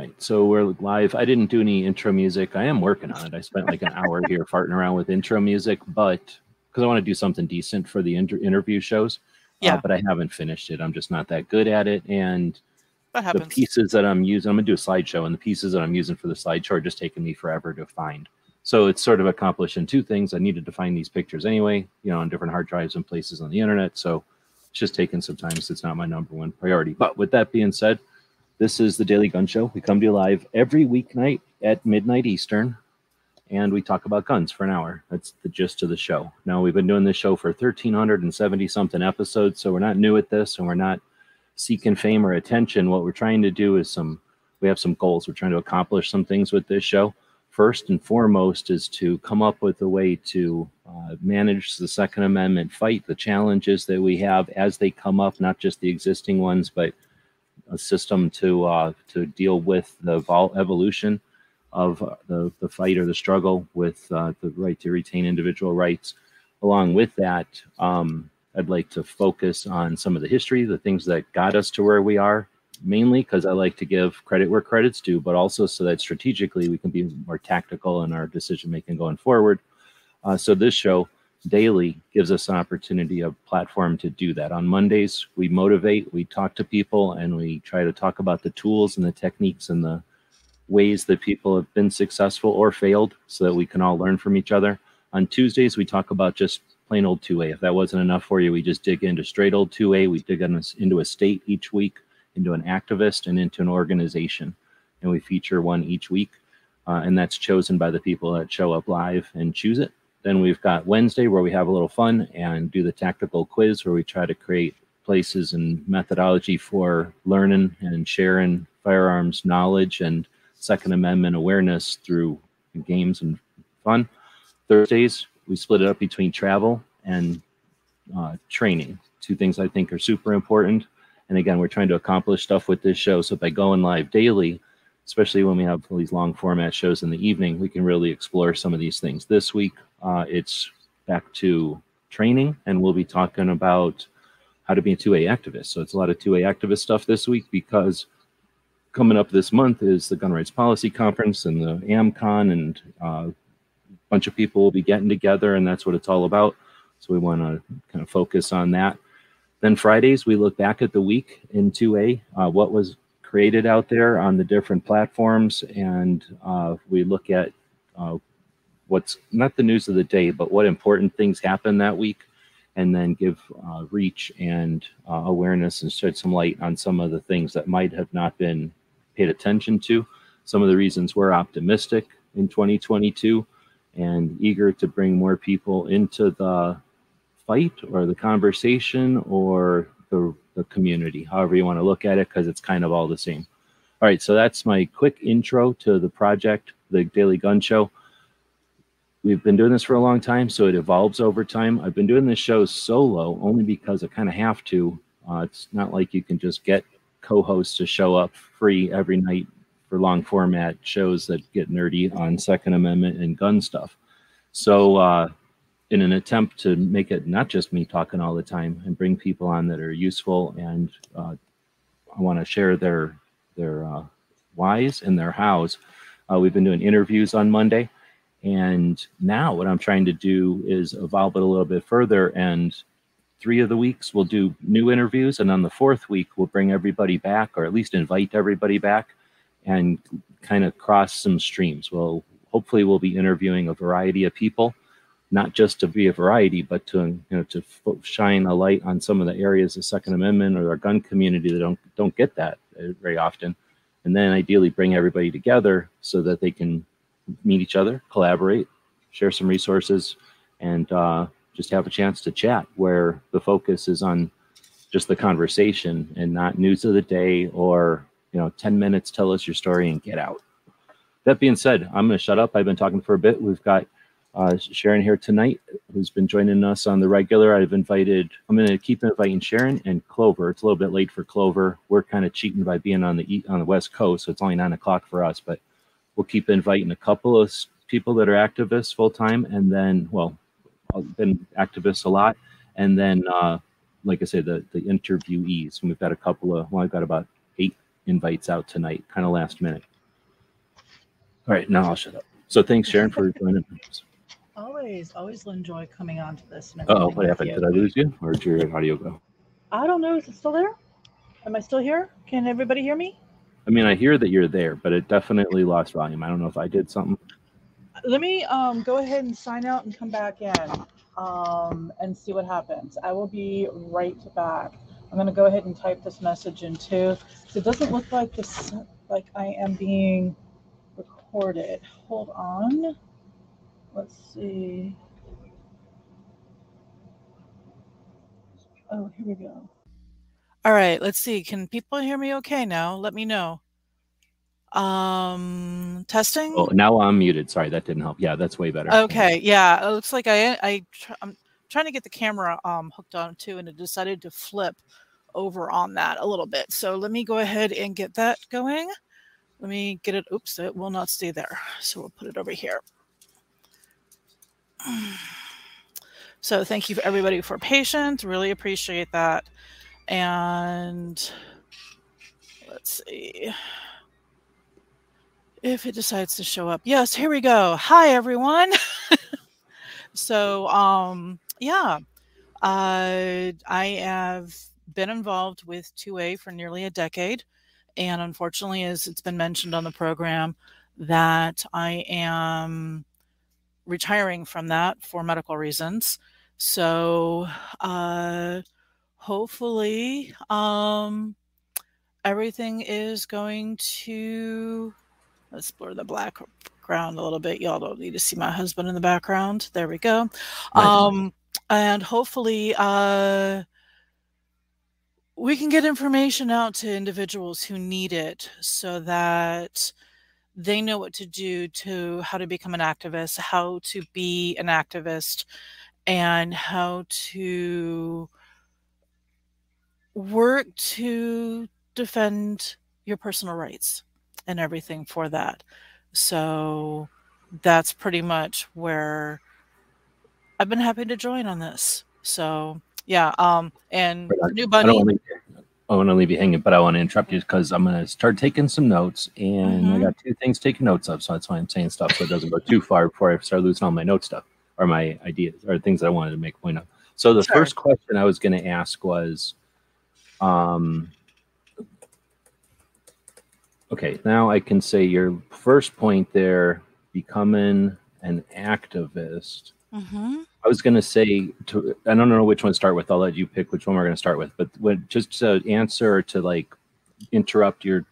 right, so we're live. I didn't do any intro music. I am working on it. I spent like an hour here farting around with intro music, but because I want to do something decent for the inter- interview shows. uh, Yeah. but I haven't finished it. I'm just not that good at it, and the pieces that I'm using, I'm gonna do a slideshow, and the pieces that I'm using for the slideshow are just taking me forever to find. So it's sort of accomplishing two things. I needed to find these pictures anyway, you know, on different hard drives and places on the internet. So it's just taking some time. So it's not my number one priority. But with that being said, this is the Daily Gun Show. We come to you live every weeknight at midnight Eastern, and we talk about guns for an hour. That's the gist of the show. Now we've been doing this show for 1,370 something episodes, so we're not new at this, and we're not seeking fame or attention. What we're trying to do is some. We have some goals. We're trying to accomplish some things with this show. First and foremost is to come up with a way to uh, manage the Second Amendment fight, the challenges that we have as they come up, not just the existing ones, but a system to uh, to deal with the vol- evolution of uh, the the fight or the struggle with uh, the right to retain individual rights. Along with that, um, I'd like to focus on some of the history, the things that got us to where we are, mainly because I like to give credit where credit's due, but also so that strategically we can be more tactical in our decision making going forward. Uh, so this show daily gives us an opportunity, a platform to do that. On Mondays, we motivate, we talk to people, and we try to talk about the tools and the techniques and the ways that people have been successful or failed so that we can all learn from each other. On Tuesdays, we talk about just plain old 2A. If that wasn't enough for you, we just dig into straight old 2A. We dig in- into a state each week, into an activist, and into an organization. And we feature one each week. Uh, and that's chosen by the people that show up live and choose it. Then we've got Wednesday where we have a little fun and do the tactical quiz where we try to create places and methodology for learning and sharing firearms knowledge and Second Amendment awareness through games and fun. Thursdays, we split it up between travel and uh, training, two things I think are super important. And again, we're trying to accomplish stuff with this show. So by going live daily, especially when we have these long format shows in the evening, we can really explore some of these things. This week, uh, it's back to training, and we'll be talking about how to be a 2A activist. So it's a lot of 2A activist stuff this week because coming up this month is the Gun Rights Policy Conference and the AMCON, and uh, a bunch of people will be getting together, and that's what it's all about. So we want to kind of focus on that. Then Fridays, we look back at the week in 2A, uh, what was created out there on the different platforms, and uh, we look at uh, what's not the news of the day, but what important things happened that week, and then give uh, reach and uh, awareness and shed some light on some of the things that might have not been paid attention to. Some of the reasons we're optimistic in 2022 and eager to bring more people into the fight or the conversation or the, the community, however you want to look at it, because it's kind of all the same. All right, so that's my quick intro to the project, the Daily Gun Show. We've been doing this for a long time, so it evolves over time. I've been doing this show solo only because I kind of have to. Uh, it's not like you can just get co-hosts to show up free every night for long format shows that get nerdy on Second Amendment and gun stuff. So, uh, in an attempt to make it not just me talking all the time and bring people on that are useful and uh, I want to share their their uh, whys and their hows. Uh, we've been doing interviews on Monday, and now what I'm trying to do is evolve it a little bit further. And three of the weeks we'll do new interviews, and on the fourth week we'll bring everybody back, or at least invite everybody back, and kind of cross some streams. Well, hopefully we'll be interviewing a variety of people not just to be a variety, but to you know to shine a light on some of the areas of Second Amendment or our gun community that don't don't get that uh, very often, and then ideally bring everybody together so that they can meet each other, collaborate, share some resources, and uh, just have a chance to chat. Where the focus is on just the conversation and not news of the day or you know ten minutes tell us your story and get out. That being said, I'm going to shut up. I've been talking for a bit. We've got uh, Sharon here tonight, who's been joining us on the regular. I've invited, I'm going to keep inviting Sharon and Clover. It's a little bit late for Clover. We're kind of cheating by being on the on the West Coast, so it's only nine o'clock for us. But we'll keep inviting a couple of people that are activists full time, and then, well, I've been activists a lot, and then, uh, like I said, the the interviewees. And we've got a couple of, well, I've got about eight invites out tonight, kind of last minute. All right, now I'll shut up. So thanks, Sharon, for joining. Always, always enjoy coming on to this. Oh, what happened? you. Did I lose you, or did your audio go? I don't know. Is it still there? Am I still here? Can everybody hear me? I mean, I hear that you're there, but it definitely lost volume. I don't know if I did something. Let me um, go ahead and sign out and come back in um, and see what happens. I will be right back. I'm going to go ahead and type this message in too. 'cause It doesn't look like this, like I am being recorded. Hold on. Let's see. Oh, here we go. All right, let's see. Can people hear me okay now? Let me know. Um, testing. Oh, now I'm muted. Sorry, that didn't help. Yeah, that's way better. Okay, yeah, it looks like I I I'm trying to get the camera um hooked on too, and it decided to flip over on that a little bit. So let me go ahead and get that going. Let me get it. Oops, it will not stay there. So we'll put it over here. So thank you for everybody for patience. Really appreciate that. And let's see if it decides to show up. Yes, here we go. Hi everyone. so um yeah, uh, I have been involved with 2A for nearly a decade. And unfortunately, as it's been mentioned on the program, that I am retiring from that for medical reasons. So uh, hopefully, um, everything is going to. Let's blur the background a little bit. Y'all don't need to see my husband in the background. There we go. Right. Um, and hopefully, uh, we can get information out to individuals who need it so that they know what to do to how to become an activist, how to be an activist, and how to work to defend your personal rights and everything for that. So that's pretty much where I've been happy to join on this. So yeah, um, and on. new I don't want to. I want to leave you hanging, but I want to interrupt you because I'm going to start taking some notes, and I Mhm. got two things taking notes of, so that's why I'm saying stuff so it doesn't go too far before I start losing all my note stuff or my ideas or things that I wanted to make point of. So the Sure. first question I was going to ask was, um, okay, now I can say your first point there, becoming an activist. Mhm. I was going to say to I don't know which one to start with. I'll let you pick which one we're going to start with. But when just to answer to like interrupt your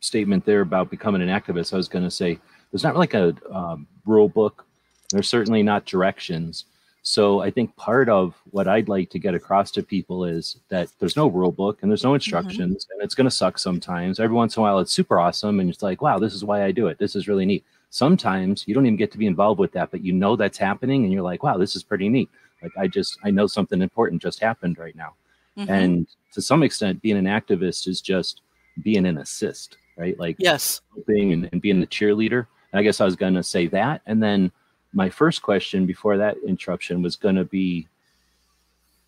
statement there about becoming an activist, I was going to say there's not like a um, rule book. There's certainly not directions. So I think part of what I'd like to get across to people is that there's no rule book and there's no instructions, and it's going to suck sometimes. Every once in a while, it's super awesome, and it's like, wow, this is why I do it. This is really neat sometimes you don't even get to be involved with that, but you know that's happening and you're like, wow, this is pretty neat. Like I just I know something important just happened right now. Mhm. And to some extent, being an activist is just being an assist, right? Like yes. helping and, and being the cheerleader. And I guess I was gonna say that. And then my first question before that interruption was gonna be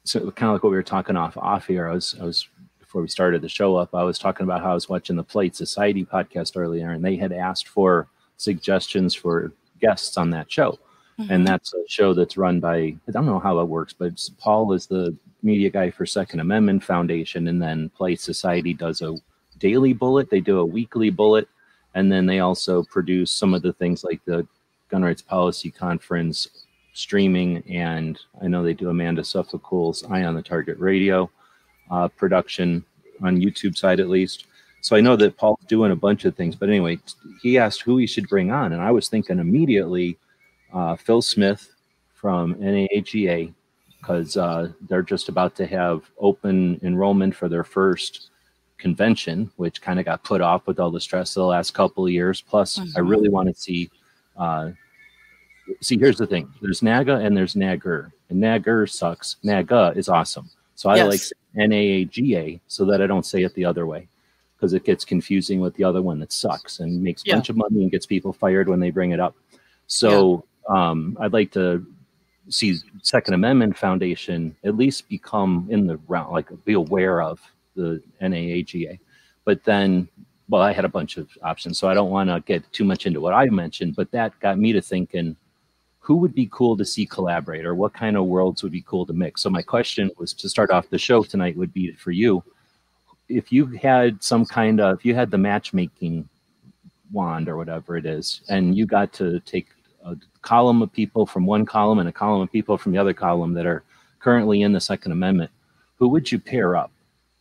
so kind of like what we were talking off off here. I was I was before we started the show up, I was talking about how I was watching the Polite Society podcast earlier, and they had asked for suggestions for guests on that show. Mhm. And that's a show that's run by I don't know how it works, but Paul is the media guy for Second Amendment Foundation, and then Polite Society does a daily bullet. They do a weekly bullet, and then they also produce some of the things like the Gun Rights Policy Conference streaming, and I know they do Amanda Suffecool's Eye on the Target Radio uh, production on YouTube side at least. So I know that Paul's doing a bunch of things, but anyway, he asked who he should bring on, and I was thinking immediately uh, Phil Smith from NAAGA because uh, they're just about to have open enrollment for their first convention, which kind of got put off with all the stress of the last couple of years. Plus, I Mhm. really want to see. Uh, see, here's the thing: there's NAGA and there's NAGR, and NAGR sucks. NAGA is awesome. So I Yes. like NAAGA so that I don't say it the other way because it gets confusing with the other one that sucks and makes a Yeah. bunch of money and gets people fired when they bring it up. So um, I'd like to see Second Amendment Foundation at least become in the round, like be aware of the NAAGA, but then well, I had a bunch of options, so I don't want to get too much into what I mentioned, but that got me to thinking who would be cool to see collaborate or what kind of worlds would be cool to mix. So my question was to start off the show tonight would be for you. If you had some kind of, if you had the matchmaking wand or whatever it is, and you got to take a column of people from one column and a column of people from the other column that are currently in the Second Amendment, who would you pair up?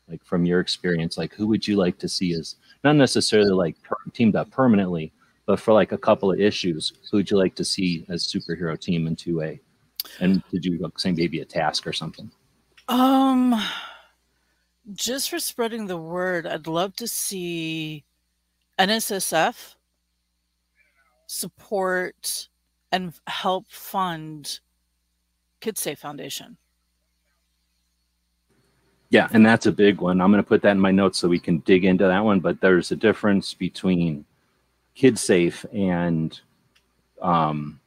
Like from your experience, like who would you like to see as not necessarily like per- teamed up permanently, but for like a couple of issues, who would you like to see as superhero team in 2A? And did you say maybe a task or something? Um, just for spreading the word, I'd love to see NSSF support and help fund KidSafe Foundation. Yeah, and that's a big one. I'm going to put that in my notes so we can dig into that one. But there's a difference between KidSafe and um,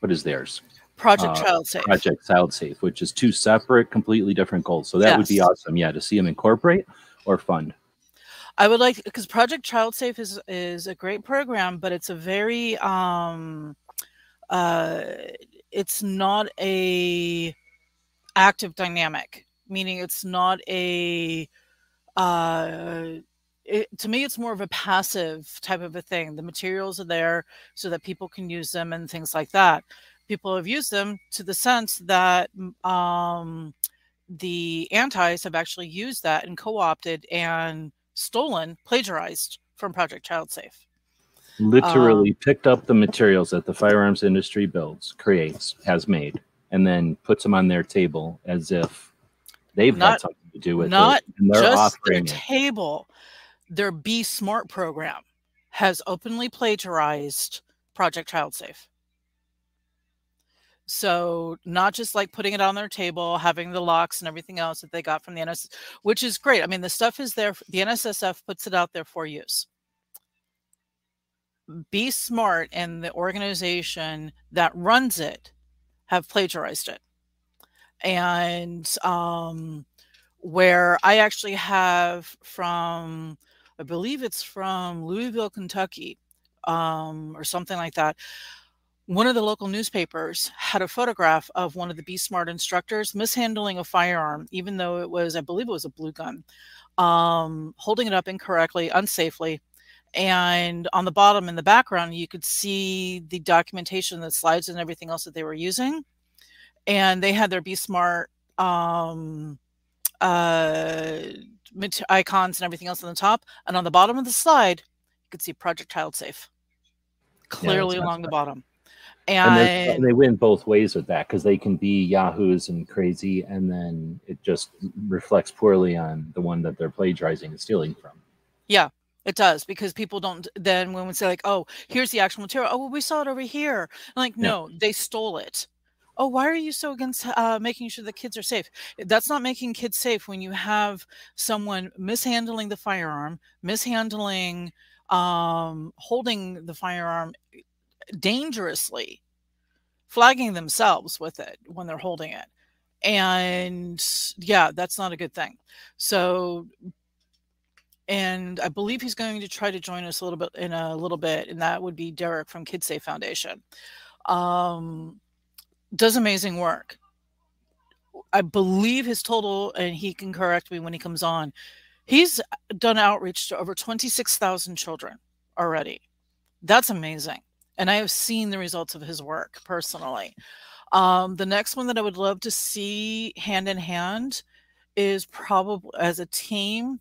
what is theirs? Project uh, Child Safe. Project Child Safe, which is two separate, completely different goals. So that yes. would be awesome. Yeah, to see them incorporate or fund. I would like because Project Child Safe is is a great program, but it's a very um, uh, it's not a active dynamic, meaning it's not a uh, it, to me it's more of a passive type of a thing. The materials are there so that people can use them and things like that. People have used them to the sense that um, the antis have actually used that and co-opted and stolen plagiarized from project child safe. Literally um, picked up the materials that the firearms industry builds creates has made and then puts them on their table as if they've not, got something to do with not it and they're just their table their Be Smart program has openly plagiarized Project Child Safe. So not just like putting it on their table, having the locks and everything else that they got from the NSS, which is great. I mean, the stuff is there. The NSSF puts it out there for use. Be Smart and the organization that runs it have plagiarized it. And um, where I actually have from I believe it's from Louisville, Kentucky, um, or something like that. One of the local newspapers had a photograph of one of the Be Smart instructors mishandling a firearm, even though it was, I believe it was a blue gun, um, holding it up incorrectly, unsafely. And on the bottom in the background, you could see the documentation, the slides, and everything else that they were using. And they had their Be Smart um, uh, icons and everything else on the top. And on the bottom of the slide, you can see Project Child Safe clearly yeah, along the bottom. And, and they win both ways with that because they can be yahoos and crazy, and then it just reflects poorly on the one that they're plagiarizing and stealing from. Yeah, it does because people don't then when we say like, oh, here's the actual material. Oh, well, we saw it over here. I'm like, no, yeah. they stole it oh why are you so against uh, making sure the kids are safe? That's not making kids safe when you have someone mishandling the firearm mishandling um, holding the firearm dangerously flagging themselves with it when they're holding it. And yeah that's not a good thing. So and i believe he's going to try to join us a little bit in a little bit and that would be derek from KidSafe foundation. Um, does amazing work. I believe his total, and he can correct me when he comes on, he's done outreach to over 26,000 children already. That's amazing. And I have seen the results of his work personally. Um, the next one that I would love to see hand in hand is probably as a team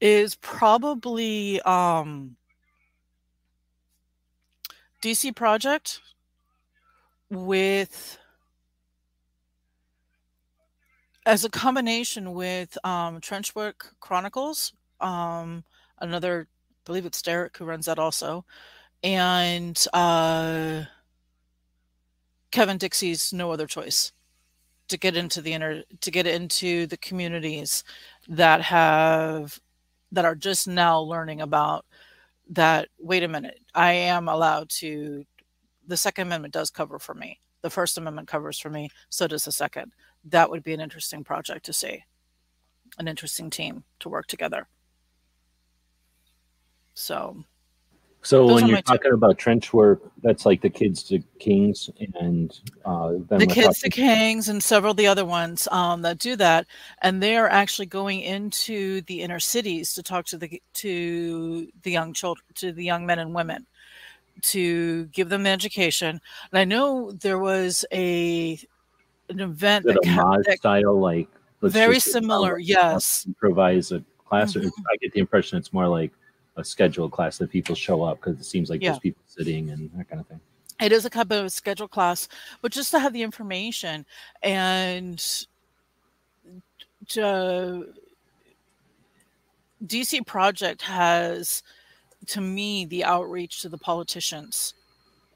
is probably um, DC Project with as a combination with um, Trenchwork Chronicles, um, another, I believe it's Derek who runs that also, and uh, Kevin Dixie's No Other Choice to get into the inner to get into the communities that have that are just now learning about that wait a minute i am allowed to the Second Amendment does cover for me. The First Amendment covers for me. So does the Second. That would be an interesting project to see, an interesting team to work together. So So when you're my two. talking about trench work, that's like the kids to kings and uh, the kids the talking- kings and several of the other ones um, that do that and they are actually going into the inner cities to talk to the to the young children to the young men and women to give them education and i know there was a an event that, a mod that style like very similar yes improvise a class or Mhm. i get the impression it's more like a scheduled class that people show up because it seems like Yeah. there's people sitting and that kind of thing it is a kind of a scheduled class but just to have the information and to dc project has to me the outreach to the politicians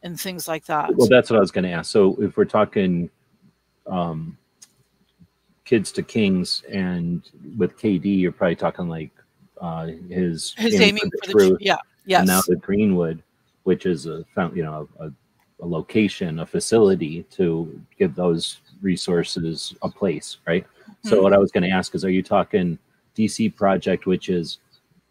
and things like that. Well that's what i was going to ask. So if we're talking um kids to kings and with kd you're probably talking like uh his his Aiming aiming for the, Truth, tr- yeah yes and now the greenwood which is a found you know a, a location a facility to give those resources a place right? So Mhm. what i was going to ask is are you talking dc project which is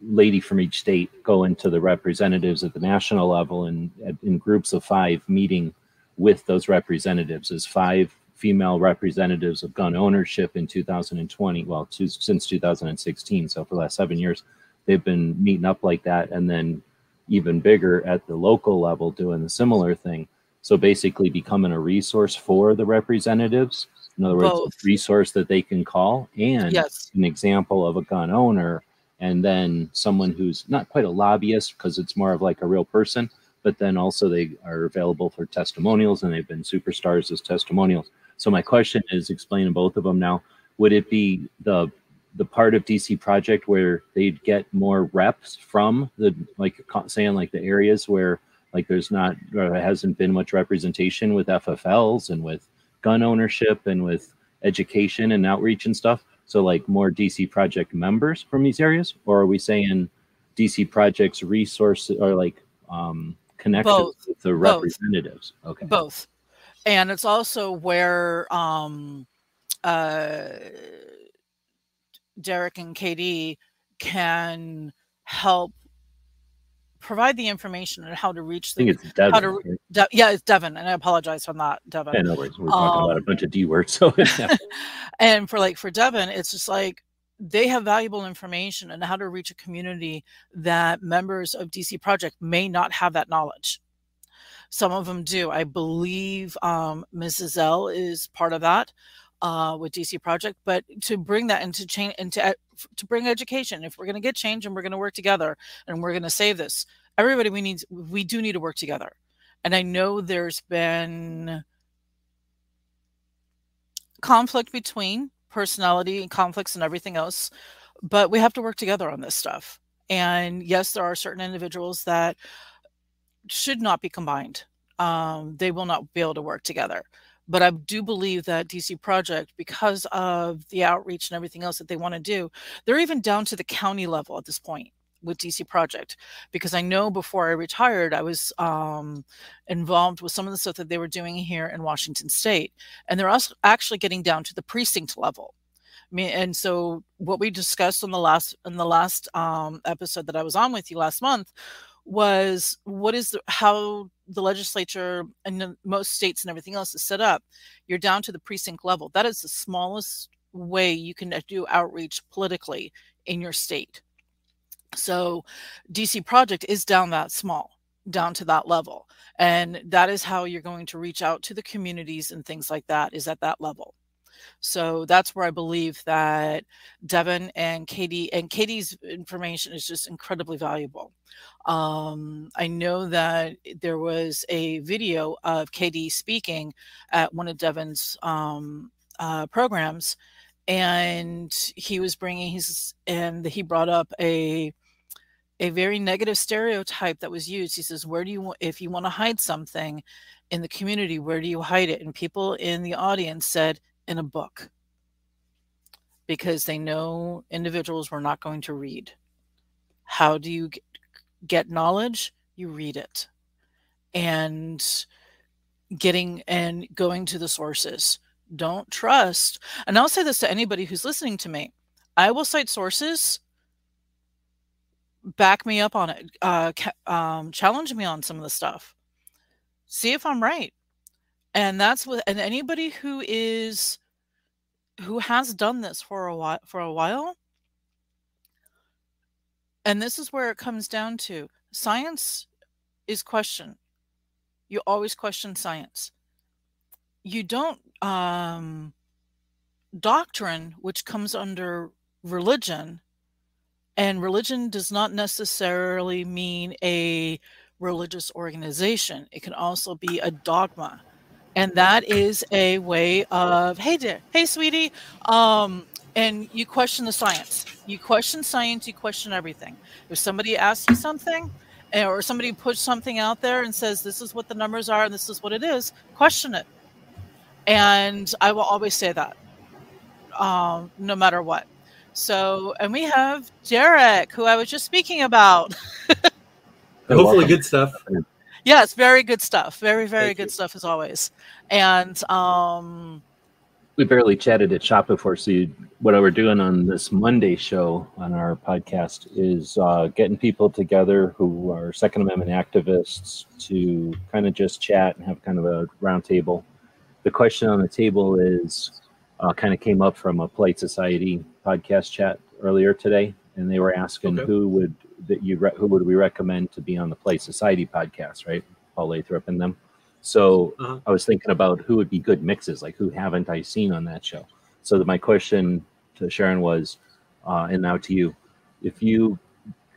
lady from each state going to the representatives at the national level and in groups of five meeting with those representatives. As five female representatives of gun ownership in 2020 well two, since 2016 so for the last seven years they've been meeting up like that and then even bigger at the local level doing a similar thing. So basically becoming a resource for the representatives. In other words Both. a resource that they can call and yes. an example of a gun owner and then someone who's not quite a lobbyist because it's more of like a real person but then also they are available for testimonials and they've been superstars as testimonials. So my question is explaining both of them now would it be the the part of dc project where they'd get more reps from the like saying like the areas where like there's not or hasn't been much representation with ffls and with gun ownership and with education and outreach and stuff so like more DC project members from these areas, or are we saying DC projects resources or like um, connections Both. with the Both. representatives? Okay. both and it's also where um uh derek and katie can help provide the information on how to reach the. I think it's Devin. how to- right? De- yeah it's devin and i apologize for not devin Yeah, no worries. We're talking about a Um, bunch of D words. So yeah. and for like for Devin, it's just like they have valuable information on how to reach a community that members of DC Project may not have that knowledge. Some of them do. I believe um, Mrs. L is part of that uh, with DC Project, but to bring that into change into to bring education, if we're going to get change and we're going to work together and we're going to save this, everybody we need we do need to work together. And I know there's been conflict between personality and conflicts and everything else but we have to work together on this stuff. And yes there are certain individuals that should not be combined. Um, they will not be able to work together but i do believe that dc project because of the outreach and everything else that they want to do they're even down to the county level at this point with dc project because i know before i retired i was um, involved with some of the stuff that they were doing here in washington state and they're also actually getting down to the precinct level. I mean, and so what we discussed on the last in the last um, episode that I was on with you last month was what is the, how the legislature and most states and everything else is set up. You're down to the precinct level. That is the smallest way you can uh, do outreach politically in your state. So, DC Project is down that small, down to that level and that is how you're going to reach out to the communities and things like that is at that level so that's where i believe that devin and katie and katie's information is just incredibly valuable um, i know that there was a video of katie speaking at one of devin's um, uh, programs and he was bringing his and he brought up a a very negative stereotype that was used. He says, "Where do you if you want to hide something in the community? Where do you hide it?" And people in the audience said, "In a book," because they know individuals were not going to read. How do you get, knowledge? You read it, and getting and going to the sources. Don't trust. And I'll say this to anybody who's listening to me. I will cite sources back me up on it, uh, um, challenge me on some of the stuff, see if I'm right. And that's what, and anybody who is, who has done this for a while, for a while, and this is where it comes down to science is question. You always question science. You don't, um, doctrine, which comes under religion, and religion does not necessarily mean a religious organization. It can also be a dogma. And that is a way of, hey dear, hey sweetie, um, and you question the science. You question science, you question everything. If somebody asks you something, eh, or somebody puts something out there and says, this is what the numbers are and this is what it is, question it. And I will always say that, um, no matter what. So, and we have Derek, who I was just speaking about. Hopefully, good stuff. Yes, very good stuff. Very, very Thank good you. stuff as always. And um, we barely chatted at shop before. So, you, what we're doing on this Monday show on our podcast is uh, getting people together who are Second Amendment activists to kind of just chat and have kind of a roundtable. The question on the table is uh, kind of came up from a Polite Society podcast chat earlier today, and they were asking okay. who would that you re- who would we recommend to be on the Polite Society podcast, right? Paul Lathrop and them. So uh-huh. I was thinking about who would be good mixes, like who haven't I seen on that show. So my question to Sharon was, uh, and now to you, if you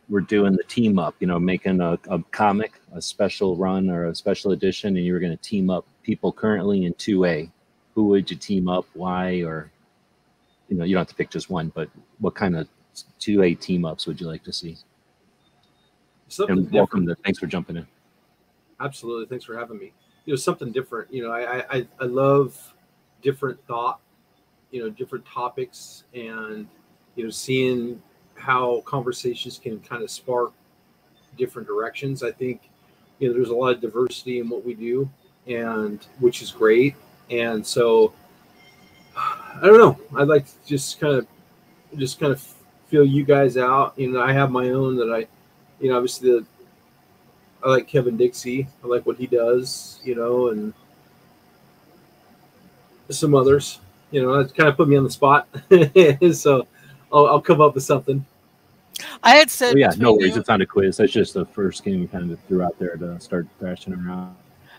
were doing the team up, you know, making a, a comic, a special run or a special edition, and you were going to team up people currently in 2A, who would you team up? Why? Or you know, you don't have to pick just one, but what kind of two A team ups would you like to see? Something and welcome to thanks for jumping in. Absolutely, thanks for having me. You know, something different. You know, I I I love different thought. You know, different topics, and you know, seeing how conversations can kind of spark different directions. I think you know there's a lot of diversity in what we do, and which is great. And so I don't know. I'd like to just kind of just kind of feel you guys out. You know, I have my own that I, you know, obviously the, I like Kevin Dixie. I like what he does. You know, and some others. You know, that kind of put me on the spot. so I'll, I'll come up with something. I had said, oh, yeah, no worries. You. It's not a quiz. That's just the first game we kind of threw out there to start thrashing around.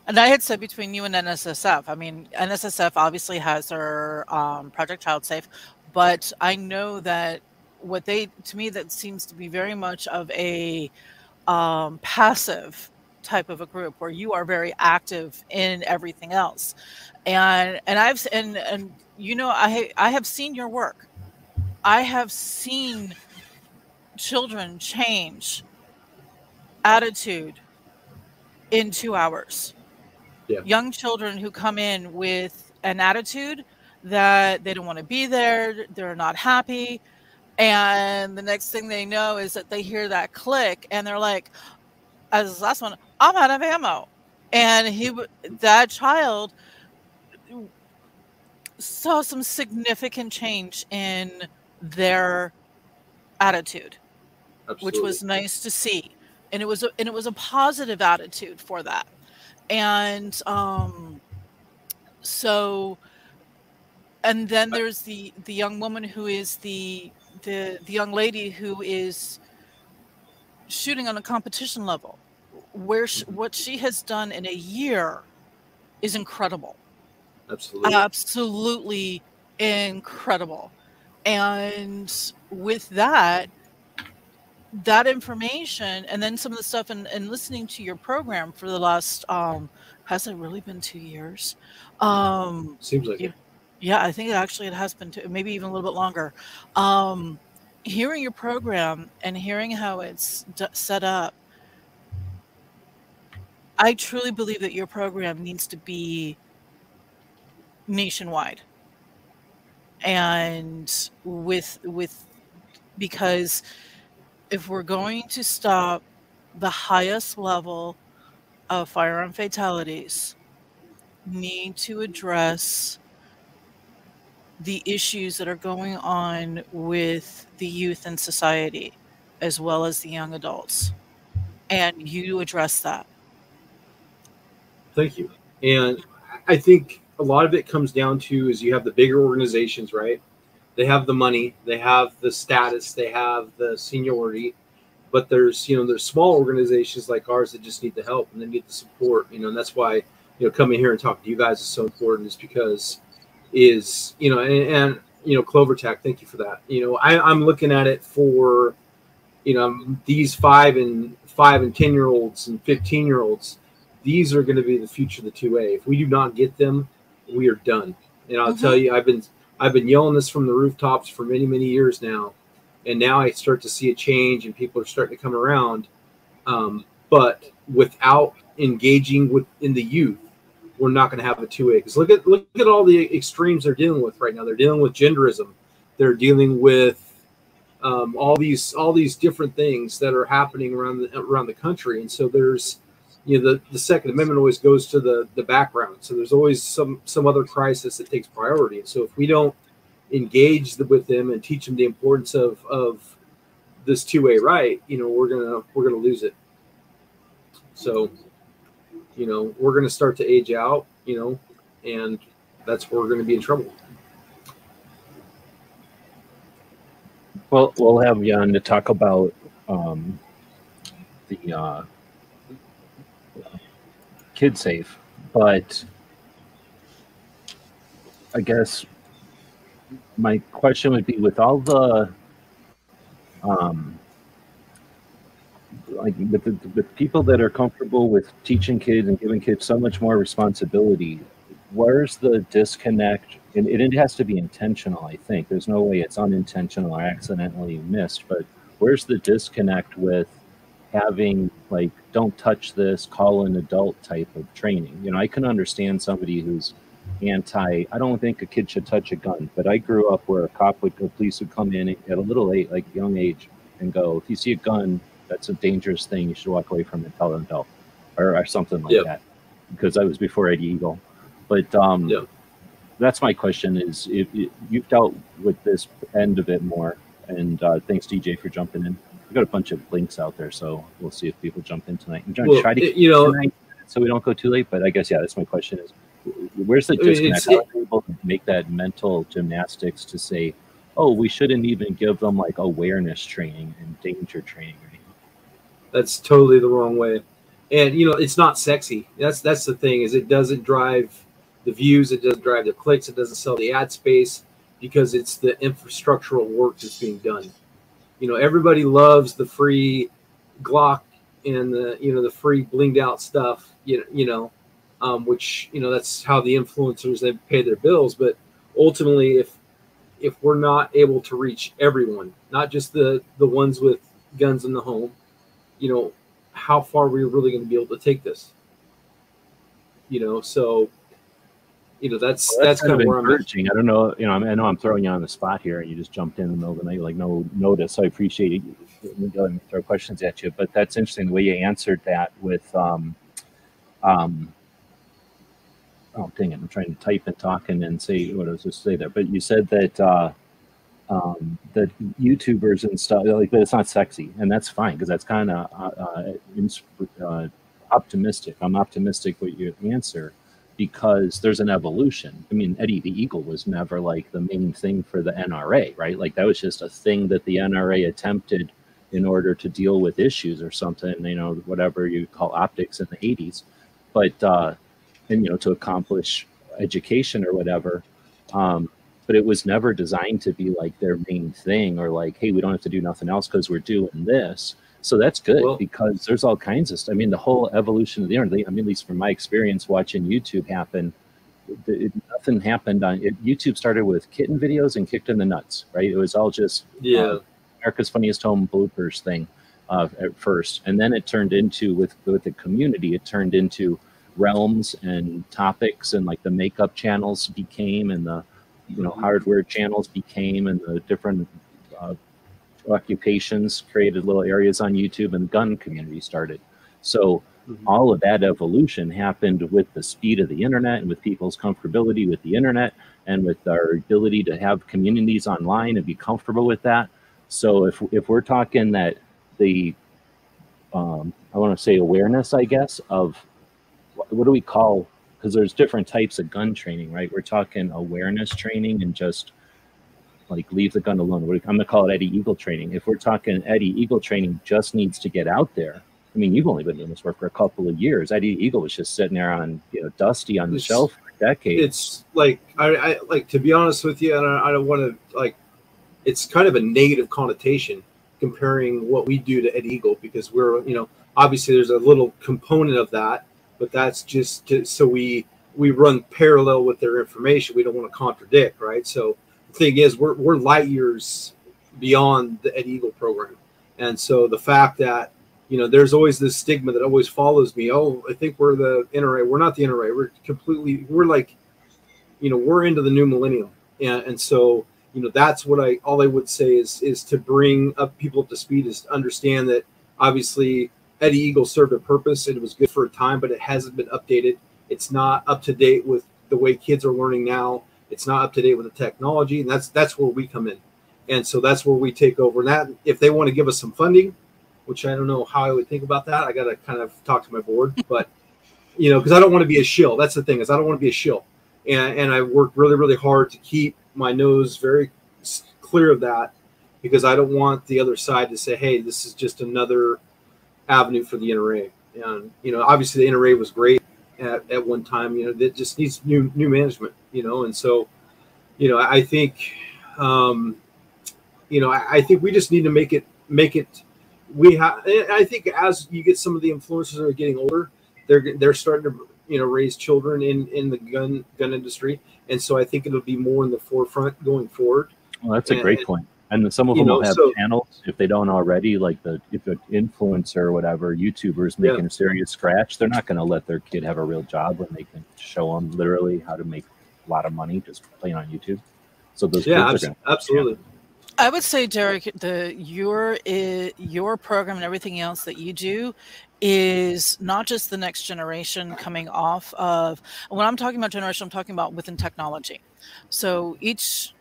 And I had said between you and NSSF. I mean, NSSF obviously has their um, Project Child Safe, but I know that what they, to me, that seems to be very much of a um, passive type of a group where you are very active in everything else. And and I've and and you know I I have seen your work. I have seen children change attitude in two hours yeah. young children who come in with an attitude that they don't want to be there, they're not happy. And the next thing they know is that they hear that click and they're like, as this last one, I'm out of ammo. And he, that child saw some significant change in their attitude, Absolutely. which was nice to see. And it was a, and it was a positive attitude for that and um, so and then there's the the young woman who is the the the young lady who is shooting on a competition level where she, what she has done in a year is incredible. Absolutely. Absolutely incredible. And with that that information and then some of the stuff and, and listening to your program for the last um has it really been two years? Um seems like you, yeah i think it actually it has been maybe even a little bit longer. Um hearing your program and hearing how it's d- set up i truly believe that your program needs to be nationwide. And with with because if we're going to stop the highest level of firearm fatalities, need to address the issues that are going on with the youth and society. as well as the young adults. And you address that. Thank you. And I think a lot of it comes down to is you have the bigger organizations, right? They have the money, they have the status, they have the seniority, but there's you know there's small organizations like ours that just need the help and they need the support, you know, and that's why you know coming here and talking to you guys is so important is because is you know and, and you know Clover Tech, thank you for that. You know, I, I'm looking at it for you know these five and five and ten year olds and fifteen year olds. These are going to be the future of the two A. If we do not get them, we are done. And I'll mm-hmm. tell you, I've been I've been yelling this from the rooftops for many many years now, and now I start to see a change, and people are starting to come around. Um, but without engaging with in the youth, we're not going to have a two A. Because look at look at all the extremes they're dealing with right now. They're dealing with genderism. They're dealing with um, all these all these different things that are happening around the around the country. And so there's you know the, the Second Amendment always goes to the the background. So there's always some some other crisis that takes priority. And so if we don't engage the, with them and teach them the importance of of this two way right, you know we're gonna we're gonna lose it. So you know, we're going to start to age out, you know, and that's where we're going to be in trouble. Well, we'll have on to talk about um, the uh, kid safe, but I guess my question would be with all the um, like with, the, people that are comfortable with teaching kids and giving kids so much more responsibility where's the disconnect? And it, it has to be intentional i think. There's no way it's unintentional or accidentally missed but where's the disconnect with having like don't touch this call an adult type of training? You know i can understand somebody who's anti i don't think a kid should touch a gun but i grew up where a cop would a police would come in at a little late like young age and go if you see a gun that's a dangerous thing. You should walk away from it. Tell them no, or, or something like yep. that. Because that was before Eddie Eagle. But um, yep. that's my question: is if, if, you've dealt with this end of it more, and uh, thanks DJ for jumping in. We got a bunch of links out there, so we'll see if people jump in tonight. I'm trying well, to try to you know tonight, so we don't go too late. But I guess yeah, that's my question: is where's the disconnect? How are able to make that mental gymnastics to say, oh, we shouldn't even give them like awareness training and danger training that's totally the wrong way. And you know, it's not sexy. That's that's the thing is it doesn't drive the views, it doesn't drive the clicks, it doesn't sell the ad space because it's the infrastructural work that's being done. You know, everybody loves the free Glock and the you know the free blinged out stuff. You know, you know, um, which you know that's how the influencers they pay their bills. But ultimately, if if we're not able to reach everyone, not just the the ones with guns in the home, you know, how far we're really going to be able to take this. You know, so you know that's well, that's, that's, kind, of where encouraging. I don't know, you know, I know I'm throwing you on the spot here, and you just jumped in, in the middle of the night, like no notice. So I appreciate it. Let me throw questions at you, but that's interesting the way you answered that with, um, um, oh dang it, I'm trying to type and talk and then say what I was just say there. But you said that uh, um, the YouTubers and stuff like that. It's not sexy, and that's fine because that's kind of uh, uh, uh, optimistic. I'm optimistic with your answer because there's an evolution. I mean, Eddie the Eagle was never like the main thing for the NRA, right? Like that was just a thing that the NRA attempted in order to deal with issues or something, you know, whatever you call optics in the 80s. But, uh, and, you know, to accomplish education or whatever. Um, but it was never designed to be like their main thing or like, hey, we don't have to do nothing else because we're doing this. So that's good well, because there's all kinds of stuff. I mean, the whole evolution of the internet. I mean, at least from my experience watching YouTube happen, it, nothing happened on it. YouTube started with kitten videos and kicked in the nuts, right? It was all just yeah, uh, America's Funniest Home bloopers thing uh, at first, and then it turned into with with the community. It turned into realms and topics, and like the makeup channels became, and the you know hardware channels became and the different uh, occupations created little areas on YouTube and the gun community started. So mm-hmm. all of that evolution happened with the speed of the internet and with people's comfortability with the internet and with our ability to have communities online and be comfortable with that. So if if we're talking that the um, I want to say awareness, I guess, of what do we call because there's different types of gun training, right? We're talking awareness training and just like leave the gun alone. I'm gonna call it Eddie Eagle training. If we're talking Eddie Eagle training, just needs to get out there. I mean, you've only been doing this work for a couple of years. Eddie Eagle was just sitting there on you know dusty on the It's- shelf for decades. it's like I, I like to be honest with you, and I, I don't want to like. It's kind of a negative connotation comparing what we do to Ed Eagle because we're you know obviously there's a little component of that, but that's just to, so we we run parallel with their information. We don't want to contradict, right? So the thing is, we're we're light years beyond the Ed Eagle program, and so the fact that you know, there's always this stigma that always follows me. Oh, I think we're the NRA. We're not the NRA. We're completely, we're like, you know, we're into the new millennium. And, and so, you know, that's what I, all I would say is, is to bring up people up to speed is to understand that obviously Eddie Eagle served a purpose and it was good for a time, but it hasn't been updated. It's not up to date with the way kids are learning now. It's not up to date with the technology. And that's, that's where we come in. And so that's where we take over. And that, if they want to give us some funding, which I don't know how I would think about that. I got to kind of talk to my board, but you know, because I don't want to be a shill. That's the thing is I don't want to be a shill, and and I work really really hard to keep my nose very clear of that because I don't want the other side to say, hey, this is just another avenue for the NRA. And you know, obviously the NRA was great at, at one time. You know, that just needs new new management. You know, and so you know, I think um, you know, I, I think we just need to make it make it we have i think as you get some of the influencers that are getting older they're they're starting to you know raise children in in the gun gun industry and so i think it'll be more in the forefront going forward Well, that's a And- great point. And then some of you them know, will have so- channels if they don't already, like the if an influencer or whatever, YouTubers Yeah. making a serious scratch, they're not going to let their kid have a real job when they can show them literally how to make a lot of money just playing on YouTube. So those yeah abs- are going absolutely I would say, Derek, the your your program and everything else that you do is not just the next generation coming off of. When I'm talking about generation, I'm talking about within technology. So each t-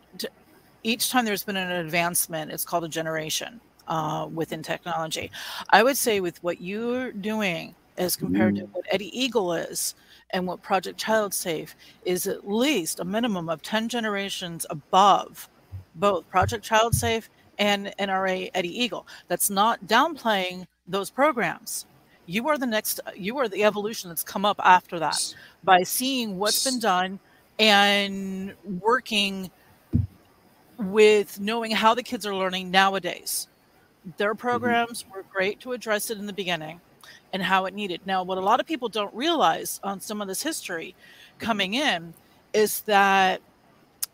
each time there's been an advancement, it's called a generation uh, within technology. I would say with what you're doing as compared to what Eddie Eagle is and what Project Child Safe is at least a minimum of 10 generations above both Project Child Safe and NRA Eddie Eagle. That's not downplaying those programs. You are the next, you are the evolution that's come up after that by seeing what's been done and working with knowing how the kids are learning nowadays. Their programs were great to address it in the beginning and how it needed. Now, what a lot of people don't realize on some of this history coming in is that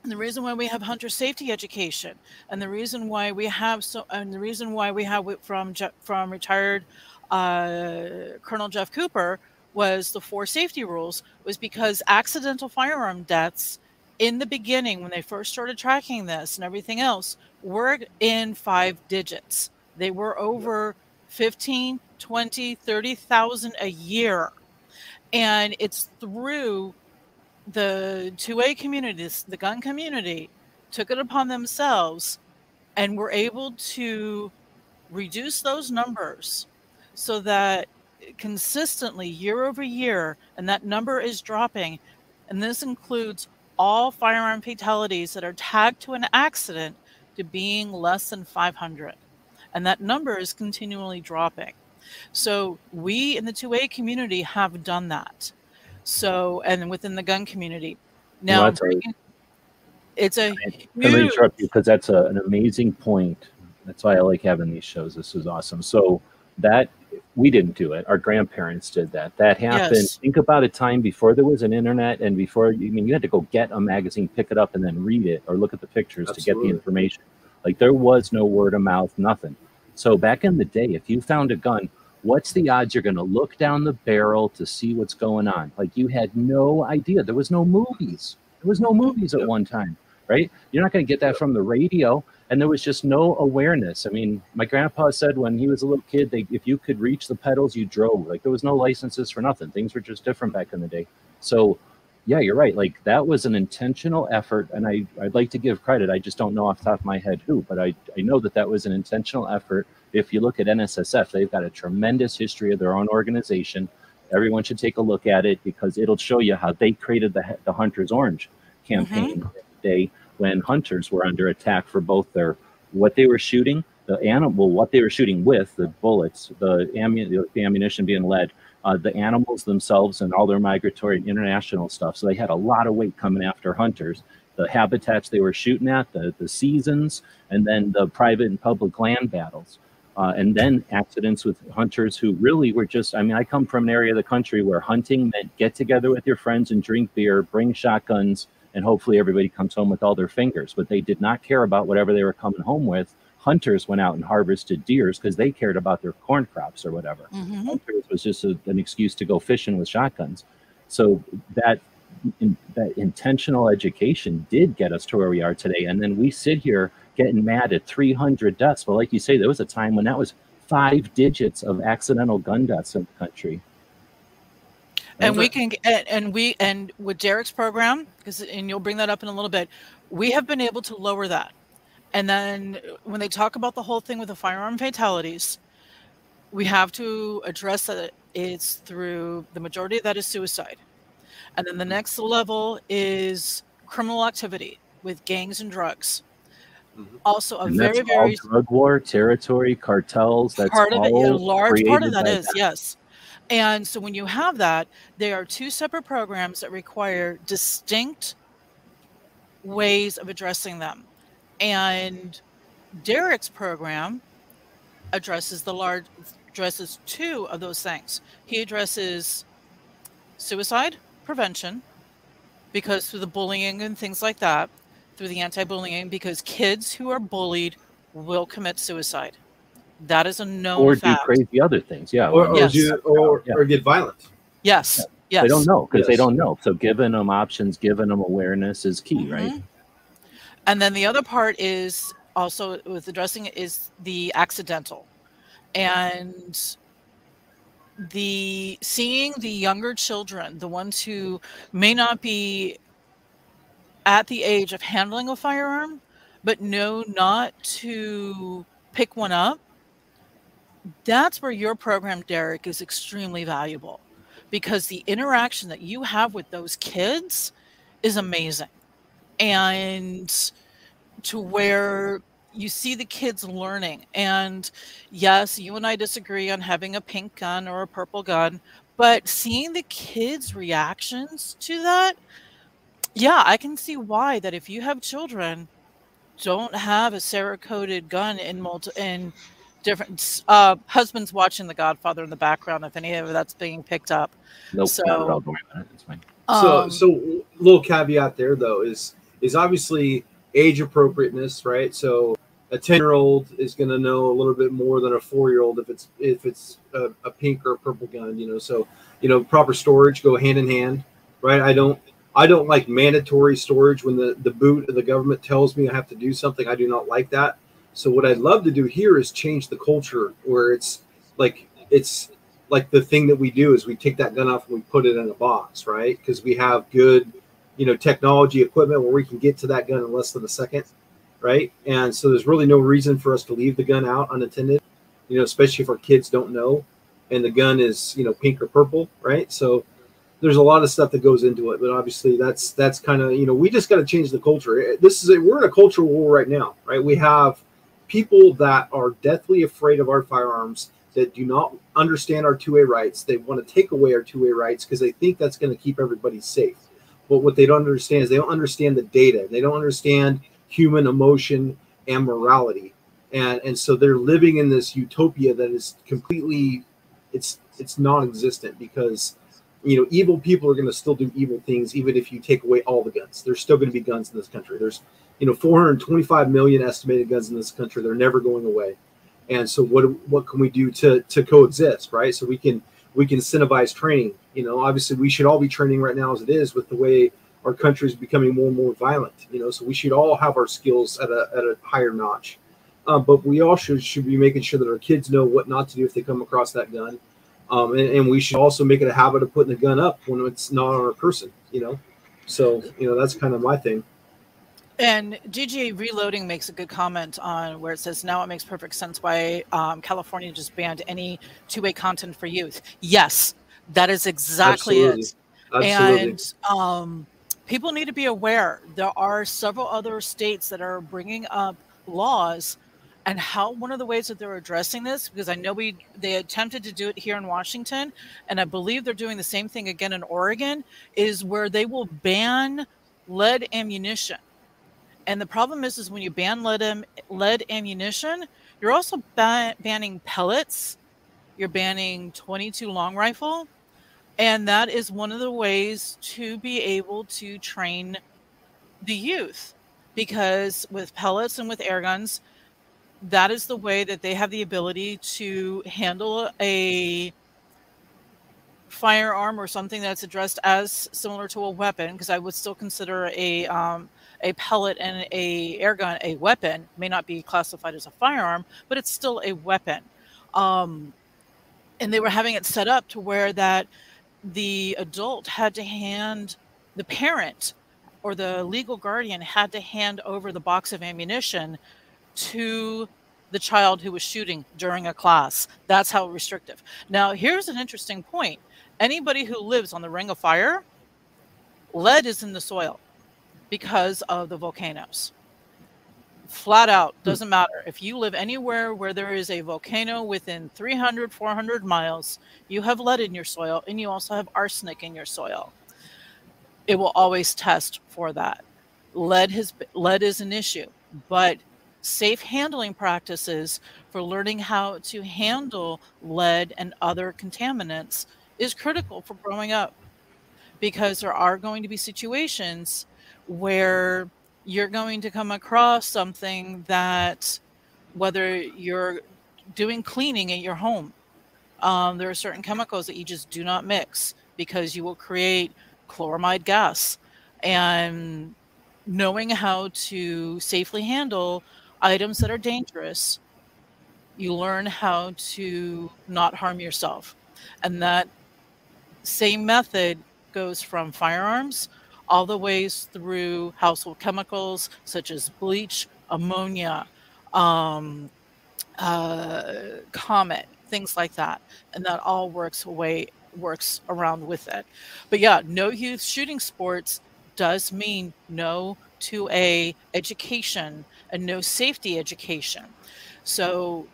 the reason why we have hunter safety education, and the reason why we have so, and the reason why we have it from from retired uh, Colonel Jeff Cooper was the four safety rules was because accidental firearm deaths in the beginning when they first started tracking this and everything else were in five digits. They were over 15, 20, 30,000 a year. And it's through the 2A communities, the gun community, took it upon themselves and were able to reduce those numbers so that consistently year over year, and that number is dropping. And this includes all firearm fatalities that are tagged to an accident to being less than 500. And that number is continually dropping. So we in the 2A community have done that. So, and within the gun community. Now, a- bringing- it's a I'm going to huge, interrupt you because that's a, an amazing point. That's why I like having these shows. This is awesome. So that we didn't do it. Our grandparents did that. That happened. Yes. Think about a time before there was an internet and before I mean you had to go get a magazine, pick it up, and then read it or look at the pictures to get the information. Like there was no word of mouth, nothing. So back in the day, if you found a gun, what's the odds you're going to look down the barrel to see what's going on? Like you had no idea. There was no movies. There was no movies at Yep. one time, right? You're not going to get that from the radio. And there was just no awareness. I mean, my grandpa said when he was a little kid, they, if you could reach the pedals, you drove. Like there was no licenses for nothing. Things were just different back in the day. So yeah, you're right. Like that was an intentional effort, and I I'd like to give credit. I just don't know off the top of my head who, but I I know that that was an intentional effort. If you look at NSSF, they've got a tremendous history of their own organization. Everyone should take a look at it because it'll show you how they created the the Hunters Orange campaign mm-hmm. day when hunters were under attack for both their what they were shooting, the animal, what they were shooting with, the bullets, the, ammu- the ammunition being lead, uh, the animals themselves and all their migratory and international stuff. So they had a lot of weight coming after hunters. The habitats they were shooting at, the, the seasons, and then the private and public land battles. Uh, and then accidents with hunters who really were just i mean i come from an area of the country where hunting meant get together with your friends and drink beer bring shotguns and hopefully everybody comes home with all their fingers but they did not care about whatever they were coming home with hunters went out and harvested deers because they cared about their corn crops or whatever. Mm-hmm. Hunters was just a, an excuse to go fishing with shotguns. So that in, that intentional education did get us to where we are today. And then we sit here getting mad at 300 deaths. But like you say, there was a time when that was five digits of accidental gun deaths in the country. And we can, and we, and with Derek's program, because, and you'll bring that up in a little bit, we have been able to lower that and then when they talk about the whole thing with the firearm fatalities, we have to address that it's through the majority of that is suicide. And then the next level is criminal activity with gangs and drugs. Mm-hmm. Also, a and very, very drug war territory, cartels. That's part of it. A large part of that is that. yes. And so when you have that, they are two separate programs that require distinct ways of addressing them. And Derek's program addresses the large addresses two of those things. He addresses suicide prevention because through the bullying and things like that, through the anti-bullying, because kids who are bullied will commit suicide. That is a known or fact. do crazy other things, yeah, or or, yes. do, or, yeah. or, get violent. Yes, yeah. yes. They don't know because yes. they don't know. So giving them options, giving them awareness is key, mm-hmm. right? And then the other part is also with addressing it is the accidental. And the seeing the younger children, the ones who may not be at the age of handling a firearm, but know not to pick one up, that's where your program, Derek, is extremely valuable because the interaction that you have with those kids is amazing and to where you see the kids learning. And yes, you and I disagree on having a pink gun or a purple gun, but seeing the kids' reactions to that, yeah, I can see why that if you have children, don't have a Cerakoted gun in multi in different uh, husbands watching The Godfather in the background. If any of that's being picked up, nope, so, not It's fine. So, um, so little caveat there though is is obviously age appropriateness, right? So a 10 year old is going to know a little bit more than a four year old if it's if it's a, a, pink or a purple gun you know so you know proper storage go hand in hand right i don't i don't like mandatory storage when the the boot of the government tells me i have to do something i do not like that so what i'd love to do here is change the culture where it's like it's like the thing that we do is we take that gun off and we put it in a box right? Because we have good you know technology equipment where we can get to that gun in less than a second right? And so there's really no reason for us to leave the gun out unattended you know especially if our kids don't know and the gun is you know pink or purple right? So there's a lot of stuff that goes into it but obviously that's that's kind of you know we just got to change the culture. This is a, we're in a cultural war right now right? We have people that are deathly afraid of our firearms that do not understand our 2A rights they want to take away our 2A rights because they think that's going to keep everybody safe but what they don't understand is they don't understand the data. They don't understand human emotion and morality. And and so they're living in this utopia that is completely it's it's non-existent because you know evil people are going to still do evil things even if you take away all the guns. There's still going to be guns in this country. There's you know 425 million estimated guns in this country. They're never going away. And so what what can we do to to coexist, right? So we can we can incentivize training. You know, obviously we should all be training right now as it is with the way our country is becoming more and more violent. You know, so we should all have our skills at a at a higher notch. Uh, but we also should be making sure that our kids know what not to do if they come across that gun. Um, and, and, we should also make it a habit of putting the gun up when it's not on our person. You know, So you know that's kind of my thing. And GGA Reloading makes a good comment on where it says, now it makes perfect sense why um, California just banned any 2A content for youth. Yes, that is exactly Absolutely. it. Absolutely. And um, people need to be aware there are several other states that are bringing up laws and how one of the ways that they're addressing this because i know we they attempted to do it here in washington and i believe they're doing the same thing again in oregon is where they will ban lead ammunition and the problem is is when you ban lead, lead ammunition you're also ba- banning pellets. You're banning 22 long rifle. And that is one of the ways to be able to train the youth. Because with pellets and with air guns that is the way that they have the ability to handle a firearm or something that's addressed as similar to a weapon. Because i would still consider a um, a pellet and a air gun a weapon may not be classified as a firearm but it's still a weapon um, and they were having it set up to where that the adult had to hand the parent or the legal guardian had to hand over the box of ammunition to the child who was shooting during a class. That's how restrictive. Now, here's an interesting point. Anybody who lives on the ring of fire, lead is in the soil because of the volcanoes. Flat out, hmm. doesn't matter. If you live anywhere where there is a volcano within 300, 400 miles, you have lead in your soil and you also have arsenic in your soil. It will always test for that. Lead has lead is an issue, but safe handling practices for learning how to handle lead and other contaminants is critical for growing up because there are going to be situations where you're going to come across something that whether you're doing cleaning at your home um, there are certain chemicals that you just do not mix because you will create chloramine gas and knowing how to safely handle items that are dangerous, you learn how to not harm yourself. And that same method goes from firearms all the ways through household chemicals such as bleach, ammonia, um, uh, comet, things like that. And that all works away works around with it. But yeah, no youth shooting sports does mean no 2A education and no safety education. So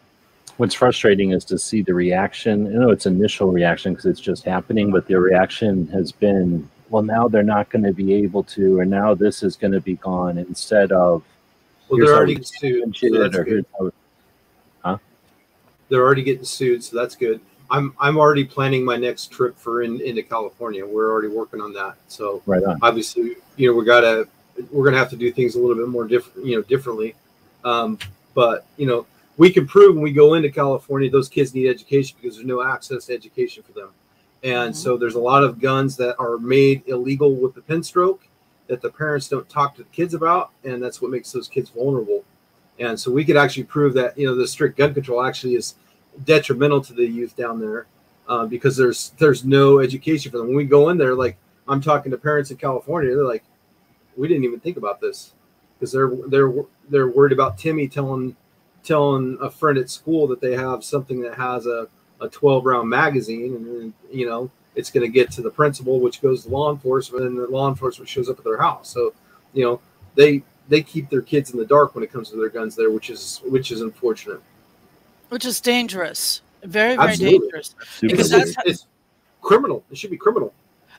What's frustrating is to see the reaction. I know it's initial reaction because it's just happening, but the reaction has been, well, now they're not going to be able to, or now this is going to be gone instead of. Well, they're already sued. So that's good. how- They're already getting sued, so that's good. I'm I'm already planning my next trip for in, into California. We're already working on that. So Right on. obviously, you know, we gotta we're gonna have to do things a little bit more different, you know, differently. Um, but you know, we can prove when we go into California, those kids need education because there's no access to education for them. And Mhm. so there's a lot of guns that are made illegal with the pen stroke that the parents don't talk to the kids about, and that's what makes those kids vulnerable. And so we could actually prove that you know the strict gun control actually is detrimental to the youth down there uh, because there's there's no education for them. When we go in there, like I'm talking to parents in California, they're like, we didn't even think about this because they're they're they're worried about Timmy telling telling a friend at school that they have something that has a, a 12 round magazine and then, you know it's going to get to the principal which goes to law enforcement and the law enforcement shows up at their house. So you know they they keep their kids in the dark when it comes to their guns there which is which is unfortunate. Which is dangerous, very, very Absolutely. dangerous. Super Because that's it's, it's criminal. It should be criminal.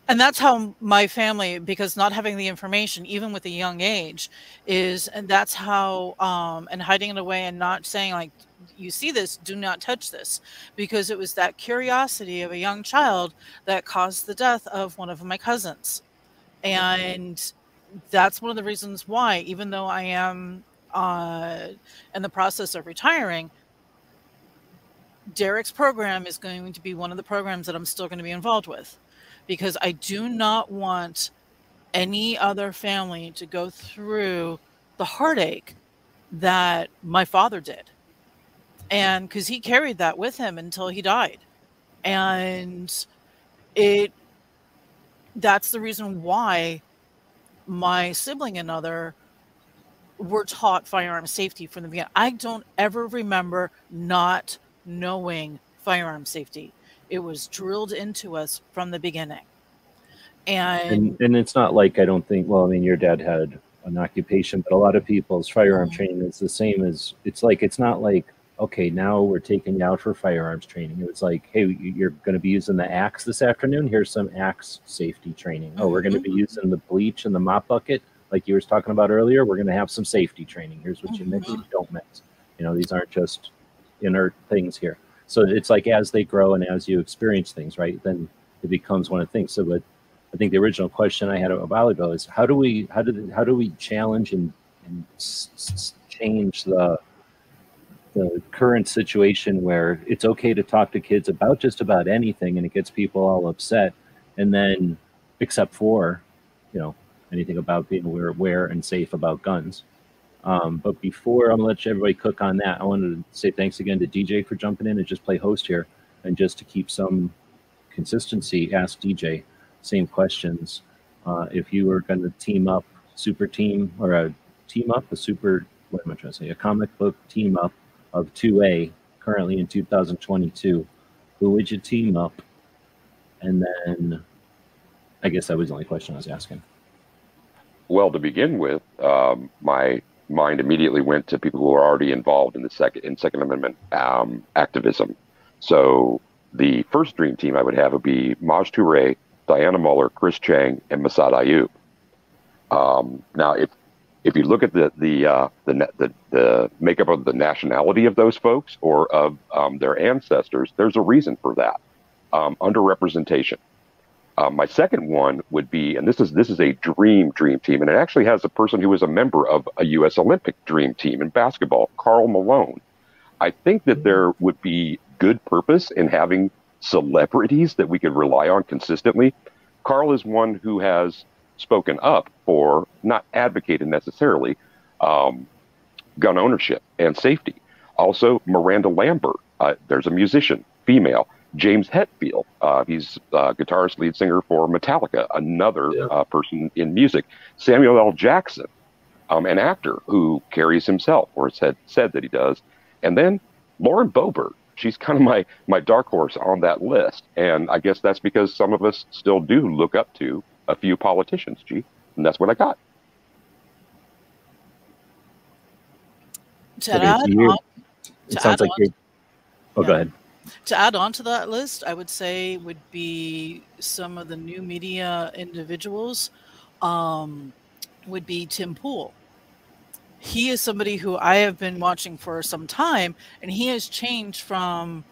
And that's how my family because not having the information even with a young age is and that's how um and hiding it away and not saying like you see this do not touch this. Because it was that curiosity of a young child that caused the death of one of my cousins. And that's one of the reasons why even though i am uh in the process of retiring derek's program is going to be one of the programs that i'm still going to be involved with. Because I do not want any other family to go through the heartache that my father did. And because he carried that with him until he died. And it that's the reason why my sibling and other were taught firearm safety from the beginning. I don't ever remember not knowing firearm safety. It was drilled into us from the beginning. And, and and it's not like I don't think. Well, I mean, your dad had an occupation, but a lot of people's firearm mm-hmm. training is the same as. It's like it's not like okay, now we're taking you out for firearms training. It was like, hey, you're going to be using the axe this afternoon. Here's some axe safety training. Oh, we're going to be mm-hmm. using the bleach and the mop bucket, like you were talking about earlier. We're going to have some safety training. Here's what you mix and mm-hmm. don't mix. You know, these aren't just inert things here. So it's like as they grow and as you experience things, right? Then it becomes one of the things. So, but I think the original question I had a while ago is how do we how do how do we challenge and, and change the the current situation where it's okay to talk to kids about just about anything and it gets people all upset and then except for you know anything about being aware, aware and safe about guns. Um, but before i'm gonna let everybody cook on that. I wanted to say thanks again to dj for jumping in and just play host here and just to keep some consistency ask dj same questions. Uh, if you were going to team up super team or a team up a super what am i trying to say a comic book team up of 2A currently in 2022, who would you team up? And then I guess that was the only question I was asking. Well, to begin with, um, my mind immediately went to people who are already involved in the second in Second Amendment um, activism. So the first dream team I would have would be Maj Toure, Dianna Muller, Chris Cheng, and Massad Ayoob. Um, now, if if you look at the the, uh, the the the makeup of the nationality of those folks or of um, their ancestors, there's a reason for that. Um, underrepresentation. Uh, my second one would be, and this is this is a dream dream team, and it actually has a person who was a member of a U.S. Olympic dream team in basketball, Karl Malone. I think that there would be good purpose in having celebrities that we could rely on consistently. Karl is one who has spoken up for, not advocated necessarily, um, gun ownership and safety. Also, Miranda Lambert, uh, there's a musician, female. James Hetfield, uh, he's uh, guitarist, lead singer for Metallica, another yeah. uh, person in music. Samuel L. Jackson, um, an actor who carries himself, or said said that he does. And then Lauren Boebert, she's kind of my my dark horse on that list. And I guess that's because some of us still do look up to a few politicians, G, and that's what I got. To add on, it sounds like you. Oh, yeah. go ahead. To add on to that list, I would say would be some of the new media individuals. Um, would be Tim Pool. He is somebody who I have been watching for some time, and he has changed from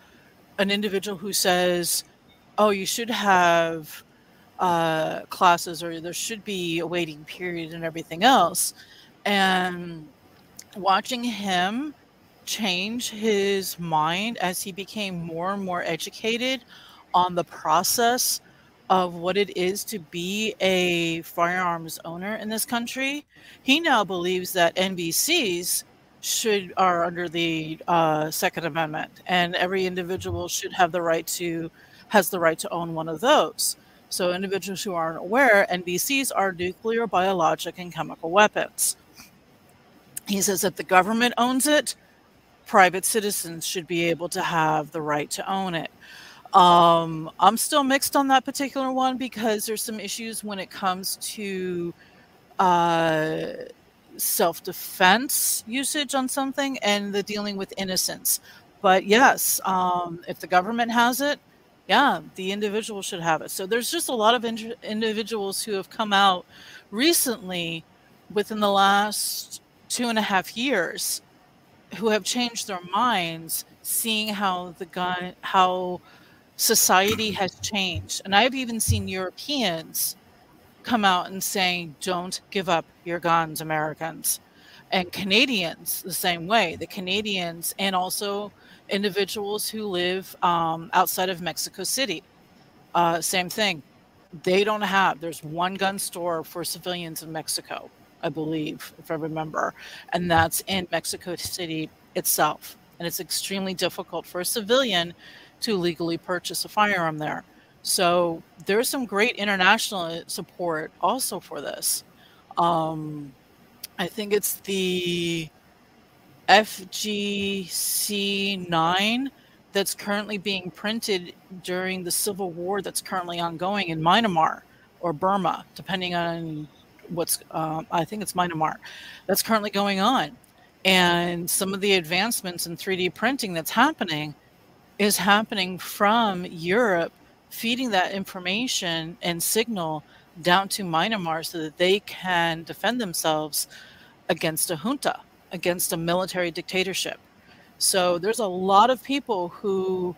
an individual who says, "Oh, you should have uh, classes or there should be a waiting period and everything else. And watching him change his mind as he became more and more educated on the process of what it is to be a firearms owner in this country, he now believes that NBCs should are under the uh, Second Amendment, and every individual should have the right to has the right to own one of those. So, individuals who aren't aware, NBCs are nuclear, biologic, and chemical weapons. He says that the government owns it, private citizens should be able to have the right to own it. Um, I'm still mixed on that particular one because there's some issues when it comes to uh, self defense usage on something and the dealing with innocence. But yes, um, if the government has it, yeah, the individual should have it. So there's just a lot of in- individuals who have come out recently within the last two and a half years who have changed their minds seeing how the gun how society has changed. And i've even seen europeans come out and saying don't give up your guns americans. And canadians the same way. The canadians and also individuals who live um, outside of Mexico City. Uh, same thing. They don't have, there's one gun store for civilians in Mexico, I believe, if I remember. And that's in Mexico City itself. And it's extremely difficult for a civilian to legally purchase a firearm there. So there's some great international support also for this. Um, I think it's the FGC 9 that's currently being printed during the civil war that's currently ongoing in Myanmar or Burma, depending on what's, uh, I think it's Myanmar, that's currently going on. And some of the advancements in 3D printing that's happening is happening from Europe, feeding that information and signal down to Myanmar so that they can defend themselves against a junta, against a military dictatorship. So there's a lot of people who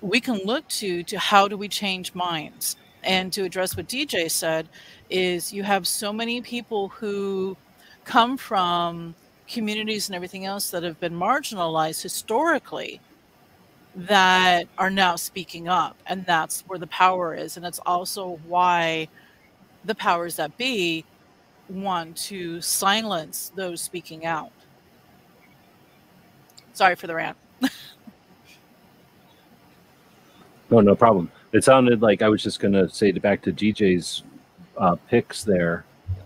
we can look to to how do we change minds and to address what DJ said is you have so many people who come from communities and everything else that have been marginalized historically that are now speaking up and that's where the power is and it's also why the powers that be want to silence those speaking out. Sorry for the rant. No no problem. It sounded like i was just going to say back to dj's uh, picks there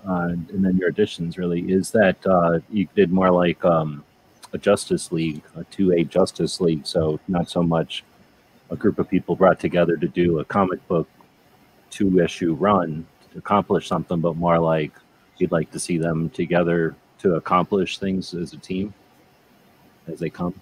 uh, and then your additions really. Is that uh, you did more like um, a Justice League, a 2A Justice League. So not so much a group of people brought together to do a comic book two issue run to accomplish something, but more like you'd like to see them together to accomplish things as a team as they come.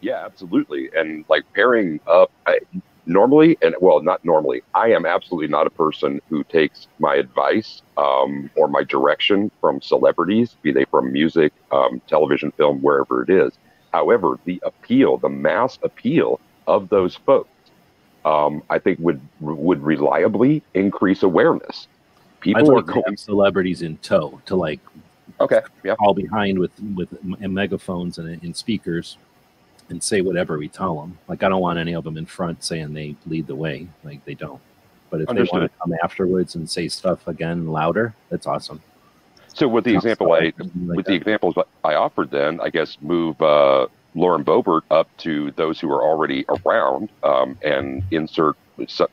Yeah, absolutely. And like pairing up, I, normally, and well, not normally, I am absolutely not a person who takes my advice um, or my direction from celebrities, be they from music, um, television, film, wherever it is. However, the appeal, the mass appeal of those folks, um, I think would would reliably increase awareness. People are going celebrities in tow to like okay, yeah, all behind with with megaphones and, and speakers and say whatever we tell them. Like I don't want any of them in front saying they lead the way. Like they don't. But if Understood. they want to come afterwards and say stuff again louder, that's awesome. So with the example I like with that. the examples I offered, then I guess move uh, Lauren Boebert up to those who are already around um, and insert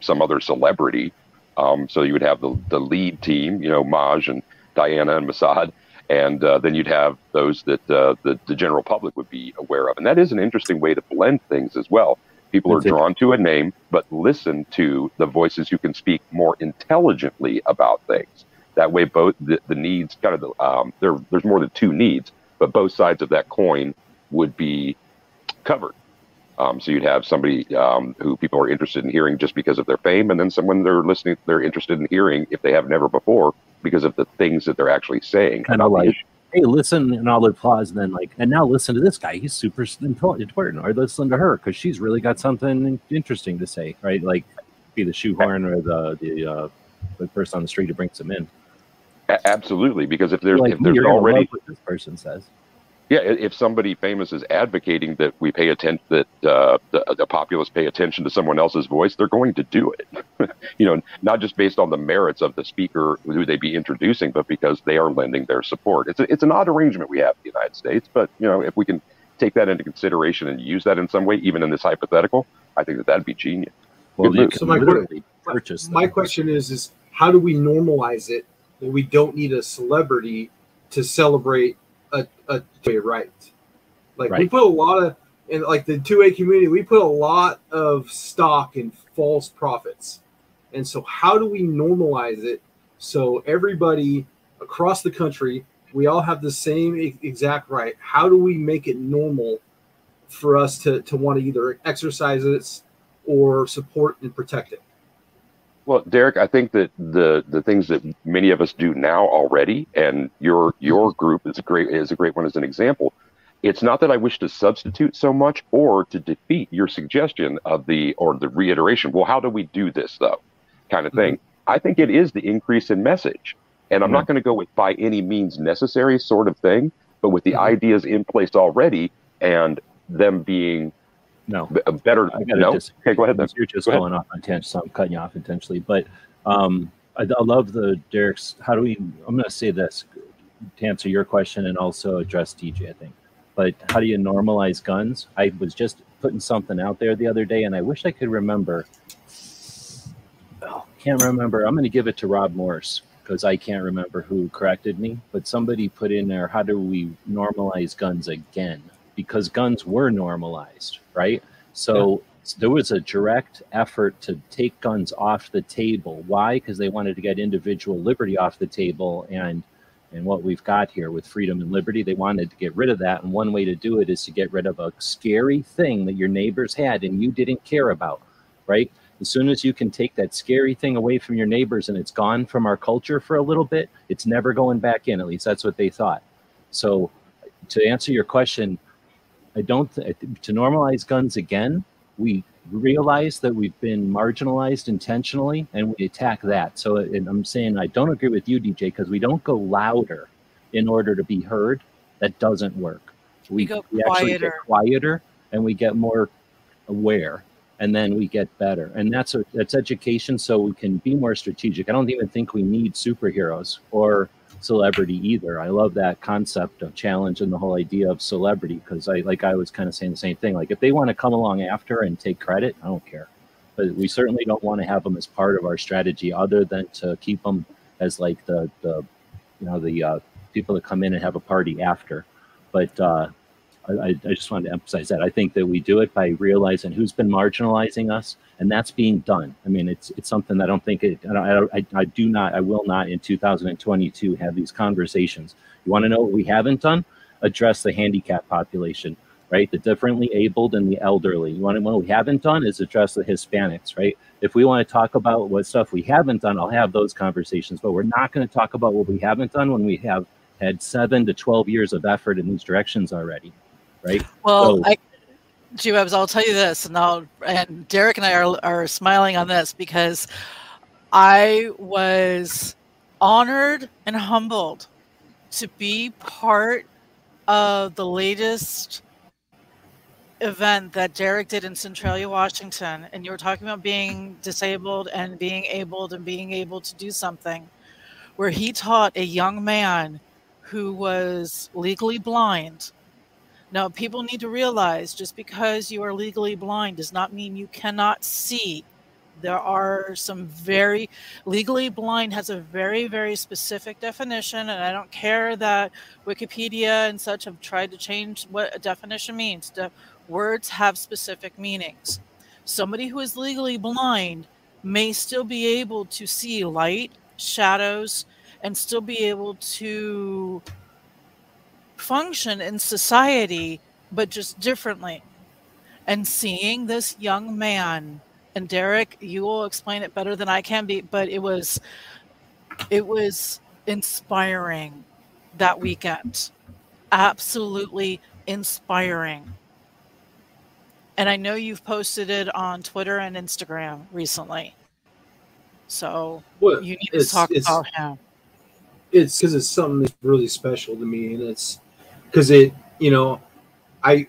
some other celebrity. Um, so you would have the the lead team, you know, Maj and Dianna and Massad, and uh, then you'd have those that uh, the, the general public would be aware of. And that is an interesting way to blend things as well. People are drawn to a name, but listen to the voices who can speak more intelligently about things. That way, both the, the needs kind of the, um, there. There's more than two needs, but both sides of that coin would be covered. Um, so you'd have somebody um, who people are interested in hearing just because of their fame, and then someone they're listening, they're interested in hearing if they have never before because of the things that they're actually saying. Kind of like, hey, listen, and all the applause, and then like, and now listen to this guy. He's super important. Or listen to her because she's really got something interesting to say, right? Like, be the shoehorn or the the uh, the person on the street who brings them in. A- absolutely, because if there's like, if there's already what this person says. Yeah, if somebody famous is advocating that we pay attention, that uh, the, the populace pay attention to someone else's voice, they're going to do it. you know, not just based on the merits of the speaker who they be introducing, but because they are lending their support. It's a, it's an odd arrangement we have in the United States, but you know, if we can take that into consideration and use that in some way, even in this hypothetical, I think that that'd be genius. Well, so my, purchase my question is, is how do we normalize it? When we don't need a celebrity to celebrate a, a two right. Like right. we put a lot of in like the two A community, we put a lot of stock in false prophets. And so how do we normalize it so everybody across the country, we all have the same exact right? How do we make it normal for us to, to want to either exercise it or support and protect it? Well, Derek, I think that the the things that many of us do now already, and your your group is a great is a great one as an example. It's not that I wish to substitute so much or to defeat your suggestion of the or the reiteration. Well, how do we do this though? Kind of thing. Mm-hmm. I think it is the increase in message, and I'm mm-hmm. not going to go with by any means necessary sort of thing, but with the mm-hmm. ideas in place already and them being no, better. I no. Disagree. Okay, go ahead. Then. You're just going off on tangent, so I'm cutting you off intentionally. But um, I, I, love the Derek's. How do we? I'm going to say this to answer your question and also address DJ. I think. But how do you normalize guns? I was just putting something out there the other day, and I wish I could remember. Oh, can't remember. I'm going to give it to Rob Morse. because I can't remember who corrected me, but somebody put in there, how do we normalize guns again? Because guns were normalized, right? So yeah. there was a direct effort to take guns off the table. Why? Because they wanted to get individual liberty off the table and and what we've got here with freedom and liberty, they wanted to get rid of that. And one way to do it is to get rid of a scary thing that your neighbors had and you didn't care about, right? As soon as you can take that scary thing away from your neighbors and it's gone from our culture for a little bit, it's never going back in. At least that's what they thought. So, to answer your question, I don't th- to normalize guns again. We realize that we've been marginalized intentionally, and we attack that. So, I'm saying I don't agree with you, DJ, because we don't go louder in order to be heard. That doesn't work. We, we, we actually get quieter and we get more aware and then we get better. And that's a, that's education, so we can be more strategic. I don't even think we need superheroes or celebrity either. I love that concept of challenge and the whole idea of celebrity because I like I was kind of saying the same thing. Like if they want to come along after and take credit, I don't care. But we certainly don't want to have them as part of our strategy, other than to keep them as like the the you know the uh, people that come in and have a party after. But uh, I, I, just wanted to emphasize that. I think that we do it by realizing who's been marginalizing us, and that's being done. I mean, it's it's something I don't think it. I, I, I do not. I will not in 2022 have these conversations. You want to know what we haven't done? Address the handicap population, right? The differently abled and the elderly. You want to know what we haven't done is address the Hispanics, right? If we want to talk about what stuff we haven't done, I'll have those conversations. But we're not going to talk about what we haven't done when we have had seven to 12 years of effort in these directions already right? Well, so, I, G-Webs, I'll tell you this, and I'll, and Derek and I are, are smiling on this because I was honored and humbled to be part of the latest event that Derek did in Centralia, Washington, and you were talking about being disabled and being able and being able to do something, where he taught a young man who was legally blind now, people need to realize just because you are legally blind does not mean you cannot see. There are some very legally blind has a very, very specific definition, and I don't care that Wikipedia and such have tried to change what a definition means. The words have specific meanings. Somebody who is legally blind may still be able to see light, shadows, and still be able to function in society, but just differently. And seeing this young man, and Derek, you will explain it better than I can be, but it was it was inspiring that weekend. Absolutely inspiring. And I know you've posted it on Twitter and Instagram recently. So well, you need to talk about him. It's because it's something that's really special to me, and it's because it, you know, I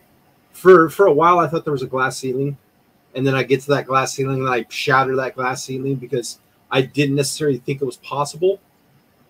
for for a while I thought there was a glass ceiling, and then I get to that glass ceiling and I shatter that glass ceiling because I didn't necessarily think it was possible,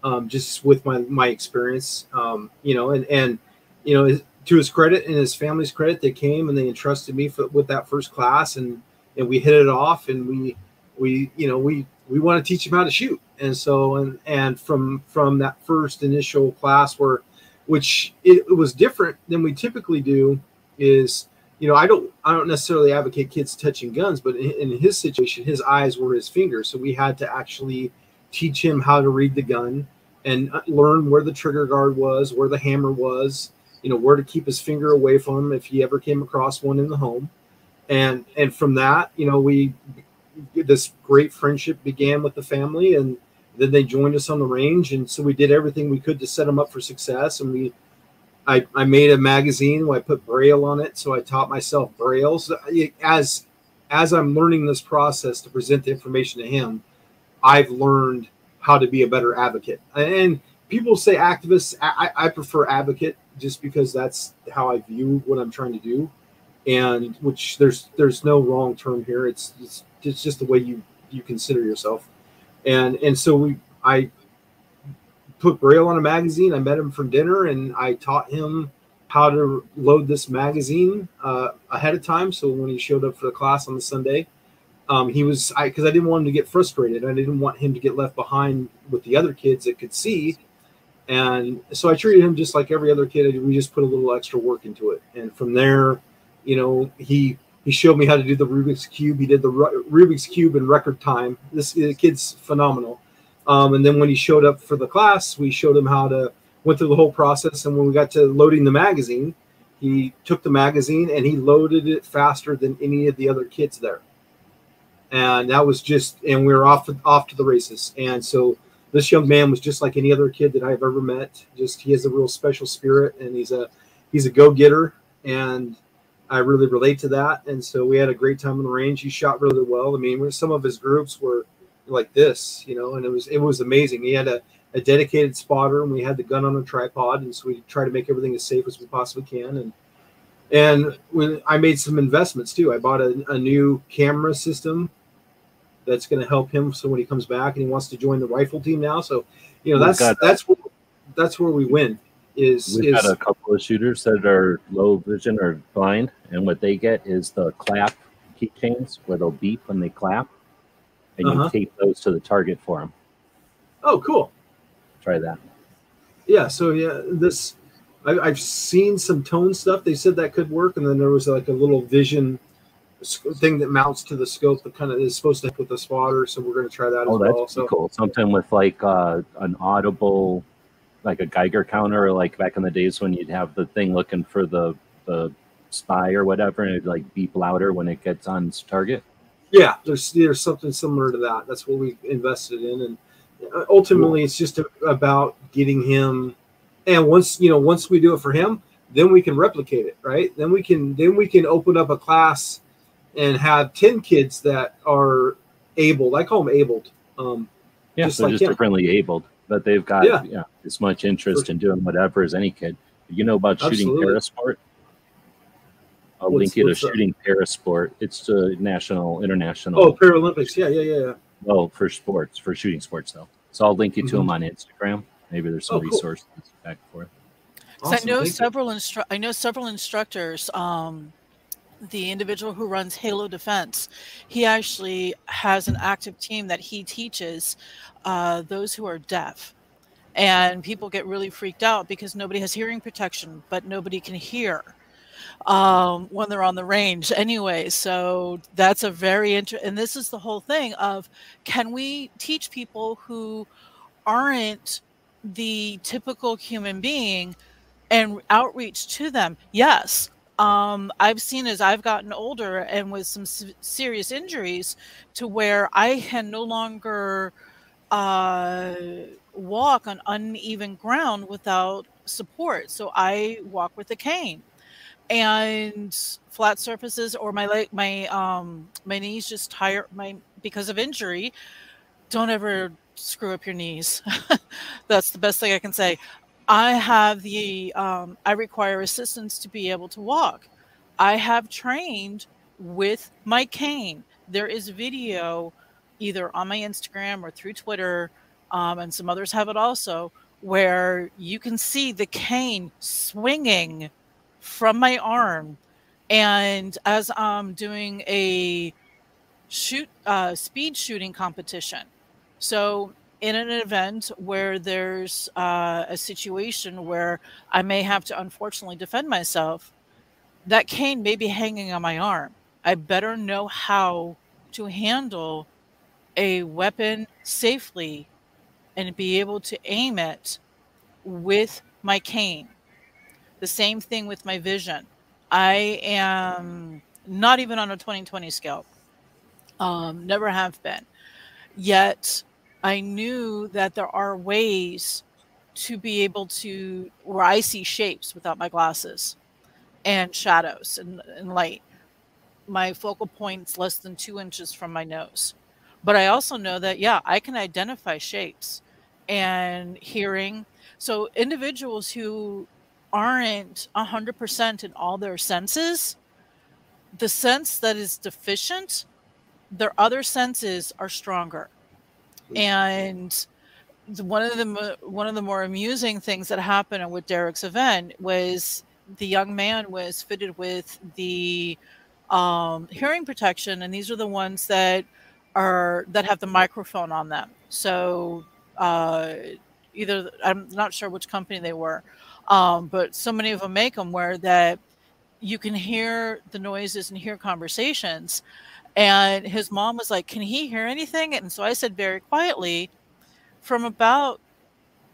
um, just with my my experience, um, you know, and and you know, to his credit and his family's credit, they came and they entrusted me for, with that first class, and and we hit it off, and we we you know we we want to teach him how to shoot, and so and and from from that first initial class where which it, it was different than we typically do is you know i don't i don't necessarily advocate kids touching guns but in, in, his situation his eyes were his fingers so we had to actually teach him how to read the gun and uh, learn where the trigger guard was where the hammer was you know where to keep his finger away from him if he ever came across one in the home. And and from that you know we this great friendship began with the family and then they joined us on the range, and so we did everything we could to set them up for success. And we, I, I made a magazine where I put Braille on it, so I taught myself Braille. So as as I'm learning this process to present the information to him, I've learned how to be a better advocate. And people say activists. I, I prefer advocate just because that's how I view what I'm trying to do, and which there's there's no wrong term here. It's it's, it's just the way you you consider yourself and and so we I put Braille on a magazine. I met him for dinner, and I taught him how to load this magazine uh, ahead of time. So when he showed up for the class on the Sunday, um, he was I because I didn't want him to get frustrated. I didn't want him to get left behind with the other kids that could see. And so I treated him just like every other kid. We just put a little extra work into it, and from there, you know, he he showed me how to do the Rubik's cube. He did the Rubik's cube in record time. This kid's phenomenal. Um, and then when he showed up for the class, we showed him how to went through the whole process. And when we got to loading the magazine, he took the magazine and he loaded it faster than any of the other kids there. And that was just, and we were off off to the races. And so this young man was just like any other kid that I've ever met. Just he has a real special spirit, and he's a he's a go getter, and I really relate to that. And so we had a great time on the range. He shot really well. I mean, some of his groups were like this, you know, and it was it was amazing. He had a, a dedicated spotter, and we had the gun on a tripod, and so we try to make everything as safe as we possibly can. And and when I made some investments too, I bought a, a new camera system that's going to help him. So when he comes back and he wants to join the rifle team now, so you know that's that's where, that's where we win. Is we've is, got a couple of shooters that are low vision or blind, and what they get is the clap keychains where they'll beep when they clap, and uh-huh. you tape those to the target for them. Oh, cool! Try that. Yeah. So yeah, this I, have seen some tone stuff. They said that could work, and then there was like a little vision thing that mounts to the scope that kind of is supposed to put the spotter. So we're going to try that oh, as well. Oh, So cool. Something with like uh, an audible, like a Geiger counter, like back in the days when you'd have the thing looking for the the spy or whatever, and it'd like beep louder when it gets on target. Yeah, there's there's something similar to that. That's what we invested in, and uh, ultimately, it's just about getting him. And once you know, once we do it for him, then we can replicate it, right? Then we can then we can open up a class and have 10 kids that are able, I call them abled. Um, yeah, just they're like just differently abled, but they've got yeah. yeah as much interest in doing whatever as any kid. You know about Absolutely. shooting parasport? I'll what's, link you to shooting parasport. It's a national, international. Oh, Paralympics. Yeah, yeah, yeah. Well, for sports, for shooting sports, though. So I'll link you to mm-hmm. them on Instagram. Maybe there's some oh, resources cool. back for it. Awesome. I know Thank several instru- I know several instructors um, the individual who runs Halo Defense, he actually has an active team that he teaches uh, those who are deaf. And people get really freaked out because nobody has hearing protection, but nobody can hear um, when they're on the range anyway. So that's a very interesting, and this is the whole thing of can we teach people who aren't the typical human being and outreach to them? Yes, um, I've seen as I've gotten older and with some serious injuries to where I can no longer uh, walk on uneven ground without support. So I walk with a cane and flat surfaces or my leg, my um, my knees just tire my because of injury. Don't ever screw up your knees. That's the best thing I can say. I have the, um, I require assistance to be able to walk. I have trained with my cane. There is video either on my Instagram or through Twitter, um, and some others have it also, where you can see the cane swinging from my arm. And as I'm doing a shoot, uh, speed shooting competition. So in an event where there's uh, a situation where I may have to unfortunately defend myself, that cane may be hanging on my arm. I better know how to handle a weapon safely and be able to aim it with my cane. The same thing with my vision. I am not even on a 2020 scale. Um, never have been. Yet I knew that there are ways to be able to where I see shapes without my glasses and shadows and, and light. My focal point's less than two inches from my nose. But I also know that, yeah, I can identify shapes and hearing. So individuals who aren't 100% in all their senses, the sense that is deficient, their other senses are stronger and one of the one of the more amusing things that happened with Derek's event was the young man was fitted with the um, hearing protection, and these are the ones that are that have the microphone on them. So uh, either I'm not sure which company they were, um, but so many of them make them where that you can hear the noises and hear conversations. And his mom was like, "Can he hear anything?" And so I said very quietly, from about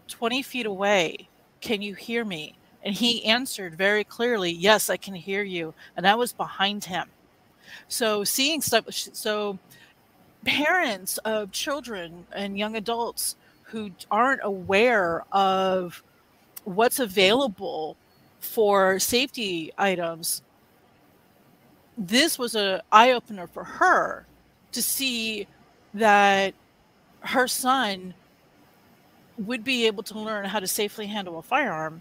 20 feet away, "Can you hear me?" And he answered very clearly, Yes, I can hear you. And I was behind him. So seeing stuff, so parents of children and young adults who aren't aware of what's available for safety items this was an eye opener for her to see that her son would be able to learn how to safely handle a firearm.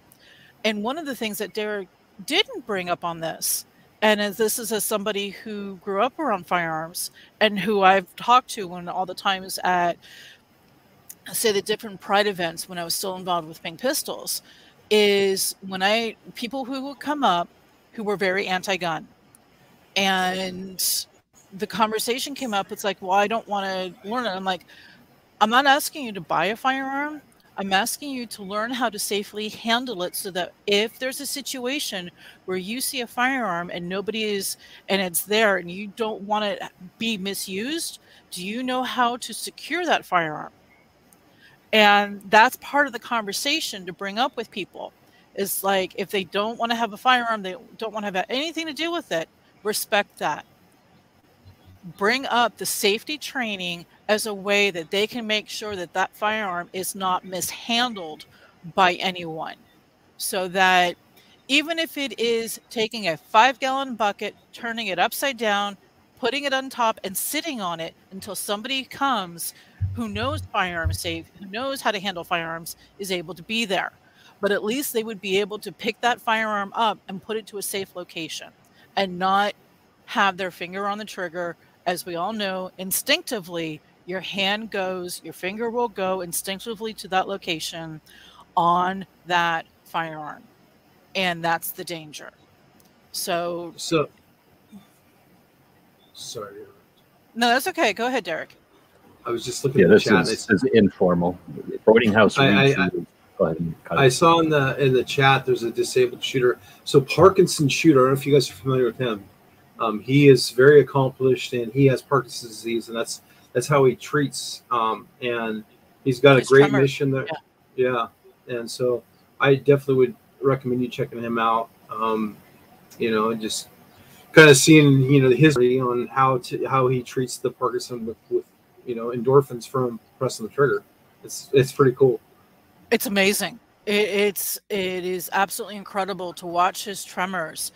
And one of the things that Derek didn't bring up on this, and as this is as somebody who grew up around firearms and who I've talked to when all the times at say the different pride events when I was still involved with pink pistols, is when I people who would come up who were very anti-gun, and the conversation came up. It's like, well, I don't want to learn it. I'm like, I'm not asking you to buy a firearm. I'm asking you to learn how to safely handle it so that if there's a situation where you see a firearm and nobody is, and it's there and you don't want it be misused, do you know how to secure that firearm? And that's part of the conversation to bring up with people. Is like if they don't want to have a firearm, they don't want to have anything to do with it, respect that. Bring up the safety training as a way that they can make sure that that firearm is not mishandled by anyone. So that even if it is taking a five gallon bucket turning it upside down putting it on top and sitting on it until somebody comes who knows firearms safe who knows how to handle firearms is able to be there. But at least they would be able to pick that firearm up and put it to a safe location and not have their finger on the trigger as we all know instinctively your hand goes, your finger will go instinctively to that location on that firearm. And that's the danger. So, so sorry. No, that's okay. Go ahead, Derek. I was just looking yeah, at the this chat. Is, this is informal. Boarding house. I, I, I, I saw in the in the chat there's a disabled shooter. So Parkinson shooter. I don't know if you guys are familiar with him. Um, he is very accomplished and he has Parkinson's disease, and that's that's how he treats. Um, and he's got a great tremor. mission there. Yeah. yeah. And so I definitely would recommend you checking him out. Um, you know, and just kind of seeing, you know, the history on how to, how he treats the Parkinson with, with, you know, endorphins from pressing the trigger. It's, it's pretty cool. It's amazing. It, it's, it is absolutely incredible to watch his tremors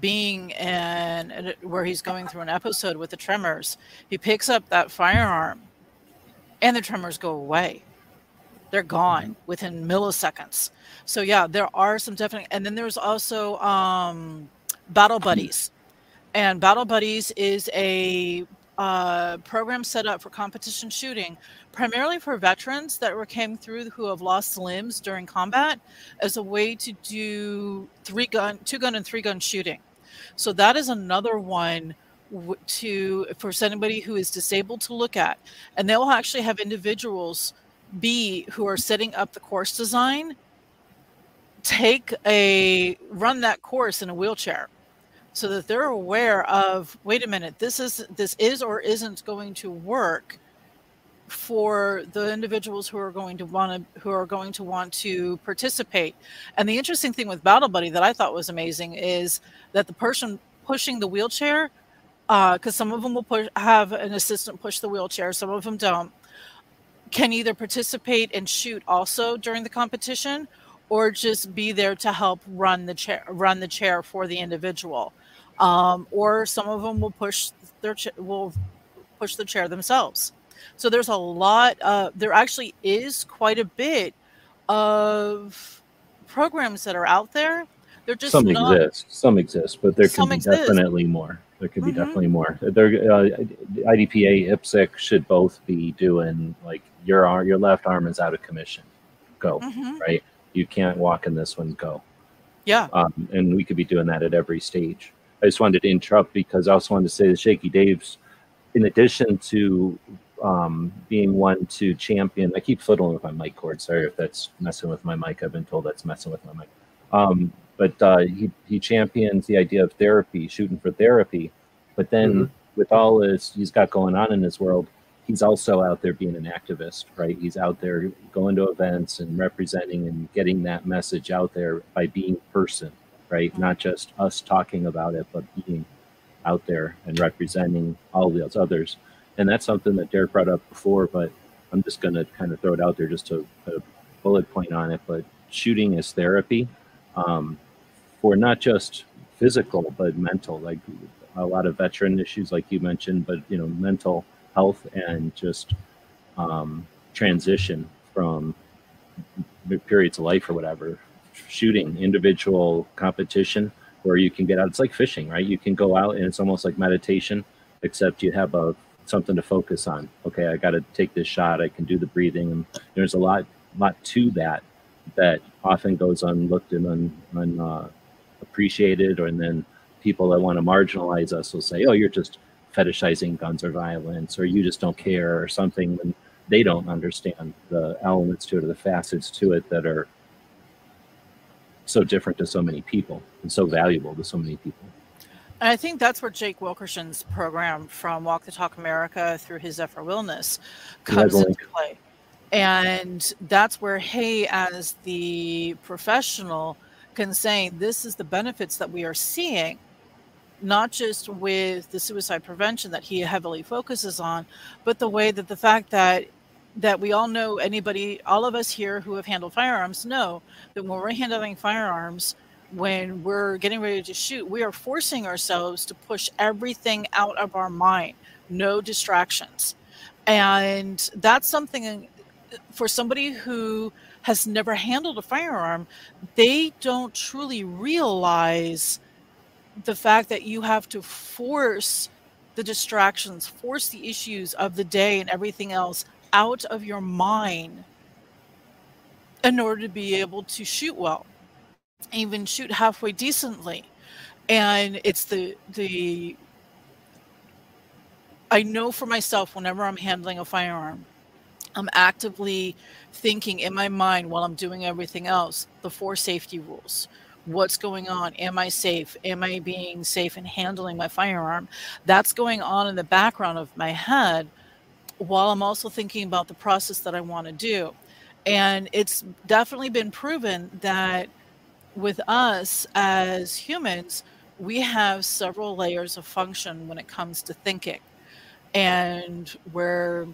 being and where he's going through an episode with the tremors, he picks up that firearm and the tremors go away. They're gone mm-hmm. within milliseconds. So yeah, there are some definite and then there's also um Battle Buddies. And Battle Buddies is a uh, program set up for competition shooting, primarily for veterans that were came through who have lost limbs during combat, as a way to do three gun, two gun, and three gun shooting. So that is another one to for anybody who is disabled to look at, and they'll actually have individuals be who are setting up the course design take a run that course in a wheelchair so that they're aware of wait a minute this is this is or isn't going to work for the individuals who are going to want to who are going to want to participate. And the interesting thing with battle buddy that i thought was amazing is that the person pushing the wheelchair because uh, some of them will push have an assistant push the wheelchair some of them don't can either participate and shoot also during the competition or just be there to help run the chair run the chair for the individual um, or some of them will push their will push the chair themselves. So there's a lot. Uh, there actually is quite a bit of programs that are out there. They're just some not, exist, some exist, but there can be exist. definitely more. There could be mm-hmm. definitely more. There, uh, IDPA, IPSC should both be doing like your arm, your left arm is out of commission. Go mm-hmm. right. You can't walk in this one. Go. Yeah. Um, and we could be doing that at every stage I just wanted to interrupt because I also wanted to say that Shaky Dave's, in addition to um, being one to champion, I keep fiddling with my mic cord. Sorry if that's messing with my mic. I've been told that's messing with my mic. Um, but uh, he, he champions the idea of therapy, shooting for therapy. But then mm-hmm. with all this he's got going on in his world, he's also out there being an activist, right? He's out there going to events and representing and getting that message out there by being person, right? Not just us talking about it, but being out there and representing all those others. And that's something that Derek brought up before, but I'm just going to kind of throw it out there just to put a bullet point on it. But shooting is therapy um, for not just physical, but mental. Like a lot of veteran issues, like you mentioned, but you know, mental health and just um, transition from periods of life or whatever. Shooting, individual competition where you can get out. It's like fishing, right? You can go out and it's almost like meditation, except you have a something to focus on. Okay, I got to take this shot. I can do the breathing, and there's a lot, lot to that that often goes unlooked and un, un uh, appreciated, or and then people that want to marginalize us will say, "Oh, you're just fetishizing guns or violence, or you just don't care, or something." When they don't understand the elements to it or the facets to it that are so different to so many people and so valuable to so many people. And I think that's where Jake Wilkerson's program from Walk the Talk America through his Zephyr Wellness comes into play. And that's where Hay, as the professional, can say this is the benefits that we are seeing, not just with the suicide prevention that he heavily focuses on, but the way that the fact that that we all know anybody all of us here who have handled firearms know that when we're handling firearms when we're getting ready to shoot, we are forcing ourselves to push everything out of our mind, no distractions. And that's something uh, for somebody who has never handled a firearm, they don't truly realize the fact that you have to force the distractions, force the issues of the day and everything else out of your mind in order to be able to shoot well even shoot halfway decently. And it's the the i know for myself whenever i'm handling a firearm i'm actively thinking in my mind while i'm doing everything else the four safety rules. What's going on? Am i safe? Am i being safe in handling my firearm? That's going on in the background of my head while i'm also thinking about the process that i want to do and it's definitely been proven that with us as humans, we have several layers of function when it comes to thinking. And where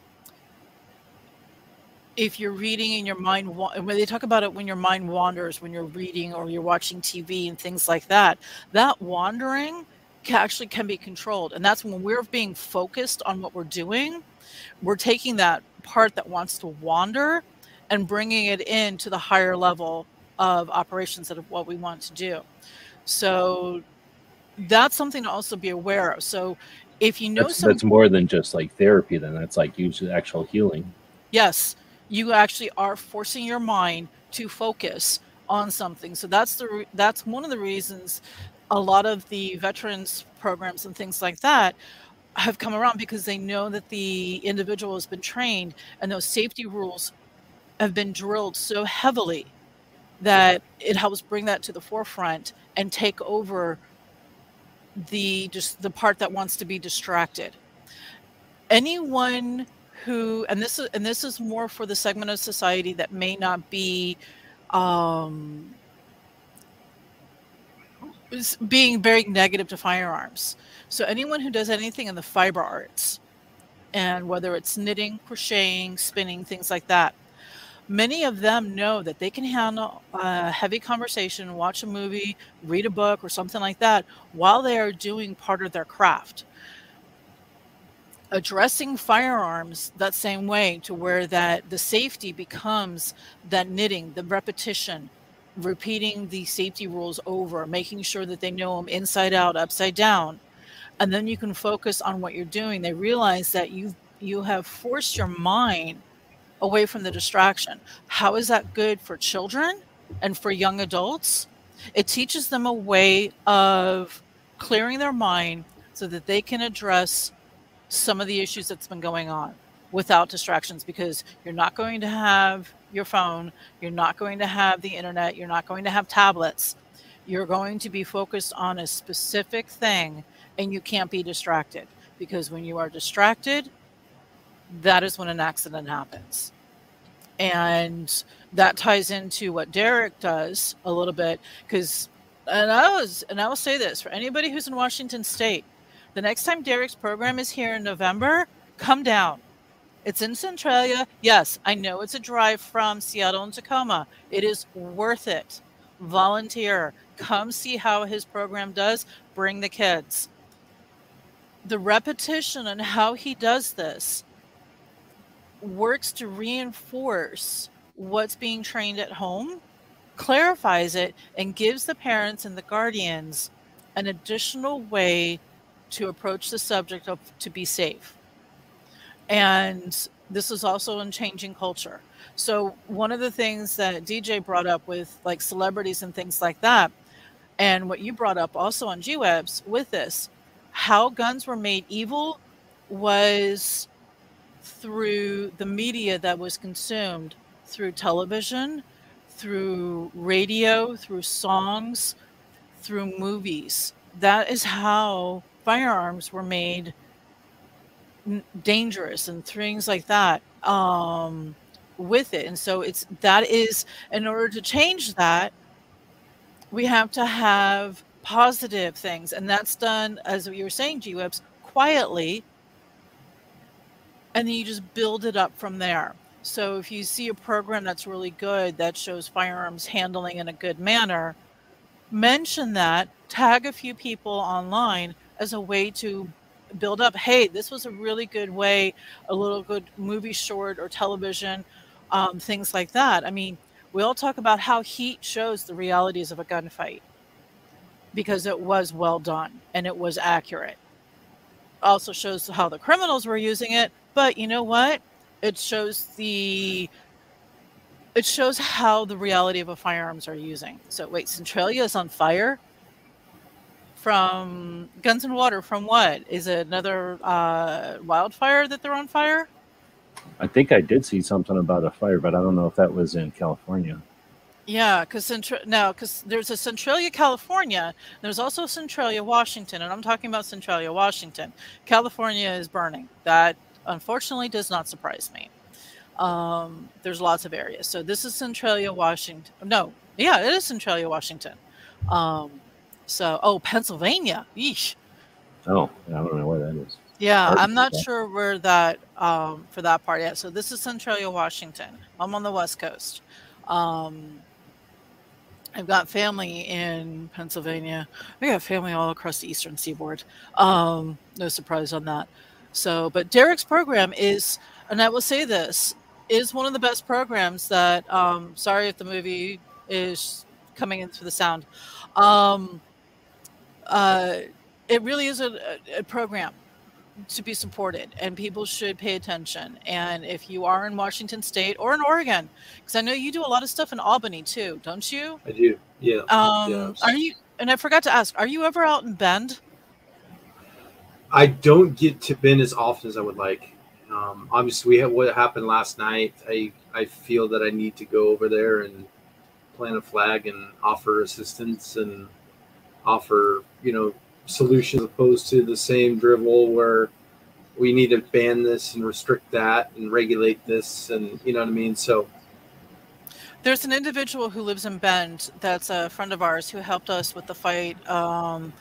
if you're reading and your mind when they talk about it when your mind wanders when you're reading or you're watching tv and things like that that wandering can actually can be controlled and that's when we're being focused on what we're doing we're taking that part that wants to wander and bringing it into the higher level of operations of what we want to do. So that's something to also be aware of. So if you know that's, some, that's more than just like therapy, then that's like usually actual healing. Yes, you actually are forcing your mind to focus on something. So that's the that's one of the reasons a lot of the veterans programs and things like that have come around because they know that the individual has been trained and those safety rules have been drilled so heavily that it helps bring that to the forefront and take over the just the part that wants to be distracted. Anyone who and this is and this is more for the segment of society that may not be um, being very negative to firearms so anyone who does anything in the fiber arts and whether it's knitting crocheting spinning things like that many of them know that they can handle a heavy conversation, watch a movie, read a book, or something like that while they are doing part of their craft. Addressing firearms that same way to where that the safety becomes that knitting, the repetition, repeating the safety rules over, making sure that they know them inside out, upside down, and then you can focus on what you're doing. They realize that you you have forced your mind away from the distraction. How is that good for children and for young adults? It teaches them a way of clearing their mind so that they can address some of the issues that's been going on without distractions because you're not going to have your phone, you're not going to have the internet, you're not going to have tablets. You're going to be focused on a specific thing and you can't be distracted because when you are distracted, that is when an accident happens. And that ties into what Derek does a little bit because and I was and I will say this for anybody who's in Washington state, the next time Derek's program is here in November, come down. It's in Centralia. Yes, I know it's a drive from Seattle and Tacoma. It is worth it. Volunteer. Come see how his program does. Bring the kids. The repetition and how he does this works to reinforce what's being trained at home, clarifies it, and gives the parents and the guardians an additional way to approach the subject of to be safe. And this is also in changing culture. So one of the things that DJ brought up with like celebrities and things like that, and what you brought up also on G-Webs with this, how guns were made evil was through the media that was consumed through television, through radio, through songs, through movies. That is how firearms were made dangerous and things like that um, with it. And so it's that is in order to change that, we have to have positive things, and that's done as you were saying, G Webs, quietly, and then you just build it up from there. So if you see a program that's really good that shows firearms handling in a good manner, mention that, tag a few people online as a way to build up hey this was a really good way a little good movie short or television um, things like that i mean we all talk about how heat shows the realities of a gunfight because it was well done and it was accurate also shows how the criminals were using it but you know what it shows the it shows how the reality of a firearms are using so wait centralia is on fire from Guns and Water. From what is it? Another uh, wildfire that they're on fire? I think I did see something about a fire, but I don't know if that was in California. Yeah, because Centra- now because there's a Centralia, California. There's also Centralia, Washington, and I'm talking about Centralia, Washington. California is burning. That unfortunately does not surprise me. Um, there's lots of areas. So this is Centralia, Washington. No, yeah, it is Centralia, Washington. Um, so, oh, Pennsylvania. Yeesh. Oh, I don't know where that is. Yeah, I'm not sure where that um, for that part yet. So this is Centralia, Washington. I'm on the West Coast. Um, I've got family in Pennsylvania. I got family all across the Eastern Seaboard. Um, no surprise on that. So, but Derek's program is, and I will say this, is one of the best programs that. Um, sorry if the movie is coming in through the sound. Um, uh, it really is a, a program to be supported and people should pay attention. And if you are in washington state or in oregon because i know you do a lot of stuff in albany too don't you? I do. Yeah. Um yes. are you and i forgot to ask are you ever out in bend? I don't get to bend as often as i would like. Um obviously we have what happened last night i i feel that i need to go over there and plant a flag and offer assistance and offer you know solutions opposed to the same drivel where we need to ban this and restrict that and regulate this and you know what I mean. So there's an individual who lives in Bend that's a friend of ours who helped us with the fight um,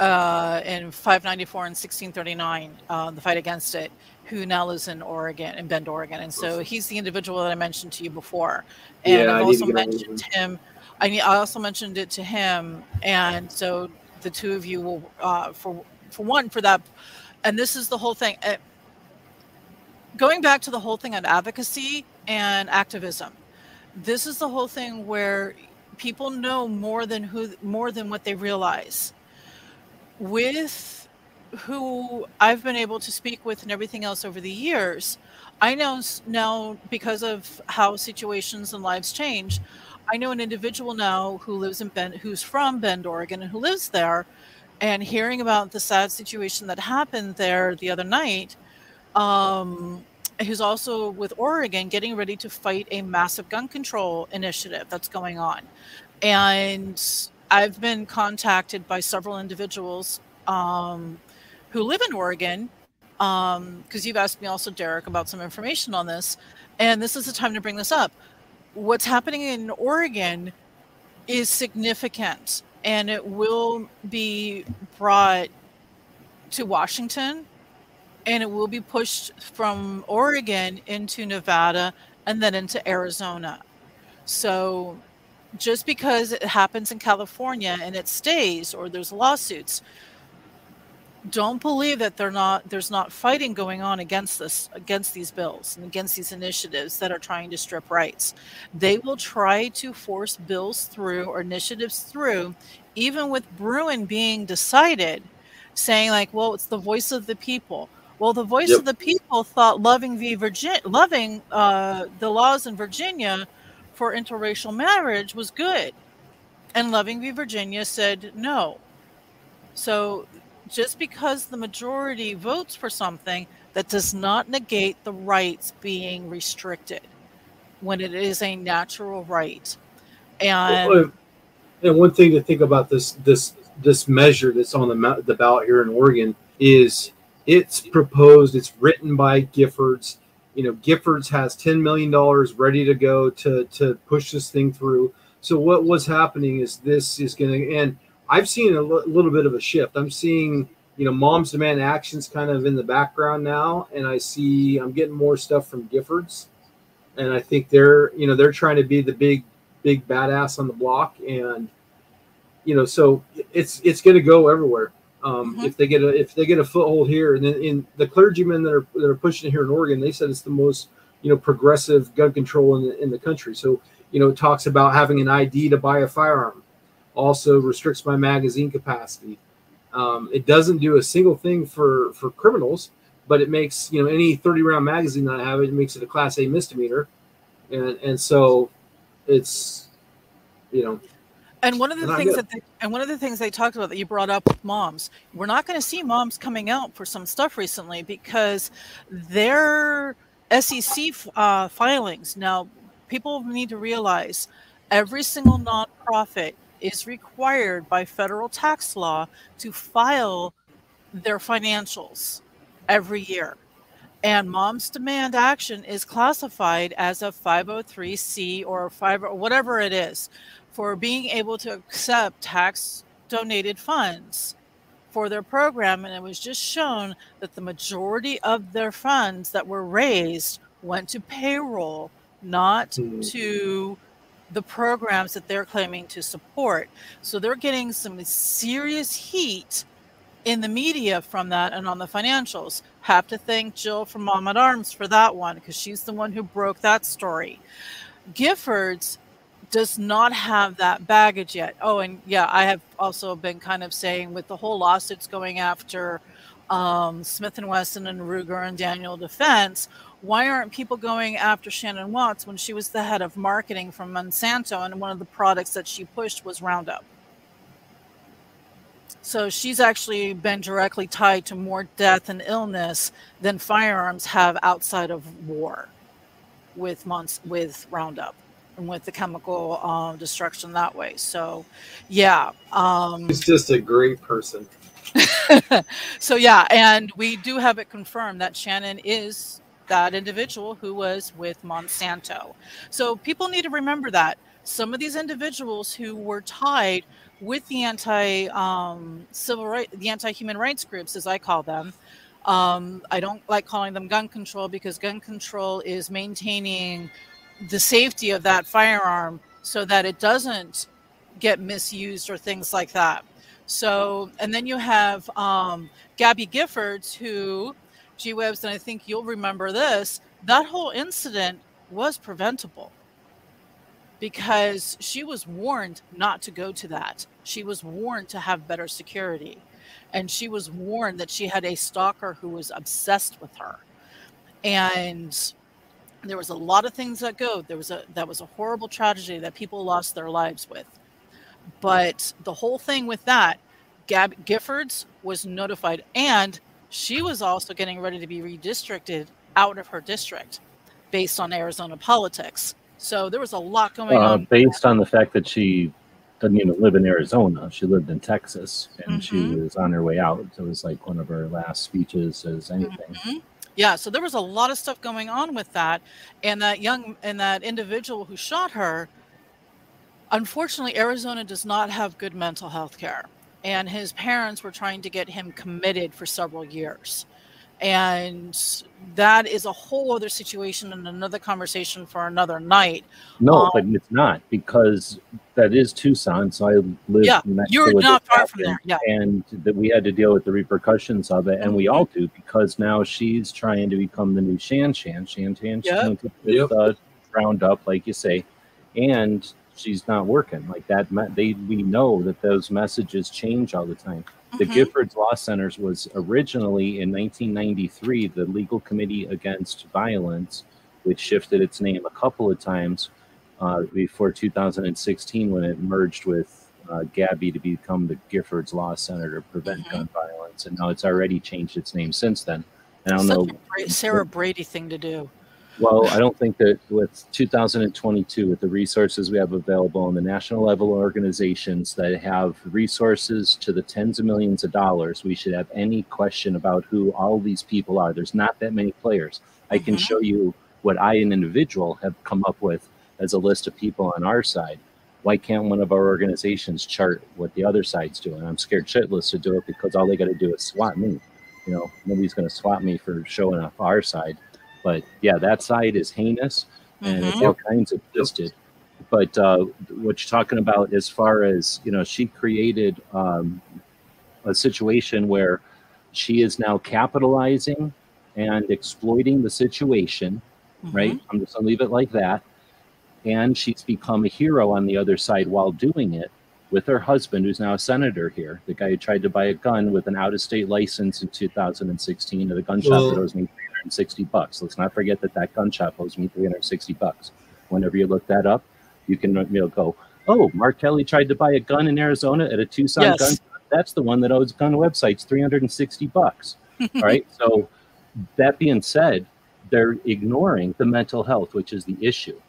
uh, in 594 and 1639, uh, the fight against it, who now lives in Oregon, in Bend, Oregon. And so he's the individual that I mentioned to you before. And Yeah, I I've also mentioned him. I mean, I also mentioned it to him, and so the two of you will, uh, for for one, for that, and this is the whole thing. Uh, going back to the whole thing on advocacy and activism, this is the whole thing where people know more than who more than what they realize. With who I've been able to speak with and everything else over the years, I know now because of how situations and lives change. I know an individual now who lives in Bend, who's from Bend, Oregon, and who lives there, and hearing about the sad situation that happened there the other night, um, who's also with Oregon getting ready to fight a massive gun control initiative that's going on. And I've been contacted by several individuals um, who live in Oregon because um, you've asked me also, Derek, about some information on this. And this is the time to bring this up. What's happening in Oregon is significant and it will be brought to Washington and it will be pushed from Oregon into Nevada and then into Arizona. So just because it happens in California and it stays or there's lawsuits, don't believe that they're not there's not fighting going on against this against these bills and against these initiatives that are trying to strip rights. They will try to force bills through or initiatives through even with Bruen being decided saying like well it's the voice of the people. Well the voice yep. of the people thought loving v virginia loving uh, the laws in virginia for interracial marriage was good. And loving v virginia said no. So just because the majority votes for something, that does not negate the rights being restricted when it is a natural right. And and one thing to think about this this this measure that's on the the ballot here in Oregon is it's proposed. It's written by Giffords. You know, Giffords has ten million dollars ready to go to to push this thing through. So what was happening is this is going to and I've seen a l- little bit of a shift. I'm seeing, you know, Moms Demand Actions kind of in the background now, and I see I'm getting more stuff from Giffords, and I think they're, you know, they're trying to be the big, big badass on the block, and you know, so it's it's going to go everywhere. Um, mm-hmm. If they get a if they get a foothold here, and then in the clergymen that are that are pushing it here in Oregon, they said it's the most you know progressive gun control in the in the country. So you know, it talks about having an ID to buy a firearm also restricts my magazine capacity. Um, it doesn't do a single thing for for criminals, but it makes you know any 30 round magazine that I have it makes it a class A misdemeanor, and and so it's you know. And one of the things that they, and one of the things they talked about that you brought up with moms, we're not going to see moms coming out for some stuff recently because their SEC uh, filings now. People need to realize every single nonprofit is required by federal tax law to file their financials every year. And mom's demand action is classified as a 503c or 5 or whatever it is for being able to accept tax donated funds for their program. And it was just shown that the majority of their funds that were raised went to payroll, not mm-hmm. to the programs that they're claiming to support. So they're getting some serious heat in the media from that and on the financials. Have to thank Jill from Mom at Arms for that one because she's the one who broke that story. Giffords does not have that baggage yet. Oh, and yeah, I have also been kind of saying with the whole lawsuits going after um, Smith and Wesson and Ruger and Daniel Defense, why aren't people going after Shannon Watts when she was the head of marketing from Monsanto and one of the products that she pushed was Roundup? So she's actually been directly tied to more death and illness than firearms have outside of war with months with Roundup and with the chemical uh, destruction that way. So, yeah, um, she's just a great person. so yeah, and we do have it confirmed that Shannon is that individual who was with Monsanto. So people need to remember that some of these individuals who were tied with the anti um, civil right, the anti human rights groups, as I call them. Um, I don't like calling them gun control because gun control is maintaining the safety of that firearm so that it doesn't get misused or things like that. So, and then you have um, Gabby Giffords, who G Webs, and I think you'll remember this, that whole incident was preventable because she was warned not to go to that. She was warned to have better security. And she was warned that she had a stalker who was obsessed with her. And there was a lot of things that go. There was a that was a horrible tragedy that people lost their lives with. But the whole thing with that Gab Giffords was notified, and she was also getting ready to be redistricted out of her district based on Arizona politics. So there was a lot going uh, on. Based on the fact that she doesn't even live in Arizona, she lived in Texas, and mm-hmm. she was on her way out. It was like one of her last speeches as anything. Mm-hmm. Yeah, so there was a lot of stuff going on with that, and that young and that individual who shot her. Unfortunately, Arizona does not have good mental health care, and his parents were trying to get him committed for several years and that is a whole other situation and another conversation for another night. No, um, but it's not because that is Tucson. So I live. Yeah, you're not far from there. Yeah, and that we had to deal with the repercussions of it, and we all do because now she's trying to become the new Shan Shan. Shan Shan. Yep. With, uh, round up, like you say, and she's not working like that. They we know that those messages change all the time. The mm-hmm. Giffords Law Centers was originally in 1993 the Legal Community Against Violence, which shifted its name a couple of times uh, before 2016 when it merged with uh, GABI to become the Giffords Law Center to prevent mm-hmm. gun violence. And now it's already changed its name since then. And I don't Such know. Sarah Brady thing to do. Well, I don't think that with 2022, with the resources we have available in the national level organizations that have resources to the tens of millions of dollars, we should have any question about who all these people are. There's not that many players. I mm-hmm. can show you what I, an individual, have come up with as a list of people on our side. Why can't one of our organizations chart what the other side's doing? I'm scared shitless to do it because all they got to do is swat me. You know, nobody's going to swat me for showing up our side but yeah, that side is heinous and mm-hmm. it's all kinds of twisted. But uh, what you're talking about, as far as you know, she created um, a situation where she is now capitalizing and exploiting the situation. Mm-hmm. Right? I'm just gonna leave it like that. And she's become a hero on the other side while doing it with her husband, who's now a senator here, the guy who tried to buy a gun with an out of state license in 2016 at a gun shop well, that was me 360 bucks. Let's not forget that that gun shop owes me 360 bucks. Whenever you look that up, you can you know, go, oh, Mark Kelly tried to buy a gun in Arizona at a Tucson yes. gun. That's the one that owes gun websites 360 bucks. All right. So that being said, they're ignoring the mental health, which is the issue.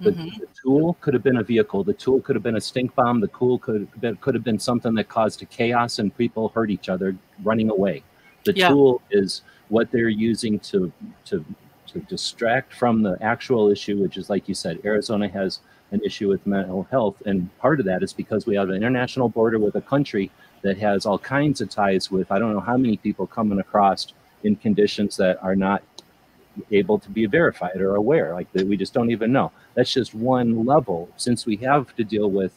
The, mm-hmm. the, tool could have been a vehicle. The tool could have been a stink bomb. The tool could have been, could have been something that caused a chaos and people hurt each other running away. The yeah. tool is what they're using to to to distract from the actual issue, which is like you said, Arizona has an issue with mental health, and part of that is because we have an international border with a country that has all kinds of ties with I don't know how many people coming across in conditions that are not able to be verified or aware, like that we just don't even know. That's just one level. Since we have to deal with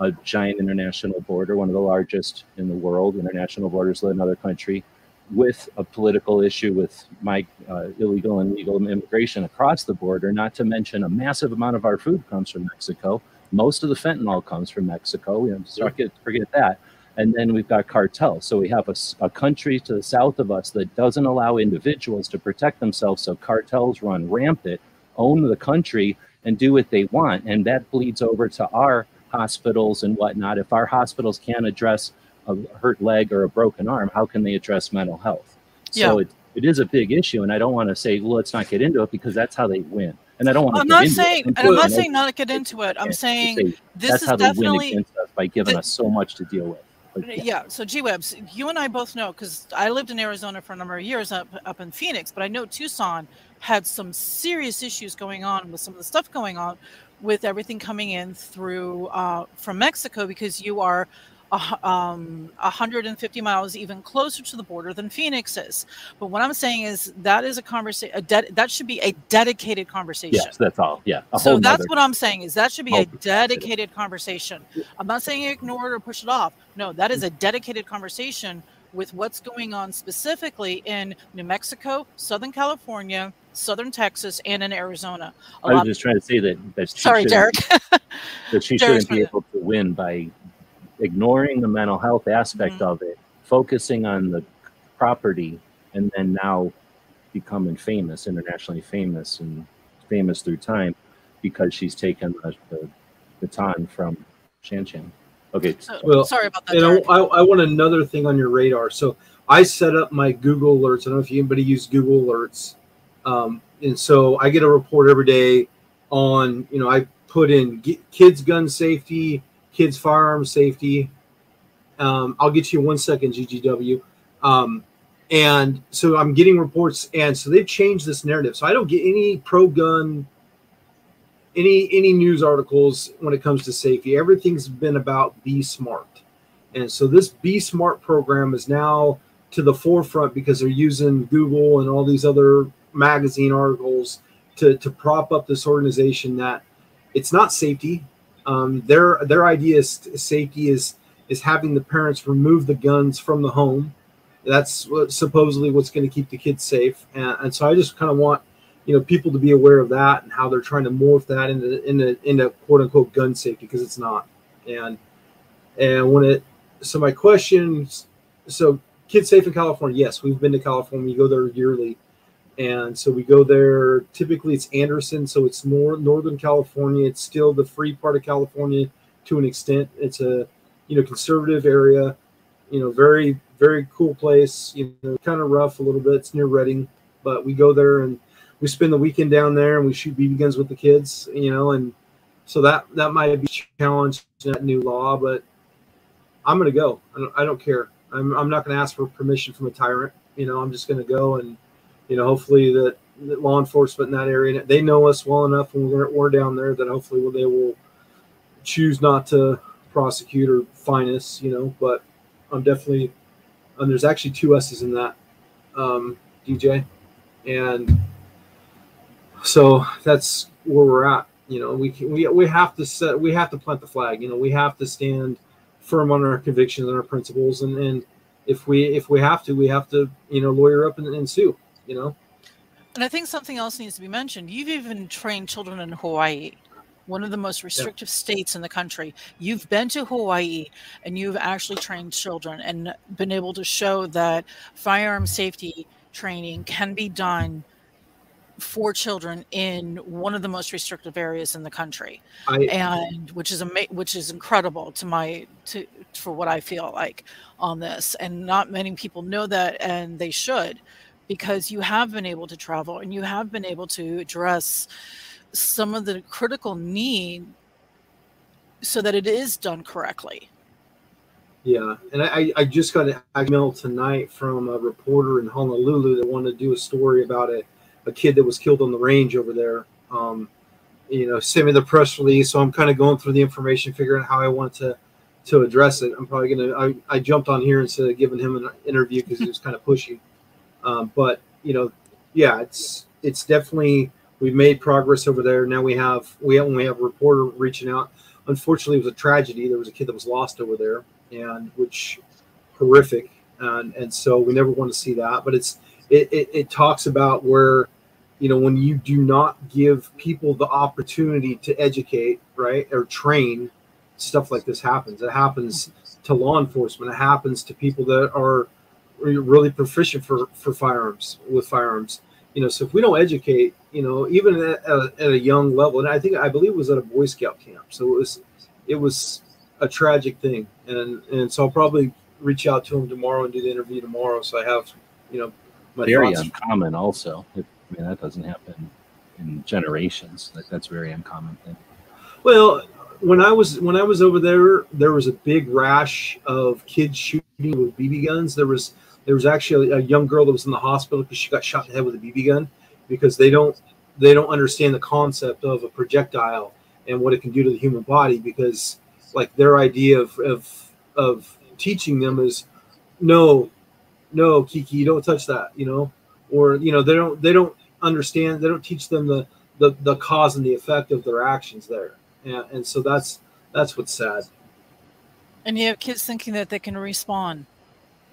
a giant international border, one of the largest in the world, international borders with another country, with a political issue with my uh, illegal and legal immigration across the border, not to mention a massive amount of our food comes from Mexico. Most of the fentanyl comes from Mexico. We forget, forget that. And then we've got cartels. So we have a, a country to the south of us that doesn't allow individuals to protect themselves. So cartels run rampant, own the country, and do what they want. And that bleeds over to our hospitals and whatnot. If our hospitals can't address a hurt leg or a broken arm, how can they address mental health? So yeah. it, it is a big issue, and I don't want to say, well, let's not get into it because that's how they win. And I don't want to. I'm not saying, and I'm not saying not to get into it. I'm saying say, this is definitely by giving us so much to deal with. But, yeah. yeah. So G Webs, you and I both know because I lived in Arizona for a number of years up up in Phoenix, but I know Tucson had some serious issues going on with some of the stuff going on with everything coming in through uh, from Mexico because you are um, 150 miles even closer to the border than Phoenix is. But what I'm saying is that is a conversation. De- that should be a dedicated conversation. Yes, that's all. Yeah. So that's what I'm saying is that should be a dedicated conversation. I'm not saying ignore it or push it off. No, that is a dedicated conversation with what's going on specifically in New Mexico, Southern California, Southern Texas, and in Arizona. A I was just trying to say that. that sorry, Derek. that she shouldn't be able to win by ignoring the mental health aspect mm-hmm. of it, focusing on the property, and then now becoming famous, internationally famous, and famous through time because she's taken the, the baton from Shan Shan. Okay. So, Well, sorry about that. And I, I, I want another thing on your radar. So I set up my Google alerts. I don't know if anybody use Google alerts. Um, and so I get a report every day on, you know, I put in g- kids gun safety, kids firearm safety. Um, I'll get you one second, GGW. Um, and so I'm getting reports, and so they've changed this narrative. So I don't get any pro gun, any any news articles when it comes to safety. Everything's been about be smart. And so this Be Smart program is now to the forefront because they're using Google and all these other magazine articles to, to prop up this organization that it's not safety. Um, their their idea is safety is is having the parents remove the guns from the home. That's supposedly what's going to keep the kids safe. And, and so I just kind of want you know people to be aware of that and how they're trying to morph that into into into quote unquote gun safety because it's not. And and when it so my questions so kids safe in california yes we've been to california we go there yearly and so we go there typically it's anderson so it's more northern california it's still the free part of california to an extent it's a you know conservative area you know very very cool place you know kind of rough a little bit it's near Redding but we go there and we spend the weekend down there and we shoot bb guns with the kids you know and so that that might be challenged that new law but I'm to go. I don't, I don't care. I'm, I'm not to ask for permission from a tyrant. You know, I'm just to go and, you know, hopefully that, that law enforcement in that area, they know us well enough when we're, we're down there that hopefully they will choose not to prosecute or fine us, you know, but I'm definitely, and there's actually two S's in that, um, DJ. And so that's where we're at. You know, we we, we have to set, we have to plant the flag, you know, we have to stand firm on our convictions and our principles. And, and if we, if we have to, we have to, you know, lawyer up and, and sue, you know? And I think something else needs to be mentioned. You've even trained children in Hawaii, one of the most restrictive states in the country. You've been to Hawaii and you've actually trained children and been able to show that firearm safety training can be done for children in one of the most restrictive areas in the country I, and which is ama- which is incredible to my to for what I feel like on this and not many people know that and they should because you have been able to travel and you have been able to address some of the critical need so that it is done correctly Yeah, and I, I just got an email tonight from a reporter in Honolulu that wanted to do a story about a, a kid that was killed on the range over there. Um, you know, sent me the press release, so I'm kind of going through the information, figuring out how I want to to address it. I'm probably gonna. I, I jumped on here instead of giving him an interview because he was kind of pushy. Um, but you know, yeah, it's it's definitely we've made progress over there. Now we have we have, we have a reporter reaching out. Unfortunately, it was a tragedy. There was a kid that was lost over there and which horrific and and so we never want to see that but it's it, it, it talks about where you know when you do not give people the opportunity to educate right or train stuff like this happens it happens to law enforcement it happens to people that are really proficient for for firearms with firearms. You know so if we don't educate you know even at a, at a young level and i think i believe it was at a boy scout camp so it was it was a tragic thing. And and so i'll probably reach out to him tomorrow and do the interview tomorrow so i have you know my very thoughts. uncommon also. I mean that doesn't happen in generations. Like that's very uncommon thing. Well when i was when i was over there there was a big rash of kids shooting with bb guns. There was there was actually a young girl that was in the hospital because she got shot in the head with a bb gun because they don't they don't understand the concept of a projectile and what it can do to the human body because like their idea of of, of teaching them is no no kiki you don't touch that you know? Or you know they don't they don't understand they don't teach them the the, the cause and the effect of their actions there. And, and so that's that's what's sad. And you have kids thinking that they can respawn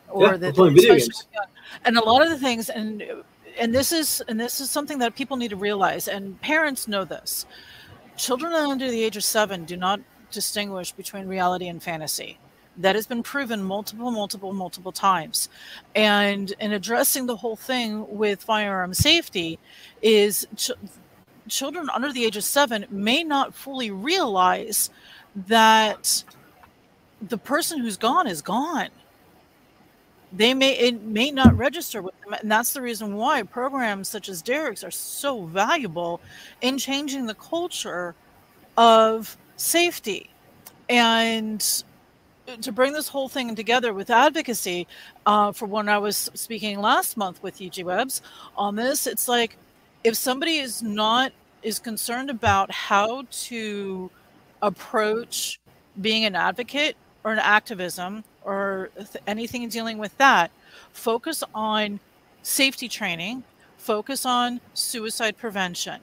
Yeah, or that playing video games. and a lot of the things and and this is and this is something that people need to realize and parents know this. Children under the age of seven do not distinguish between reality and fantasy. That has been proven multiple multiple multiple times. And in addressing the whole thing with firearm safety is ch- children under the age of seven may not fully realize that the person who's gone is gone they may it may not register with them and that's the reason why programs such as derek's are so valuable in changing the culture of safety. And to bring this whole thing together with advocacy uh, for when i was speaking last month with ug webs on this it's like if somebody is not is concerned about how to approach being an advocate or an activism or th- anything dealing with that, focus on safety training, focus on suicide prevention.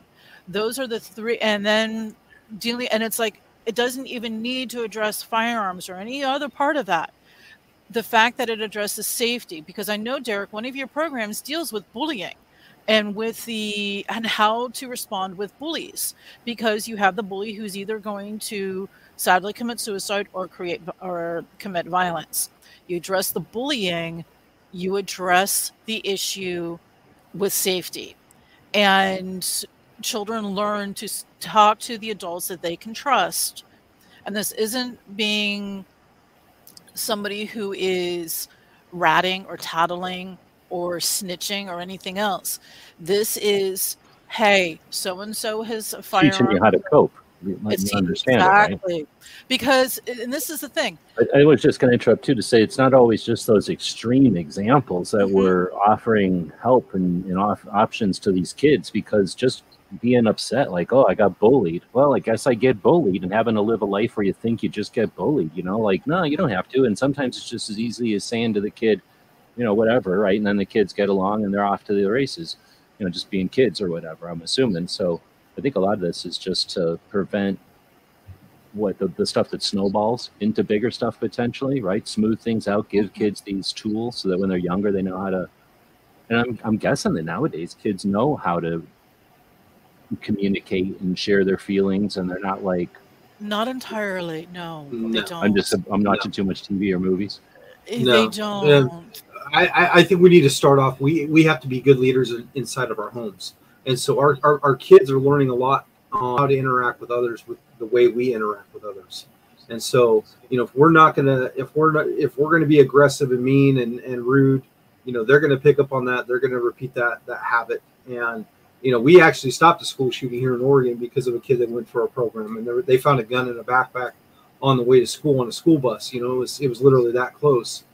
Those are the three, and then dealing, and it's like it doesn't even need to address firearms or any other part of that. The fact that it addresses safety, because I know, Derek, one of your programs deals with bullying and with the and how to respond with bullies because you have the bully who's either going to sadly commit suicide or create or commit violence. You address the bullying, you address the issue with safety. And children learn to talk to the adults that they can trust. And this isn't being somebody who is ratting or tattling or snitching or anything else. This is, hey, so and so has a firearm. Teaching you how to cope let It's you understand exactly it, because, and this is the thing. I, I was just going to interrupt too to say it's not always just those extreme examples that Mhm. we're offering help and, and off, options to these kids because just being upset like oh i got bullied well i guess i get bullied and having to live a life where you think you just get bullied you know like no you don't have to and sometimes it's just as easy as saying to the kid you know whatever right and then the kids get along and they're off to the races you know just being kids or whatever i'm assuming so I think a lot of this is just to prevent what the, the stuff that snowballs into bigger stuff potentially, right? Smooth things out, give mm-hmm. kids these tools so that when they're younger, they know how to. And I'm, I'm guessing that nowadays kids know how to communicate and share their feelings, and they're not like, Not entirely. No, they don't. I'm just, I'm No. watching too much TV or movies. Eh, no. They don't. I, I, I think we need to start off. We we have to be good leaders in, inside of our homes, and so our, our, our kids are learning a lot on how to interact with others with the way we interact with others. And so, you know, if we're not gonna, if we're not, if we're gonna be aggressive and mean and, and rude, you know, they're gonna pick up on that. They're gonna repeat that that habit. And you know, we actually stopped a school shooting here in Oregon because of a kid that went for our program, and they, they found a gun in a backpack on the way to school on a school bus. You know, it was it was literally that close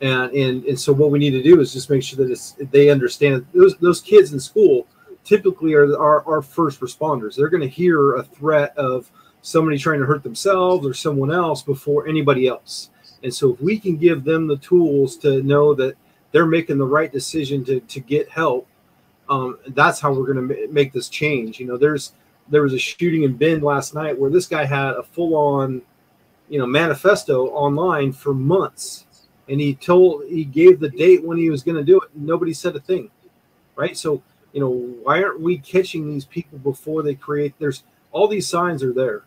and and and so what we need to do is just make sure that it's they understand those those kids in school typically are our, first responders. They're going to hear a threat of somebody trying to hurt themselves or someone else before anybody else. And so if we can give them the tools to know that they're making the right decision to to get help um, that's how we're going to make this change. You know there's there was a shooting in bend last night where this guy had a full-on you know manifesto online for months. And he told he gave the date when he was going to do it. Nobody said a thing right? So you know why aren't we catching these people before they create there's all these signs are there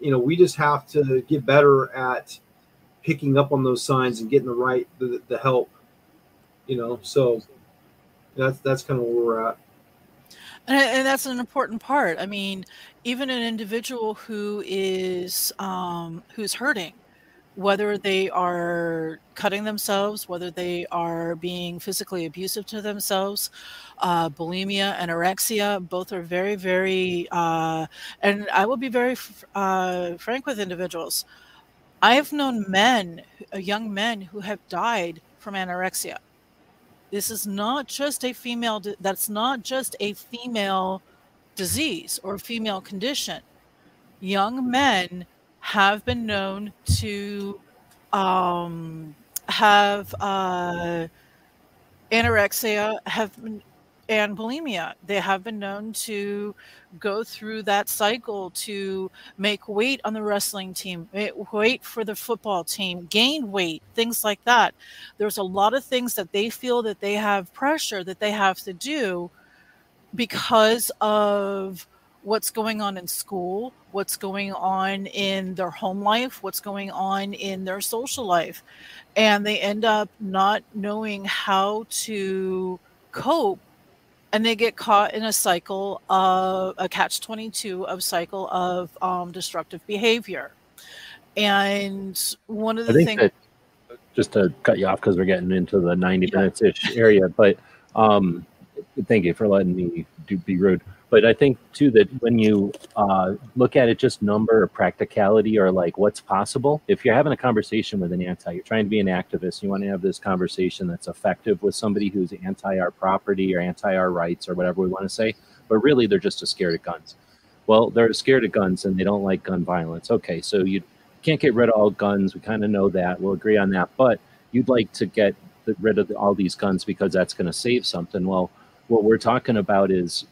you know we just have to get better at picking up on those signs and getting the right the, the help you know so that's that's kind of where we're at And, and that's an important part. I mean, even an individual who is um, who's hurting, whether they are cutting themselves, whether they are being physically abusive to themselves, uh, bulimia, anorexia, both are very, very. Uh, and I will be very uh, frank with individuals. I have known men, uh, young men, who have died from anorexia. This is not just a female. That's not just a female disease or female condition. Young men have been known to um, have uh, anorexia, have been, and bulimia. They have been known to go through that cycle to make weight on the wrestling team, weight for the football team, gain weight, things like that. There's a lot of things that they feel that they have pressure that they have to do because of what's going on in school, what's going on in their home life, what's going on in their social life. And they end up not knowing how to cope and they get caught in a cycle of a catch 22 of cycle of um, destructive behavior And one of I the think things, that just to cut you off because we're getting into the 90 minutes ish area, but um, thank you for letting me do, be rude. But I think too that when you uh, look at it just number or practicality or like what's possible, if you're having a conversation with an anti, you're trying to be an activist, you want to have this conversation that's effective with somebody who's anti our property or anti our rights or whatever we want to say, but really they're just scared of guns. Well, they're scared of guns and they don't like gun violence. Okay, so you can't get rid of all guns. We kind of know that. We'll agree on that. But you'd like to get rid of all these guns because that's going to save something. Well, what we're talking about is,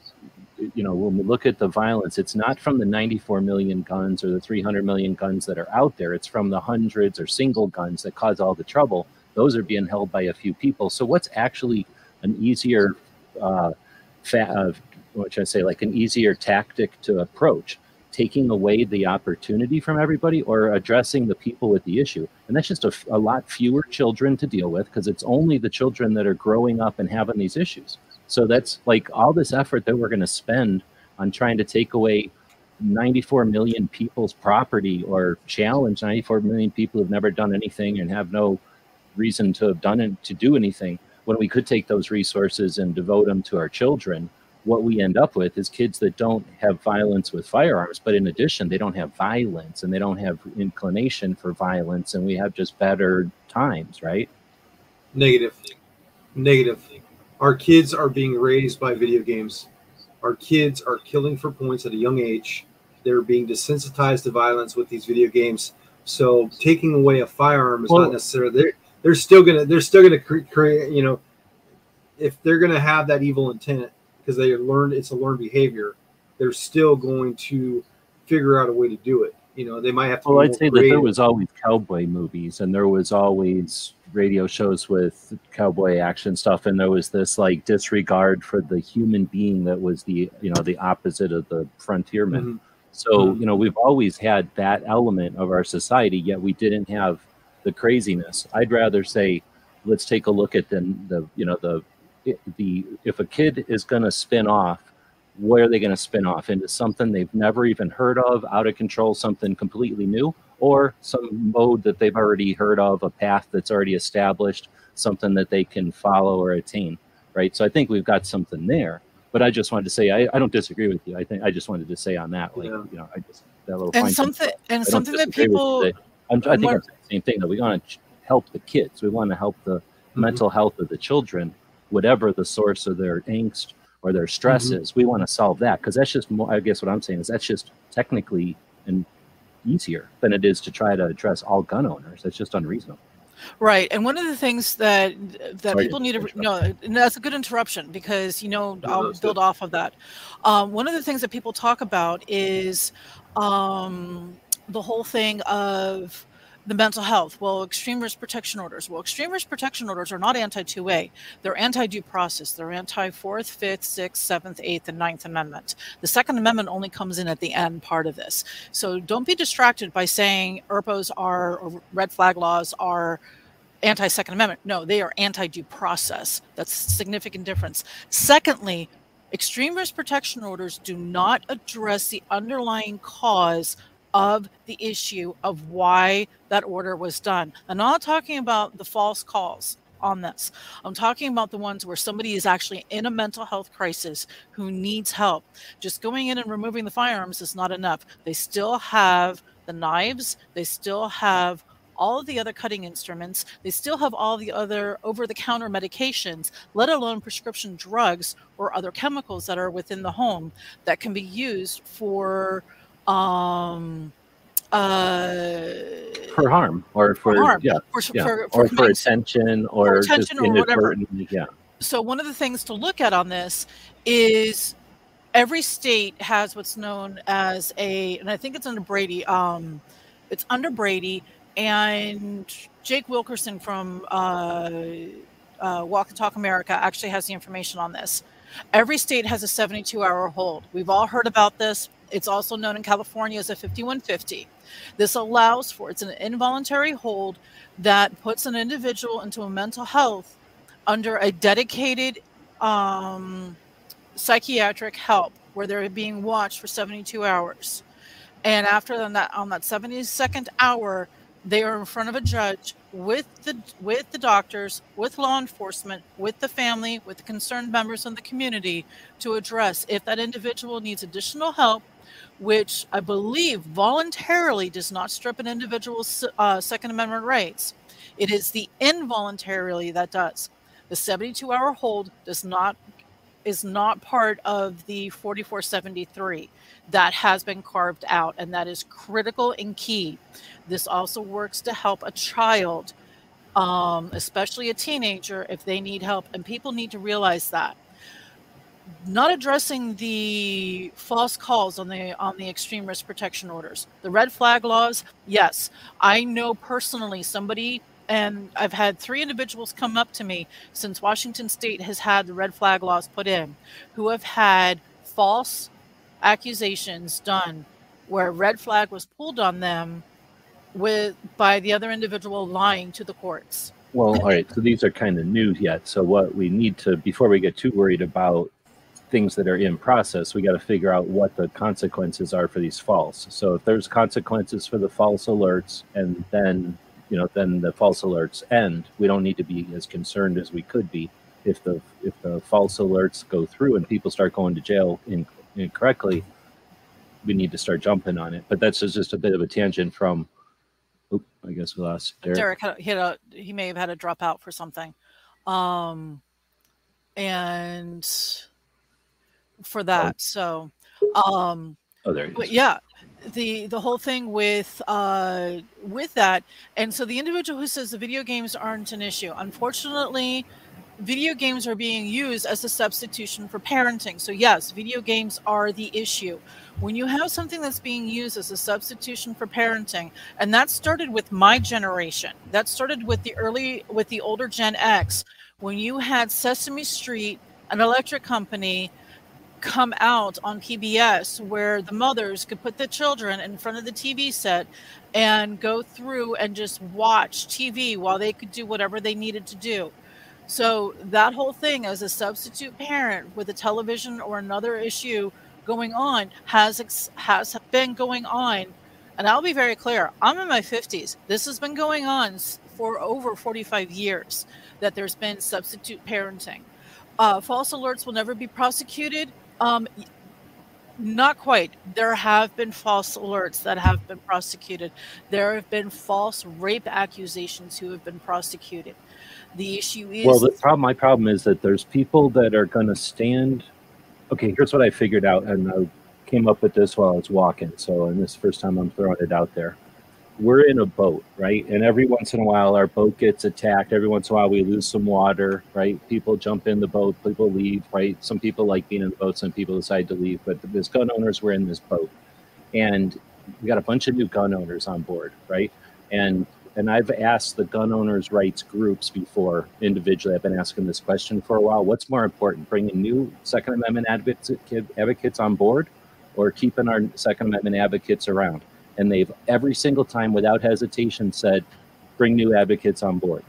you know, when we look at the violence, it's not from the 94 million guns or the 300 million guns that are out there. It's from the hundreds or single guns that cause all the trouble. Those are being held by a few people. So, what's actually an easier, uh, fa- uh, what should I say, like an easier tactic to approach? taking away the opportunity from everybody or addressing the people with the issue. And that's just a, a lot fewer children to deal with because it's only the children that are growing up and having these issues. So that's like all this effort that we're going to spend on trying to take away 94 million people's property or challenge 94 million people who've never done anything and have no reason to have done it to do anything when we could take those resources and devote them to our children what we end up with is kids that don't have violence with firearms, but in addition, they don't have violence and they don't have inclination for violence, and we have just better times, right? Negative. Negative. Our kids are being raised by video games. Our kids are killing for points at a young age. They're being desensitized to violence with these video games. So taking away a firearm is well, not necessarily they're they're still gonna they're still gonna create you know if they're gonna have that evil intent because they learned it's a learned behavior, they're still going to figure out a way to do it. You know, they might have to. Well, I'd say creative. that there was always cowboy movies, and there was always radio shows with cowboy action stuff, and there was this like disregard for the human being that was the you know the opposite of the frontierman. Mm-hmm. So mm-hmm. you know, we've always had that element of our society, yet we didn't have the craziness. I'd rather say, let's take a look at the the you know the the if a kid is going to spin off where are they going to spin off into? Something they've never even heard of out of control something completely new or some mode that they've already heard of a path that's already established something that they can follow or attain right? So i think we've got something there but i just wanted to say i, I don't disagree with you. I think i just wanted to say on that like yeah. you know i just that little and something and something that people I'm, i think i'm the same thing that we want to help the kids. We want to help the mm-hmm. mental health of the children whatever the source of their angst or their stresses. mm-hmm. We want to solve that because that's just more, I guess what I'm saying is that's just technically and easier than it is to try to address all gun owners. That's just unreasonable. Right, and one of the things that that Sorry people need to know that's a good interruption because you know no, I'll build good. off of that. Um, one of the things that people talk about is um, the whole thing of the mental health. Well, extreme risk protection orders. Well, extreme risk protection orders are not anti 2A. They're anti due process. They're anti 4th, 5th, 6th, 7th, 8th, and 9th Amendment. The Second Amendment only comes in at the end part of this. So don't be distracted by saying ERPOs are, or red flag laws are anti Second Amendment. No, they are anti due process. That's a significant difference. Secondly, extreme risk protection orders do not address the underlying cause of the issue of why that order was done. I'm not talking about the false calls on this. I'm talking about the ones where somebody is actually in a mental health crisis who needs help. Just going in and removing the firearms is not enough. They still have the knives, they still have all of the other cutting instruments, they still have all the other over the counter medications, let alone prescription drugs or other chemicals that are within the home that can be used for um uh for harm or for, for harm. yeah, for, yeah. For, or for attention or attention just or whatever. yeah. So one of the things to look at on this is every state has what's known as a and i think it's under brady um it's under brady and jake wilkerson from uh, uh walk and talk america actually has the information on this. Every state has a 72 hour hold. We've all heard about this it's also known in California as a 5150. This allows for it's an involuntary hold that puts an individual into a mental health under a dedicated um, psychiatric help where they're being watched for 72 hours. And after that, on that 72nd hour, they are in front of a judge with the with the doctors, with law enforcement, with the family, with the concerned members of the community to address if that individual needs additional help, which I believe voluntarily does not strip an individual's uh, Second Amendment rights. It is the involuntarily that does. The 72 hour hold does not is not part of the 4473 that has been carved out and that is critical and key this also works to help a child um, especially a teenager if they need help and people need to realize that not addressing the false calls on the on the extreme risk protection orders the red flag laws yes i know personally somebody and I've had three individuals come up to me since Washington State has had the red flag laws put in who have had false accusations done where red flag was pulled on them with by the other individual lying to the courts. Well, all right. So these are kind of new yet. So what we need to before we get too worried about things that are in process, we got to figure out what the consequences are for these false. So if there's consequences for the false alerts and then you know, then the false alerts end. We don't need to be as concerned as we could be if the if the false alerts go through and people start going to jail in, incorrectly. We need to start jumping on it. But that's just a bit of a tangent from. Oop, I guess we lost Derek. Derek had, he, had a, he may have had a drop out for something, um, and for that. Oh. So, um, oh, there. But yeah, the the whole thing with uh with that and so the individual who says the video games aren't an issue unfortunately video games are being used as a substitution for parenting so yes video games are the issue when you have something that's being used as a substitution for parenting and that started with my generation that started with the early with the older gen x when you had sesame street an electric company come out on PBS where the mothers could put the children in front of the TV set and go through and just watch TV while they could do whatever they needed to do. So that whole thing as a substitute parent with a television or another issue going on has has been going on and I'll be very clear, I'm in my 50s. This has been going on for over 45 years that there's been substitute parenting. Uh, false alerts will never be prosecuted um, not quite. There have been false alerts that have been prosecuted. There have been false rape accusations who have been prosecuted. The issue is well, the problem. My problem is that there's people that are going to stand. Okay, here's what I figured out, and I came up with this while I was walking. So, and this first time I'm throwing it out there we're in a boat, right? And every once in a while, our boat gets attacked. Every once in a while, we lose some water, right? People jump in the boat, people leave, right? Some people like being in the boat, some people decide to leave. But as gun owners, we're in this boat, and we got a bunch of new gun owners on board, right? And and I've asked the gun owners' rights groups before individually. I've been asking this question for a while. What's more important, bringing new Second Amendment advocates, advocates on board, or keeping our Second Amendment advocates around? And they've every single time without hesitation said bring new advocates on board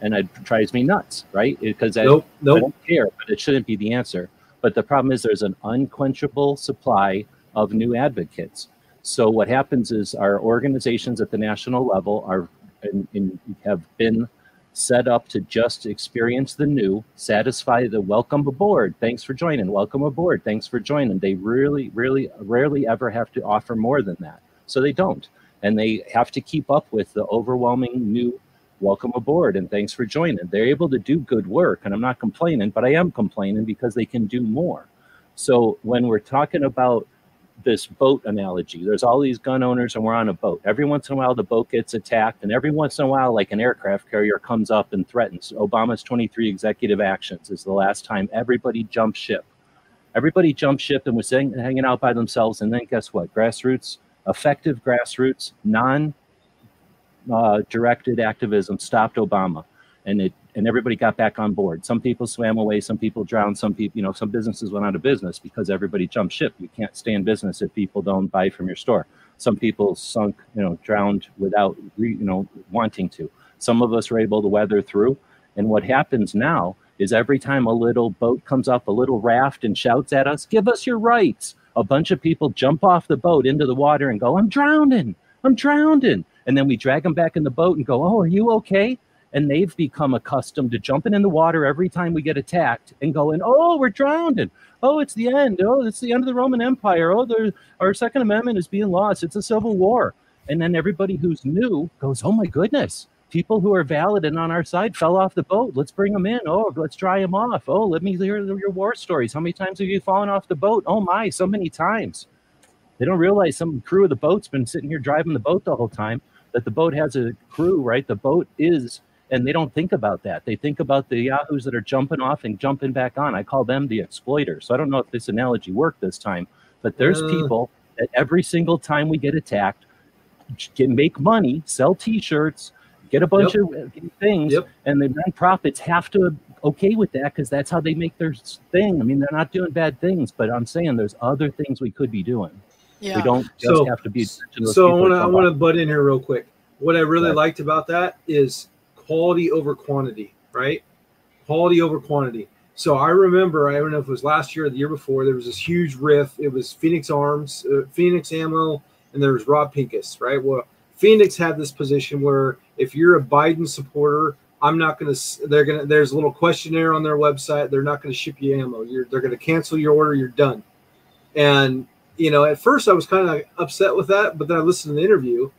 and it drives me nuts right because I, nope, nope. I don't care but it shouldn't be the answer but the problem is there's an unquenchable supply of new advocates so what happens is our organizations at the national level are in, in, have been set up to just experience the new, satisfy the welcome aboard. Thanks for joining. Welcome aboard. Thanks for joining. They really, really, rarely ever have to offer more than that. So they don't. And they have to keep up with the overwhelming new welcome aboard and thanks for joining. They're able to do good work. And I'm not complaining, but I am complaining because they can do more. So when we're talking about this boat analogy, there's all these gun owners and we're on a boat. Every once in a while, the boat gets attacked. And every once in a while, like an aircraft carrier comes up and threatens. Obama's 23 executive actions is the last time everybody jumped ship. Everybody jumped ship and was hanging out by themselves. And then guess what? Grassroots effective grassroots, non uh, directed activism stopped Obama, and it and everybody got back on board. Some people swam away, some people drowned, some people, you know, some businesses went out of business because everybody jumped ship. You can't stay in business if people don't buy from your store. Some people sunk, you know, drowned without, you know, wanting to. Some of us were able to weather through. And what happens now is every time a little boat comes up, a little raft, and shouts at us, "Give us your rights!" A bunch of people jump off the boat into the water and go, I'm drowning, I'm drowning. And then we drag them back in the boat and go, Oh, are you okay? And they've become accustomed to jumping in the water every time we get attacked and going, Oh, we're drowning. Oh, it's the end. Oh, it's the end of the Roman Empire. Oh, our Second Amendment is being lost. It's a civil war. And then everybody who's new goes, Oh my goodness, people who are valid and on our side fell off the boat. Let's bring them in. Oh, let's dry them off. Oh, let me hear your war stories. How many times have you fallen off the boat? Oh my, so many times. They don't realize some crew of the boat's been sitting here driving the boat the whole time. That the boat has a crew, right? The boat is, and they don't think about that. They think about the yahoos that are jumping off and jumping back on. I call them the exploiters. So I don't know if this analogy worked this time, but there's uh. people that every single time we get attacked, get, make money, sell T-shirts, get a bunch yep. of things, yep. and the nonprofits have to okay with that because that's how they make their thing. I mean, they're not doing bad things, but I'm saying there's other things we could be doing. Yeah. We don't just so, have to be. So I want to I want to butt in here real quick. What I really right. liked about that is quality over quantity, right? Quality over quantity. So I remember, I don't know if it was last year or the year before, there was this huge riff. It was Phoenix Arms, uh, Phoenix Ammo, and there was Rob Pincus, right? Well, Phoenix had this position where if you're a Biden supporter, I'm not going to. They're going to. There's a little questionnaire on their website. They're not going to ship you ammo. You're. They're going to cancel your order. You're done. And you know, at first I was kind of upset with that, but then I listened to the interview,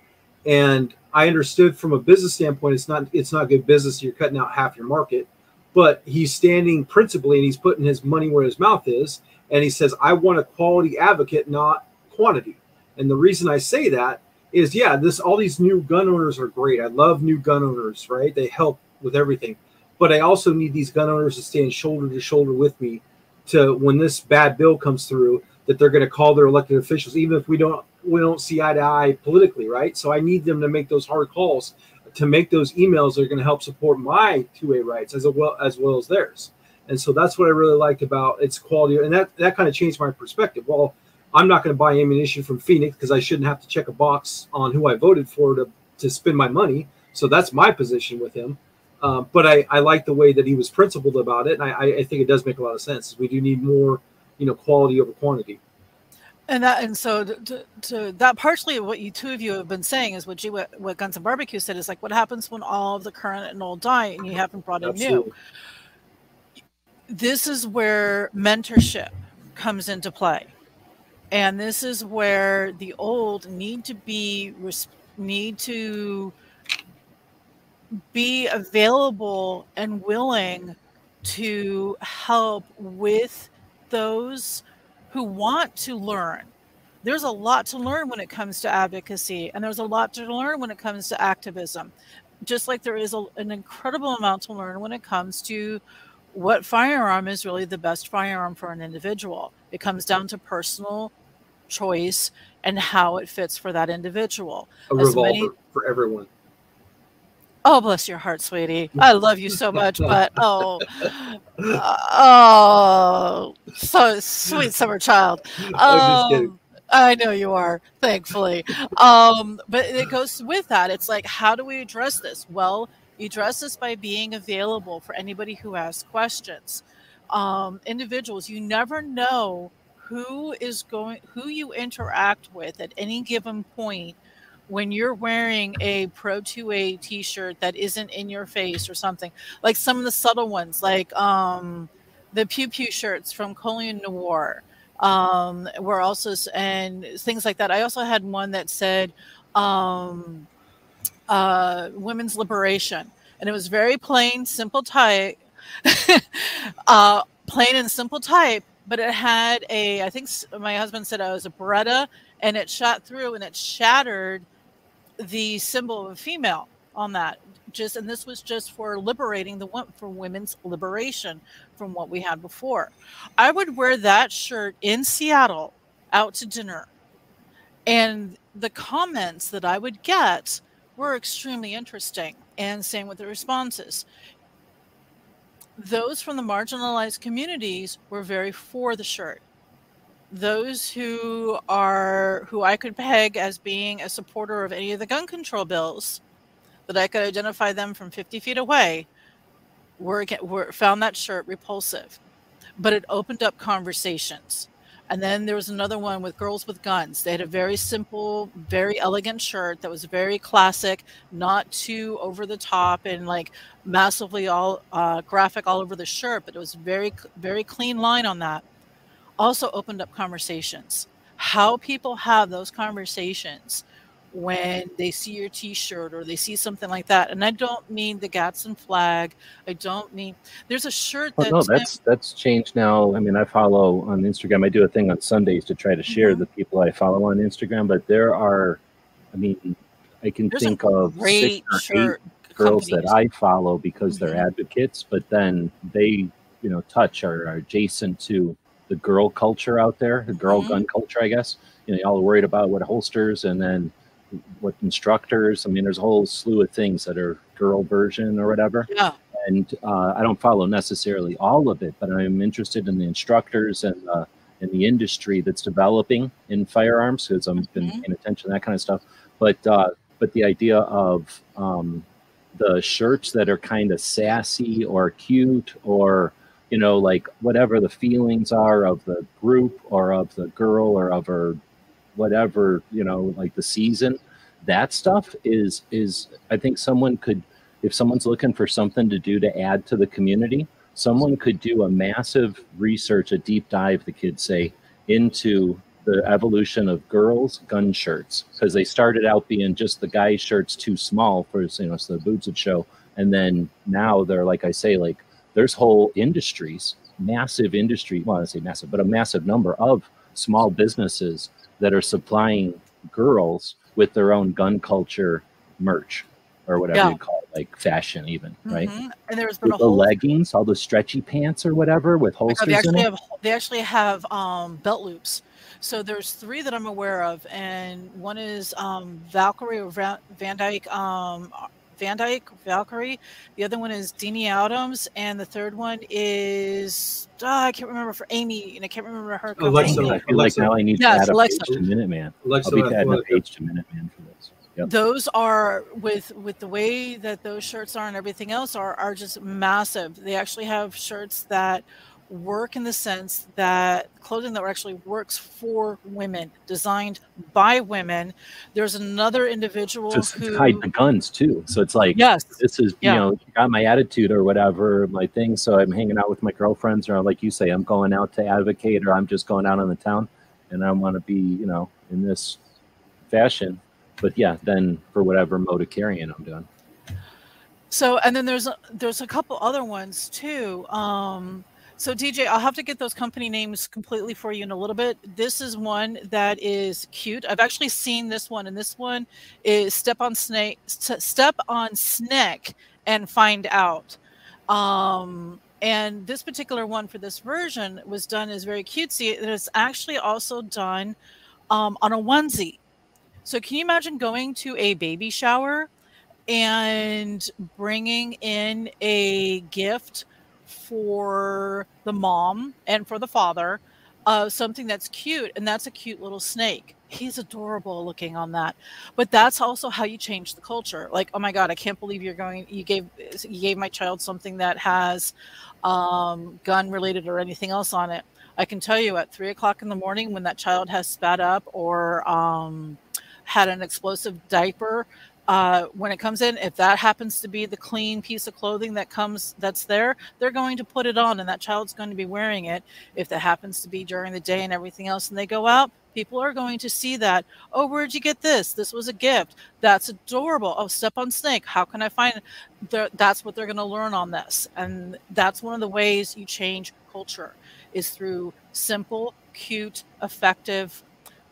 and I understood from a business standpoint, it's not. It's not good business. You're cutting out half your market. But he's standing principally, and he's putting his money where his mouth is, and he says, "I want a quality advocate, not quantity." And the reason I say that is yeah, this all these new gun owners are great. I love new gun owners, right? They help with everything. But I also need these gun owners to stand shoulder to shoulder with me to when this bad bill comes through that they're going to call their elected officials even if we don't we don't see eye to eye politically, right? So I need them to make those hard calls to make those emails that are going to help support my 2A rights as well as well as theirs. And so that's what I really liked about its quality, and that that kind of changed my perspective. Well, I'm not going to buy ammunition from Phoenix because I shouldn't have to check a box on who I voted for to, to spend my money. So that's my position with him. Uh, but I, I like the way that he was principled about it, and I, I think it does make a lot of sense. We do need more, you know, quality over quantity. And that, and so to, to, that partially what you two of you have been saying is what G, what, what Guns and Barbecue said is like, what happens when all of the current and old die and you haven't brought in Absolutely. new? This is where mentorship comes into play and this is where the old need to be need to be available and willing to help with those who want to learn. There's a lot to learn when it comes to advocacy and there's a lot to learn when it comes to activism. Just like there is a, an incredible amount to learn when it comes to what firearm is really the best firearm for an individual. It comes down to personal choice and how it fits for that individual. A As revolver many... for everyone. Oh, bless your heart, sweetie. I love you so much, but oh, oh, so sweet summer child. Um, I know you are, thankfully. Um, but it goes with that. It's like, how do we address this? Well, you address this by being available for anybody who asks questions. Um, individuals, you never know who is going who you interact with at any given point when you're wearing a pro 2a t-shirt that isn't in your face or something like some of the subtle ones like um the pew pew shirts from Colion Noir um were also and things like that. I also had one that said um uh women's liberation and it was very plain simple type uh plain and simple type but it had a i think my husband said it was a beretta and it shot through and it shattered the symbol of a female on that. Just and this was just for liberating the for women's liberation from what we had before. I would wear that shirt in seattle out to dinner. And the comments that i would get were extremely interesting and same with the responses those from the marginalized communities were very for the shirt. Those who are who I could peg as being a supporter of any of the gun control bills, that I could identify them from 50 feet away, were, were found that shirt repulsive. But it opened up conversations. And then there was another one with girls with guns. They had a very simple, very elegant shirt that was very classic, not too over the top and like massively all uh, graphic all over the shirt, but it was very, very clean line on that. Also opened up conversations. How people have those conversations when they see your t-shirt or they see something like that and i don't mean the gadsden flag i don't mean there's a shirt that oh, no that's that's changed now i mean i follow on instagram i do a thing on sundays to try to share mm-hmm. the people i follow on instagram but there are i mean i can there's think of six or eight girls companies. that i follow because mm-hmm. they're advocates but then they you know touch or are adjacent to the girl culture out there the girl mm-hmm. gun culture i guess you know y'all are worried about what holsters and then what instructors. I mean, there's a whole slew of things that are girl version or whatever. Yeah. And uh, I don't follow necessarily all of it, but I'm interested in the instructors and uh, in the industry that's developing in firearms because I've been mm-hmm. paying attention to that kind of stuff. But uh, but the idea of um, the shirts that are kind of sassy or cute or you know like whatever the feelings are of the group or of the girl or of her whatever you know like the season that stuff is is i think someone could if someone's looking for something to do to add to the community someone could do a massive research a deep dive the kids say into the evolution of girls gun shirts. Because they started out being just the guy shirts too small for you know so the boots would show. And then now they're like i say like there's whole industries massive industry well i say massive but a massive number of small businesses that are supplying girls with their own gun culture merch or whatever yeah. you call it, like fashion, even right. Mm-hmm. And there's been the leggings, all the stretchy pants or whatever with holsters. they actually have they actually have um, belt loops. So there's three that I'm aware of, and one is um, Valkyrie or Van, Van Dyke um, Van Dyke, Valkyrie. The other one is Dene Adams, and the third one is oh, I can't remember for Amy, and I can't remember her. Alexa, I feel like now I need yes, to add Alexa. a page to Minuteman. Alexa, I'll be adding a page to Minuteman for this. Yep. Those are with with the way that those shirts are and everything else are are just massive. They actually have shirts that work in the sense that clothing that actually works for women, designed by women. There's another individual Just who hide the guns too. So it's like, yes, this is yeah. you know got my attitude or whatever, my thing. So I'm hanging out with my girlfriends, or like you say, I'm going out to advocate, or I'm just going out on the town, and I want to be you know in this fashion. But yeah, then for whatever mode of carrying I'm doing. So and then there's there's a couple other ones too. Um, so DJ, I'll have to get those company names completely for you in a little bit. This is one that is cute. I've actually seen this one, and this one is step on snake, step on snake, and find out. Um, and this particular one for this version was done as very cutesy. It is actually also done um, on a onesie. So can you imagine going to a baby shower and bringing in a gift? For the mom and for the father uh, something that's cute, and that's a cute little snake. He's adorable looking on that, but that's also how you change the culture. Like, oh my god, I can't believe you're going. You gave you gave my child something that has um, gun related or anything else on it. I can tell you at three o'clock in the morning when that child has spat up or um, had an explosive diaper, uh, when it comes in, if that happens to be the clean piece of clothing that comes that's there, they're going to put it on, and that child's going to be wearing it. If that happens to be during the day and everything else, and they go out, people are going to see that. Oh, where'd you get this? This was a gift. That's adorable. Oh, step on snake. How can I find it? That's what they're going to learn on this, and that's one of the ways you change culture is through simple, cute, effective.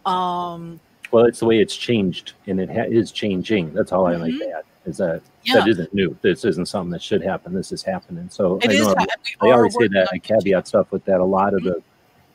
Um, well, it's the way it's changed, and it ha- is changing. That's all mm-hmm. I like to add. Is that yeah. that isn't new. This isn't something that should happen. This is happening. So it I know I, I always say that I caveat stuff with that. A lot of the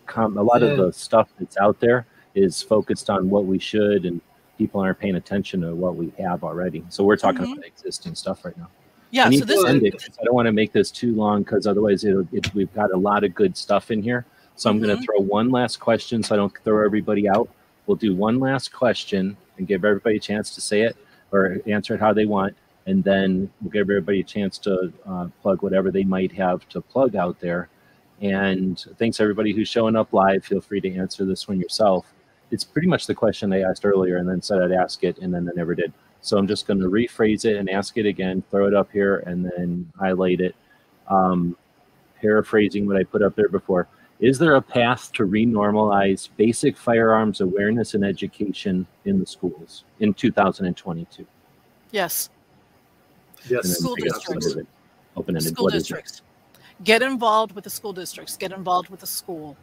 com- a lot yeah. of the stuff that's out there is focused on what we should, and people aren't paying attention to what we have already. So we're talking mm-hmm. about existing stuff right now. Yeah. so this is, I don't want to make this too long because otherwise it'll, it, we've got a lot of good stuff in here. So I'm mm-hmm. going to throw one last question so I don't throw everybody out. We'll do one last question and give everybody a chance to say it or answer it how they want. And then we'll give everybody a chance to uh, plug whatever they might have to plug out there. And thanks everybody who's showing up live. Feel free to answer this one yourself. It's pretty much the question I asked earlier and then said I'd ask it and then I never did. So I'm just going to rephrase it and ask it again, throw it up here, and then highlight it. Um, paraphrasing what I put up there before. Is there a path to renormalize basic firearms awareness and education in the schools in 2022? Yes. Yes. School districts. Open-ended. School districts. Get involved with the school districts. Get involved with the school.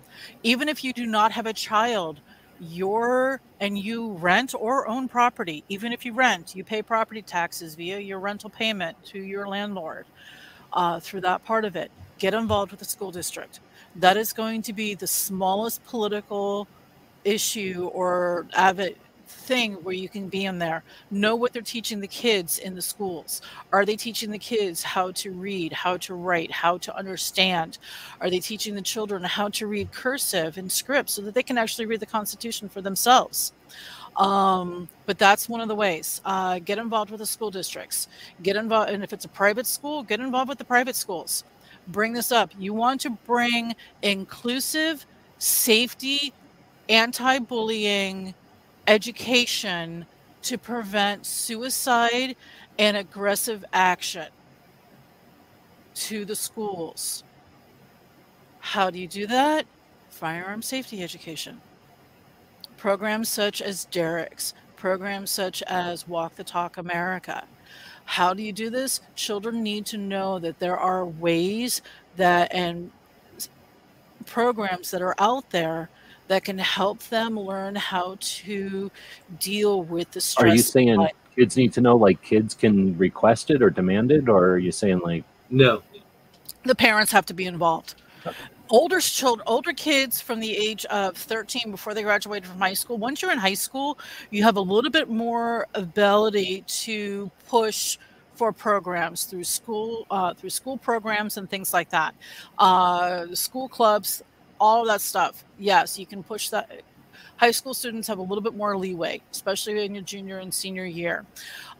Even if you do not have a child, your and you rent or own property. Even if you rent, you pay property taxes via your rental payment to your landlord uh, through that part of it. Get involved with the school district. That is going to be the smallest political issue or avid thing where you can be in there. Know what they're teaching the kids in the schools. Are they teaching the kids how to read, how to write, how to understand? Are they teaching the children how to read cursive and script so that they can actually read the Constitution for themselves? Um, but that's one of the ways. Uh, get involved with the school districts. Get involved, and if it's a private school, get involved with the private schools. Bring this up. You want to bring inclusive, safety, anti-bullying education to prevent suicide and aggressive action to the schools. How do you do that? Firearm safety education. Programs such as Derek's, programs such as Walk the Talk America. How do you do this? Children need to know that there are ways that and programs that are out there that can help them learn how to deal with the stress. Are you saying kids need to know like kids can request it or demand it, or are you saying like no? The parents have to be involved. Okay. Older children, older kids from the age of 13 before they graduated from high school. Once you're in high school, you have a little bit more ability to push for programs through school uh, through school programs and things like that. Uh, school clubs all of that stuff. Yes, you can push that. High school students have a little bit more leeway, especially in your junior and senior year.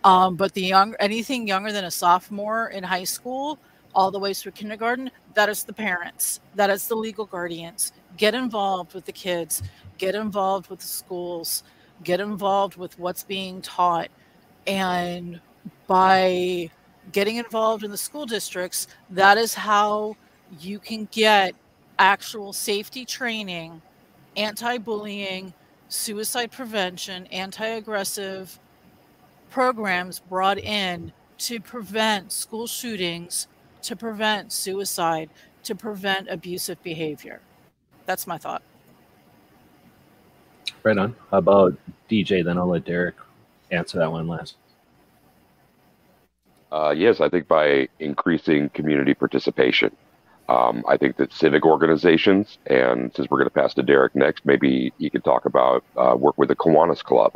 Um, but the young, anything younger than a sophomore in high school, all the way through kindergarten, that is the parents, that is the legal guardians. Get involved with the kids, get involved with the schools, get involved with what's being taught. And by getting involved in the school districts, that is how you can get actual safety training, anti bullying, suicide prevention, anti aggressive programs brought in to prevent school shootings, to prevent suicide, to prevent abusive behavior. That's my thought. Right on. How about DJ? Then I'll let Derek answer that one last. Uh, yes, I think by increasing community participation. Um, I think that civic organizations, and since we're going to pass to Derek next, maybe he could talk about uh, work with the Kiwanis Club.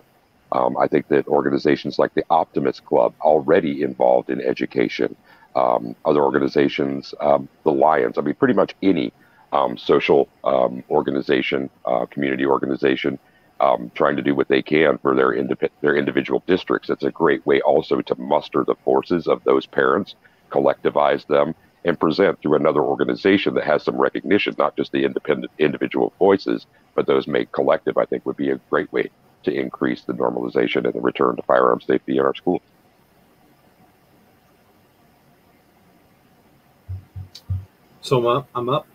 Um, I think that organizations like the Optimist Club already involved in education. Um, other organizations, um, the Lions. I mean, pretty much any um, social um, organization, uh, community organization, trying to do what they can for their indep- their individual districts. It's a great way also to muster the forces of those parents, collectivize them, and present through another organization that has some recognition, not just the independent individual voices, but those made collective, I think would be a great way to increase the normalization and the return to firearm safety in our schools. So I'm up. I'm up.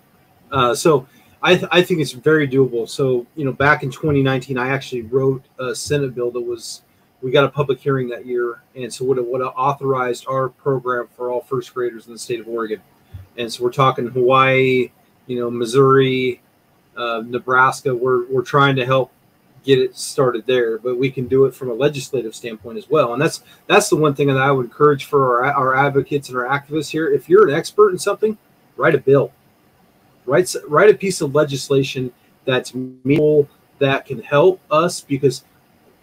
Uh, so I, th- I think it's very doable. So, you know, back in 2019, I actually wrote a Senate bill that was we got a public hearing that year, and so what would authorized our program for all first graders in the state of Oregon, and so we're talking Hawaii, you know, Missouri, uh, Nebraska. We're we're trying to help get it started there, but we can do it from a legislative standpoint as well, and that's that's the one thing that I would encourage for our, our advocates and our activists here. If you're an expert in something, write a bill, write write a piece of legislation that's meaningful that can help us because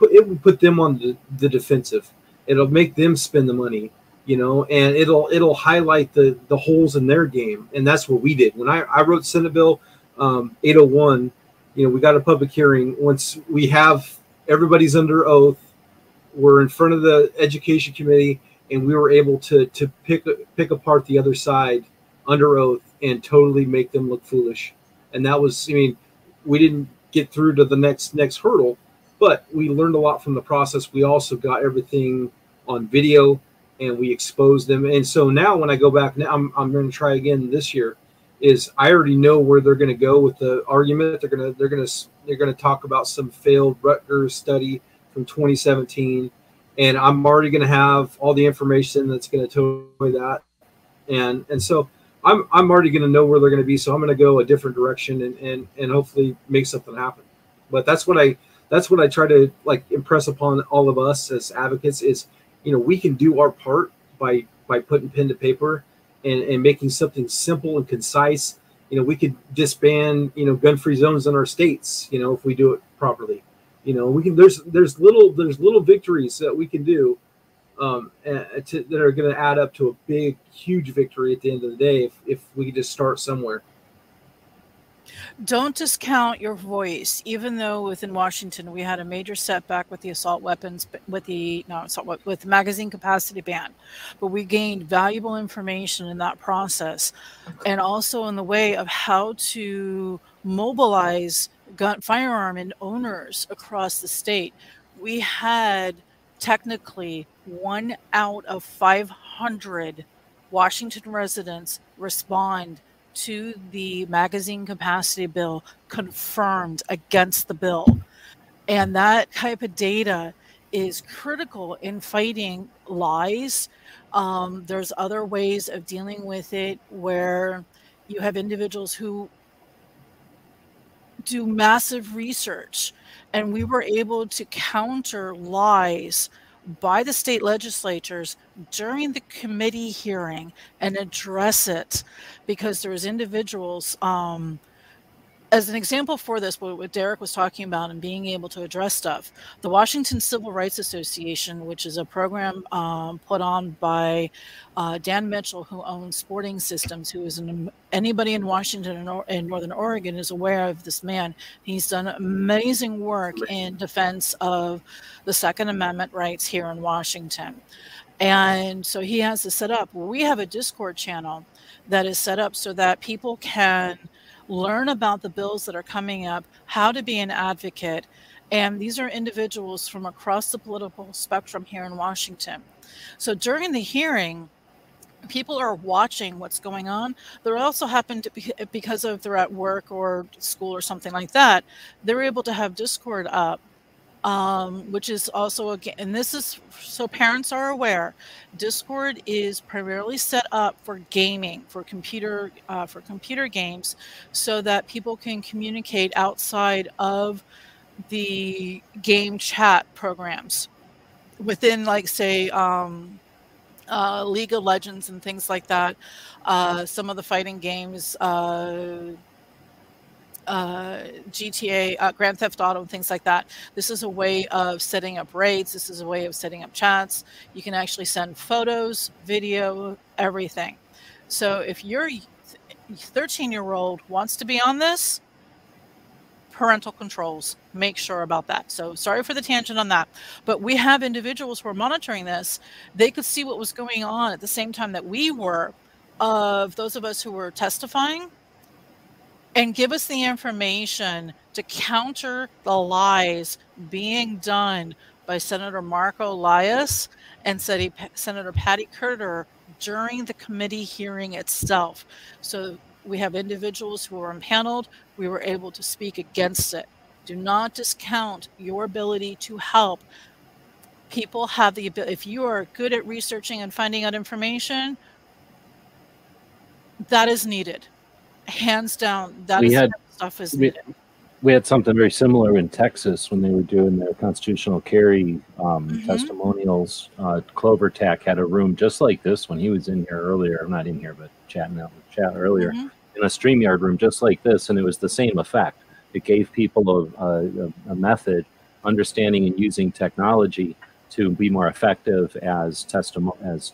it will put them on the, the defensive. It'll make them spend the money, you know, and it'll it'll highlight the the holes in their game, and that's what we did when I I wrote Senate Bill um, 801. You know, we got a public hearing. Once we have everybody's under oath, we're in front of the education committee, and we were able to to pick pick apart the other side under oath and totally make them look foolish. And that was, I mean, we didn't get through to the next next hurdle, but we learned a lot from the process. We also got everything on video and we exposed them. And so now when I go back now, I'm, I'm going to try again this year. Is I already know where they're going to go with the argument. They're going to they're going to they're going to talk about some failed Rutgers study from 2017, and I'm already going to have all the information that's going to tell me that. And and so I'm I'm already going to know where they're going to be. So I'm going to go a different direction and and and hopefully make something happen. But that's what I that's what I try to like impress upon all of us as advocates is you know we can do our part by by putting pen to paper and, and making something simple and concise you know we could disband you know gun free zones in our states you know if we do it properly you know we can there's there's little there's little victories that we can do um, to, that are going to add up to a big huge victory at the end of the day if, if we just start somewhere. Don't discount your voice, even though within Washington we had a major setback with the assault weapons, with the no assault with the magazine capacity ban, but we gained valuable information in that process, and also in the way of how to mobilize gun firearm and owners across the state. We had technically one out of 500 Washington residents respond to the magazine capacity bill confirmed against the bill. And that type of data is critical in fighting lies. Um, there's other ways of dealing with it where you have individuals who do massive research, and we were able to counter lies by the state legislatures during the committee hearing and address it because there's individuals um, as an example for this, what Derek was talking about and being able to address stuff, the Washington Civil Rights Association, which is a program um, put on by uh, Dan Mitchell, who owns Sporting Systems, who is an, anybody in Washington and in Northern Oregon is aware of this man. He's done amazing work in defense of the Second Amendment rights here in Washington. And so he has this set up. We have a Discord channel that is set up so that people can learn about the bills that are coming up, how to be an advocate. And these are individuals from across the political spectrum here in Washington. So during the hearing, people are watching what's going on. There also happen to be, because of they're at work or school or something like that, they're able to have Discord up um, which is also again, and this is so parents are aware. Discord is primarily set up for gaming, for computer, uh, for computer games, so that people can communicate outside of the game chat programs within, like, say, um, uh, League of Legends and things like that. Uh, some of the fighting games, uh, uh, GTA, uh, Grand Theft Auto, and things like that. This is a way of setting up raids. This is a way of setting up chats. You can actually send photos, video, everything. So if your 13 year old wants to be on this, parental controls, make sure about that. So sorry for the tangent on that. But we have individuals who are monitoring this. They could see what was going on at the same time that we were, of those of us who were testifying and give us the information to counter the lies being done by Senator Marko Liias and Senator Patty Kuderer during the committee hearing itself. So we have individuals who are impaneled. We were able to speak against it. Do not discount your ability to help. People have the ability, if you are good at researching and finding out information, that is needed hands down, that we had, stuff is we, we, had something very similar in Texas when they were doing their constitutional carry um, mm-hmm. testimonials. Uh, Clover Tech had a room just like this when he was in here earlier. I'm not in here, but chatting out with chat earlier mm-hmm. in a StreamYard room just like this, and it was the same effect. It gave people a, a, a method, understanding and using technology to be more effective as testimony as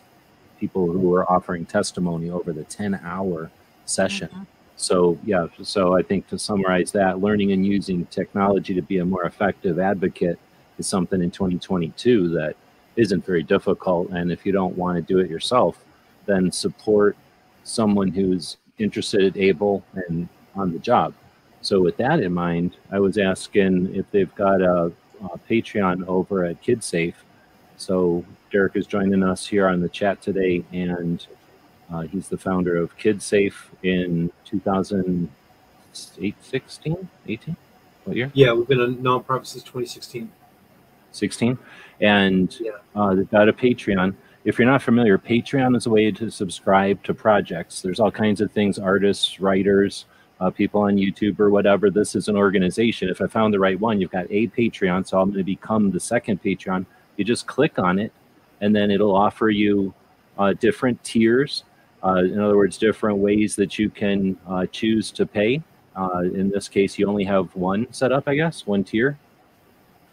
people who were offering testimony over the 10 hour session. Mm-hmm. So, yeah, so I think to summarize that, learning and using technology to be a more effective advocate is something in 2022 that isn't very difficult. And if you don't want to do it yourself, then support someone who's interested, able, and on the job. So with that in mind, I was asking if they've got a, a Patreon over at KidSafe. So Derek is joining us here on the chat today, and uh, he's the founder of KidSafe in 2016, 18? What year? Yeah, we've been a nonprofit since 2016. 16. And Yeah. uh, they've got a Patreon. If you're not familiar, Patreon is a way to subscribe to projects. There's all kinds of things artists, writers, uh, people on YouTube or whatever. This is an organization. If I found the right one, you've got a Patreon. So I'm going to become the second Patreon. You just click on it, and then it'll offer you uh, different tiers. Uh, in other words, different ways that you can uh, choose to pay. Uh, in this case, you only have one set up, I guess, one tier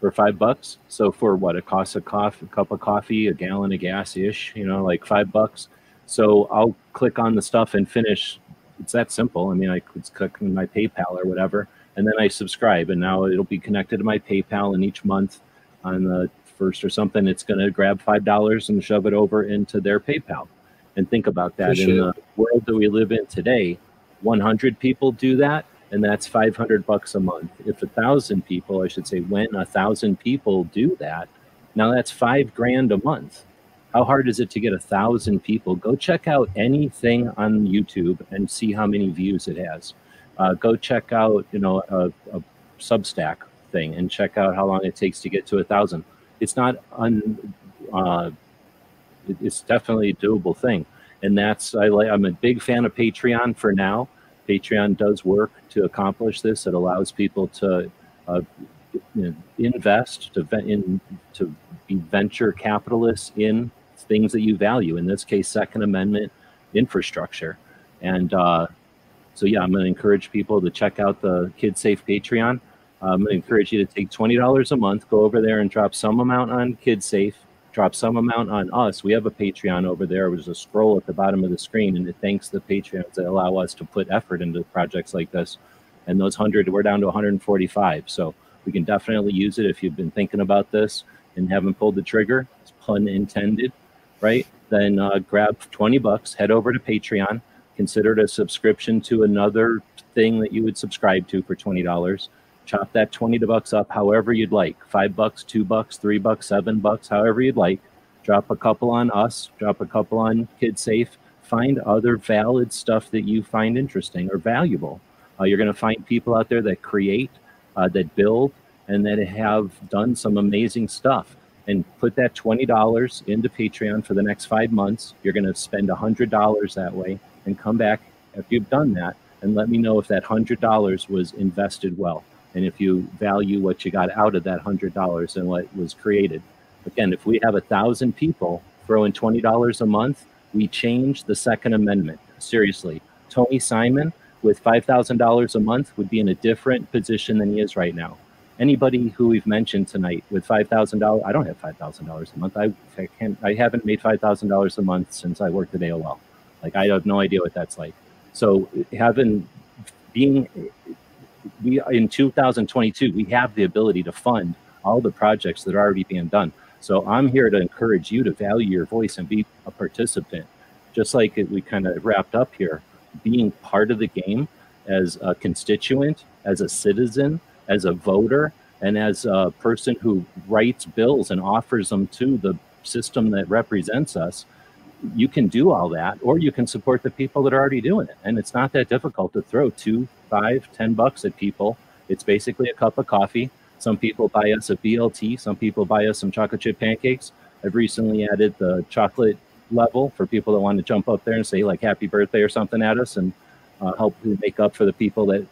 for five bucks. So for what it costs a coffee, a cup of coffee, a gallon of gas ish, you know, like five bucks. So I'll click on the stuff and finish. It's that simple. I mean, I could click on my PayPal or whatever, and then I subscribe, and now it'll be connected to my PayPal. And each month, on the first or something, it's going to grab five dollars and shove it over into their PayPal. And think about that in the world that we live in today. 100 people do that, and that's 500 bucks a month. If a thousand people, I should say, when a thousand people do that, now that's five grand a month. How hard is it to get a thousand people? Go check out anything on YouTube and see how many views it has. Uh, go check out, you know, a, a Substack thing and check out how long it takes to get to a thousand. It's not un, uh, it- it's definitely a doable thing, and that's I. I'm a big fan of Patreon for now. Patreon does work to accomplish this. It allows people to uh, invest to in to be venture capitalists in things that you value. In this case, Second Amendment infrastructure, and uh, so yeah, I'm going to encourage people to check out the Kid Safe Patreon. I'm going to encourage you to take twenty dollars a month, go over there and drop some amount on Kid Safe, drop some amount on us. We have a Patreon over there. There's a scroll at the bottom of the screen, and it thanks the Patreons that allow us to put effort into projects like this. And those hundred, we're down to 145. So we can definitely use it if you've been thinking about this and haven't pulled the trigger. It's pun intended, right? Then uh, grab 20 bucks, head over to Patreon, consider it a subscription to another thing that you would subscribe to for $20 chop that 20 bucks up however you'd like. Five bucks two bucks three bucks seven bucks however you'd like. Drop a couple on us drop a couple on kid safe. Find other valid stuff that you find interesting or valuable. Uh, you're going to find people out there that create uh, that build and that have done some amazing stuff. And put that $20 into patreon for the next five months. You're going to spend $100 that way and come back after you've done that and let me know if that $100 was invested well and if you value what you got out of that hundred dollars and what was created. Again, if we have a thousand people throwing twenty dollars a month, we change the Second Amendment. Seriously, Tony Simon with five thousand dollars a month would be in a different position than he is right now. Anybody who we've mentioned tonight with five thousand dollars, I don't have five thousand dollars a month. I, I can't. I haven't made five thousand dollars a month since I worked at AOL. Like I have no idea what that's like. So having being we in 2022 we have the ability to fund all the projects that are already being done. So i'm here to encourage you to value your voice and be a participant. Just like we kind of wrapped up here being part of the game as a constituent as a citizen as a voter and as a person who writes bills and offers them to the system that represents us you can do all that or you can support the people that are already doing it. And it's not that difficult to throw two five ten bucks at people. It's basically a cup of coffee. Some people buy us a blt some people buy us some chocolate chip pancakes. I've recently added the chocolate level for people that want to jump up there and say like happy birthday or something at us and uh, help make up for the people that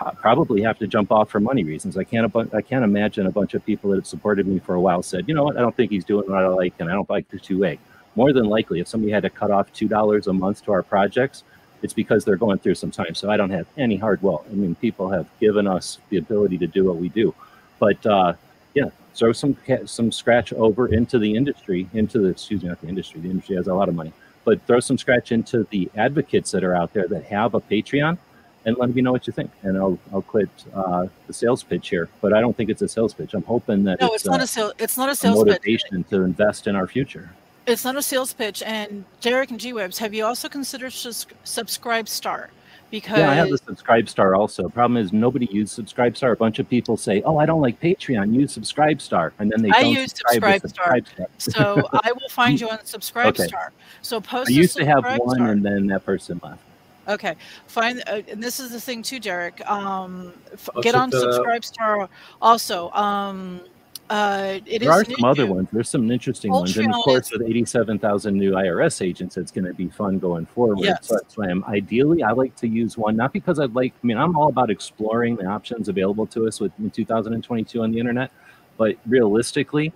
uh, probably have to jump off for money reasons. I can't I can't imagine a bunch of people that have supported me for a while said, you know what, I don't think he's doing what I like, and I don't like the two A. More than likely, if somebody had to cut off two dollars a month to our projects, it's because they're going through some time. So I don't have any hard will. I mean, people have given us the ability to do what we do, but uh, yeah, throw some some scratch over into the industry, into the excuse me, not the industry. The industry has a lot of money, but throw some scratch into the advocates that are out there that have a Patreon and let me know what you think. And I'll I'll quit uh, the sales pitch here, but I don't think it's a sales pitch. I'm hoping that No, it's, it's not uh, a sales. It's not a a sales pitch. motivation to invest in our future. It's not a sales pitch. And Derek and G Webs, have you also considered sus- Subscribe Star? because Yeah, I have the Subscribe Star also. Problem is, nobody used Subscribe Star. A bunch of people say, "Oh, I don't like Patreon. Use Subscribe Star," and then they I don't use subscribe Subscribe Subscribe Star. so I will find you on Subscribe Okay. Star. So post I a used to have one, Star. and then that person left. Okay, find uh, and this is the thing too, Derek. Um, f- I'll get on that out. Subscribe Star. Also, um, uh, it is there are some other ones. There's some interesting ones, and of course, with 87,000 new IRS agents, it's going to be fun going forward. Yes. So that's why I'm ideally I like to use one, not because I'd like. I mean, I'm all about exploring the options available to us with in 2022 on the internet, but realistically,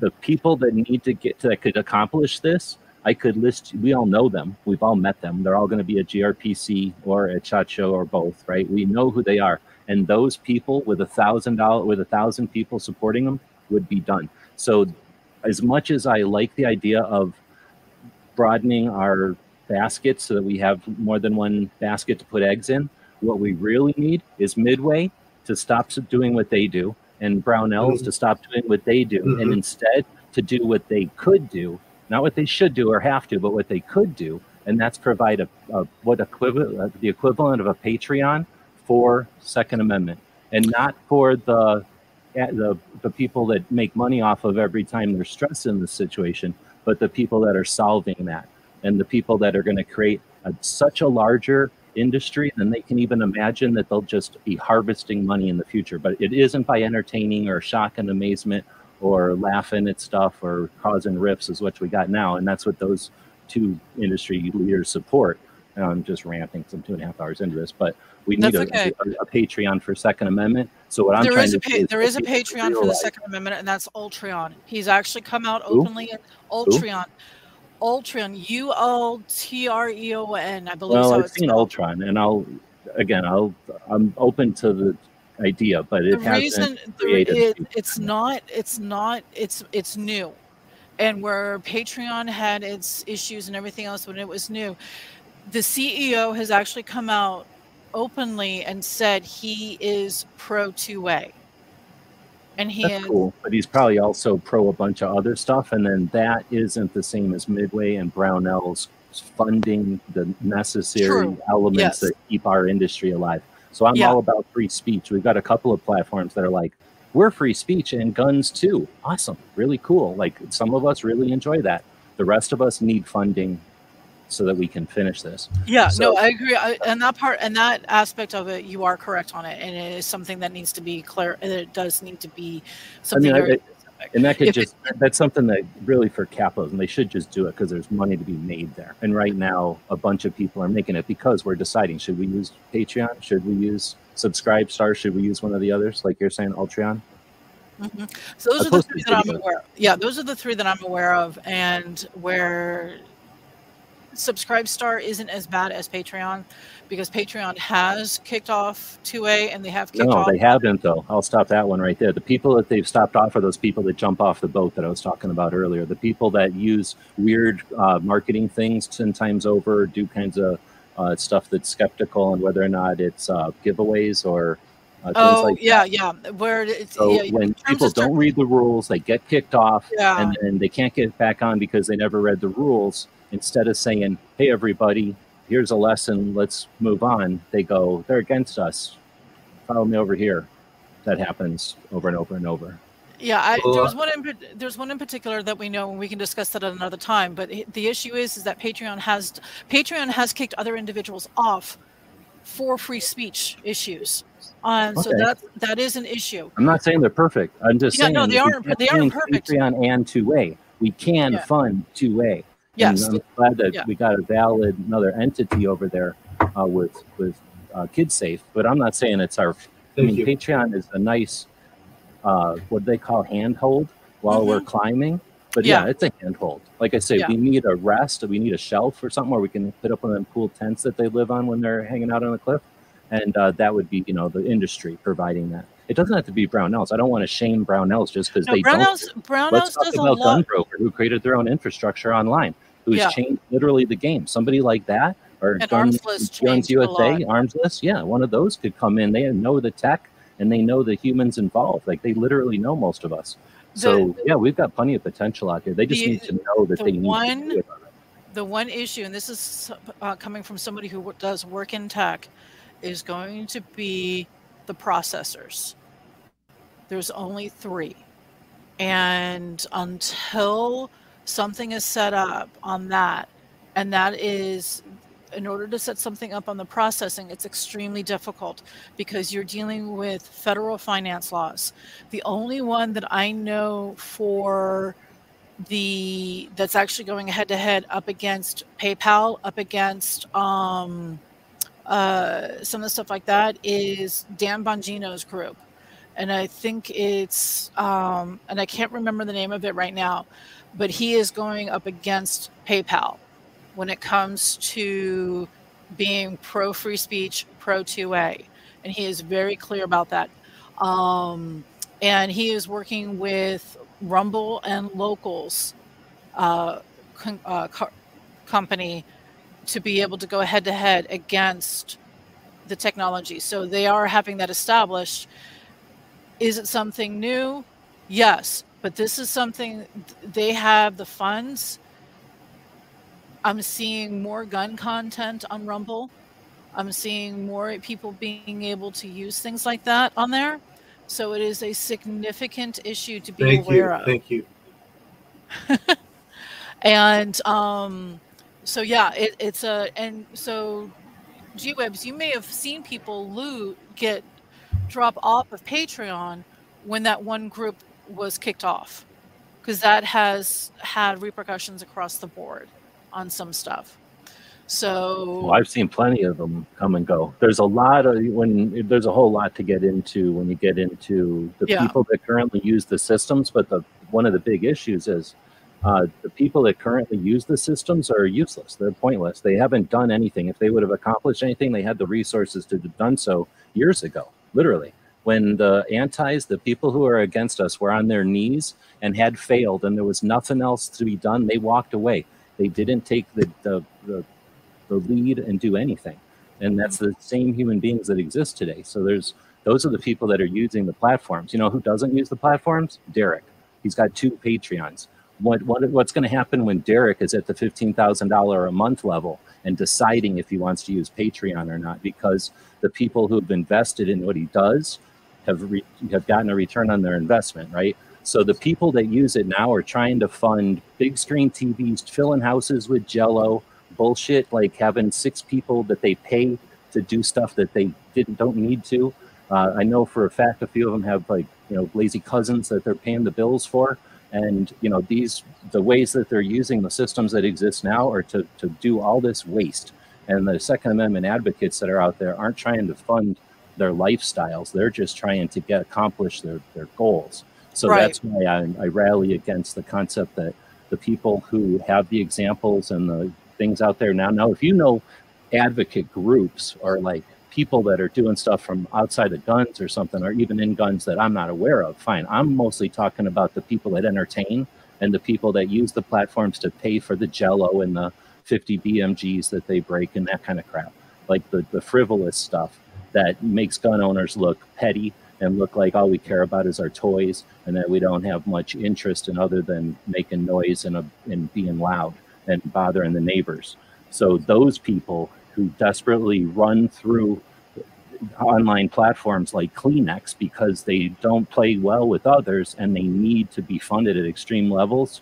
the people that need to get to that could accomplish this. I could list. We all know them. We've all met them. They're all going to be a GRPC or a Show or both, right? We know who they are, and those people with a thousand dollar with a thousand people supporting them would be done. So, as much as I like the idea of broadening our basket so that we have more than one basket to put eggs in, what we really need is Midway to stop doing what they do and Brownells to stop doing what they do and Mhm. instead to do what they could do, not what they should do or have to, but what they could do, and that's provide a, a what equivalent uh, the equivalent of a Patreon for Second Amendment, and not for the the the people that make money off of every time they're stressed in this situation, but the people that are solving that, and the people that are going to create a, such a larger industry than they can even imagine that they'll just be harvesting money in the future. But it isn't by entertaining or shock and amazement or laughing at stuff or causing rifts is what we got now, and that's what those two industry leaders support. I'm just ranting some two and a half hours into this, but we need a, okay. a, a Patreon for Second Amendment. So what I'm There trying is a pa- there is a get people to Patreon for the Second Amendment, and that's Ultron. He's actually come out Who? openly. In, Ultron, Ultron, U L T R E O N. I believe Well, so. I've seen spelled. Ultron, and I'll again, I'll I'm open to the idea, but the hasn't reason created. it, it's not it's not it's it's new and where patreon had its issues and everything else when it was new the ceo has actually come out openly and said he is pro 2a and he That's is cool, but he's probably also pro a bunch of other stuff, and then that isn't the same as Midway and Brownell's funding the necessary True. elements Yes. that keep our industry alive. So I'm Yeah. all about free speech. We've got a couple of platforms that are like, we're free speech and guns too. Awesome, really cool. Like some of us really enjoy that. The rest of us need funding so that we can finish this. yeah So- no i agree I, and that part and that aspect of it you are correct on it and it is something that needs to be clear it does need to be something I- very I-. And that could If it- just, that's something that really for capos and they should just do it because there's money to be made there. And right now, a bunch of people are making it because we're deciding should we use Patreon? Should we use Subscribe Star? Should we use one of the others, like you're saying, Ultron? Mhm. So those are the three that I'm aware. Yeah, those are the three that I'm aware of, and where Subscribe Star isn't as bad as Patreon, because Patreon has kicked off 2A and they have kicked No, off. they haven't, though. I'll stop that one right there. The people that they've stopped off are those people that jump off the boat that I was talking about earlier. The people that use weird uh, marketing things 10 times over, do kinds of uh, stuff that's skeptical on whether or not it's uh, giveaways or uh, oh like yeah, yeah. Where it's So yeah, when people don't read the rules, they get kicked off, yeah, and then they can't get back on because they never read the rules. Instead of saying, "Hey, everybody, here's a lesson. Let's move on," they go, "They're against us. Follow me over here." That happens over and over and over. Yeah, I, Well, there's one in there's one in particular that we know, and we can discuss that at another time. But the issue is, is that Patreon has Patreon has kicked other individuals off for free speech issues. Um, So that that is an issue. I'm not saying they're perfect. I'm just Yeah, saying no, they aren't- they aren't perfect. Patreon and 2A. We can Yeah. fund 2A. Yes, And I'm glad that Yeah. we got a valid another entity over there uh, with with uh, KidSafe. But I'm not saying it's our I Thank mean, you. Patreon is a nice, uh, what they call handhold while we're climbing. But yeah. Mm-hmm. Yeah. it's a handhold. Like I say, Yeah. we need a rest. We need a shelf or something where we can put up one of them cool tents that they live on when they're hanging out on the cliff. And uh, that would be, you know, the industry providing that. It doesn't have to be Brownells. I don't want to shame Brownells just because no, they don't. Brownells Let's talk does a about lot. Gunbroker, who created their own infrastructure online, who's Yeah. changed literally the game. Somebody like that, or And Guns, Armslist Guns USA. Armslist, yeah, one of those could come in. They know the tech and they know the humans involved. Like they literally know most of us. So yeah, we've got plenty of potential out here. They just the- need to know that the they need one- to do it. the one issue, and this is uh, coming from somebody who does work in tech, is going to be the processors. There's only three. And until something is set up on that, and that is in order to set something up on the processing, it's extremely difficult because you're dealing with federal finance laws. The only one that I know for the that's actually going head to head up against PayPal, up against um, uh, some of the stuff like that is Dan Bongino's group. And I think it's, um, and I can't remember the name of it right now, but he is going up against PayPal when it comes to being pro free speech, pro 2A. And he is very clear about that. Um, and he is working with Rumble and Locals uh, uh, co- company to be able to go head to head against the technology. So they are having that established. Is it something new? Yes, but this is something they have the funds I'm seeing more gun content on Rumble. I'm seeing more people being able to use things like that on there. So it is a significant issue to be Thank aware you. of. Thank you. and um, so yeah, it, it's a and so G-Webs, you may have seen people loot get drop off of Patreon when that one group was kicked off because that has had repercussions across the board on some stuff. So Well, I've seen plenty of them come and go. There's a lot of when there's a whole lot to get into when you get into the Yeah. people that currently use the systems. But the one of the big issues is uh, the people that currently use the systems are useless. They're pointless. They haven't done anything. If they would have accomplished anything, they had the resources to have done so years ago. Literally, when the antis, the people who are against us, were on their knees and had failed, and there was nothing else to be done, they walked away. They didn't take the the, the the lead and do anything. And that's the same human beings that exist today. So there's those are the people that are using the platforms. You know who doesn't use the platforms? Derek. He's got two Patreons. What, what what's going to happen when Derek is at the fifteen thousand dollar a month level and deciding if he wants to use Patreon or not? Because the people who have invested in what he does have re, have gotten a return on their investment, right? So the people that use it now are trying to fund big screen TVs, filling houses with Jello, bullshit like having six people that they pay to do stuff that they didn't don't need to. Uh, I know for a fact a few of them have like you know lazy cousins that they're paying the bills for, and you know these the ways that they're using the systems that exist now are to to do all this waste. And the Second Amendment advocates that are out there aren't trying to fund their lifestyles; they're just trying to get accomplish their their goals. So Right. that's why I, I rally against the concept that the people who have the examples and the things out there now. Now, if you know advocate groups or like people that are doing stuff from outside of guns or something, or even in guns that I'm not aware of, fine. I'm mostly talking about the people that entertain and the people that use the platforms to pay for the jello and the 50 BMGs that they break and that kind of crap. Like the, the frivolous stuff that makes gun owners look petty and look like all we care about is our toys and that we don't have much interest in other than making noise and, uh, and being loud and bothering the neighbors. So those people who desperately run through online platforms like Kleenex because they don't play well with others and they need to be funded at extreme levels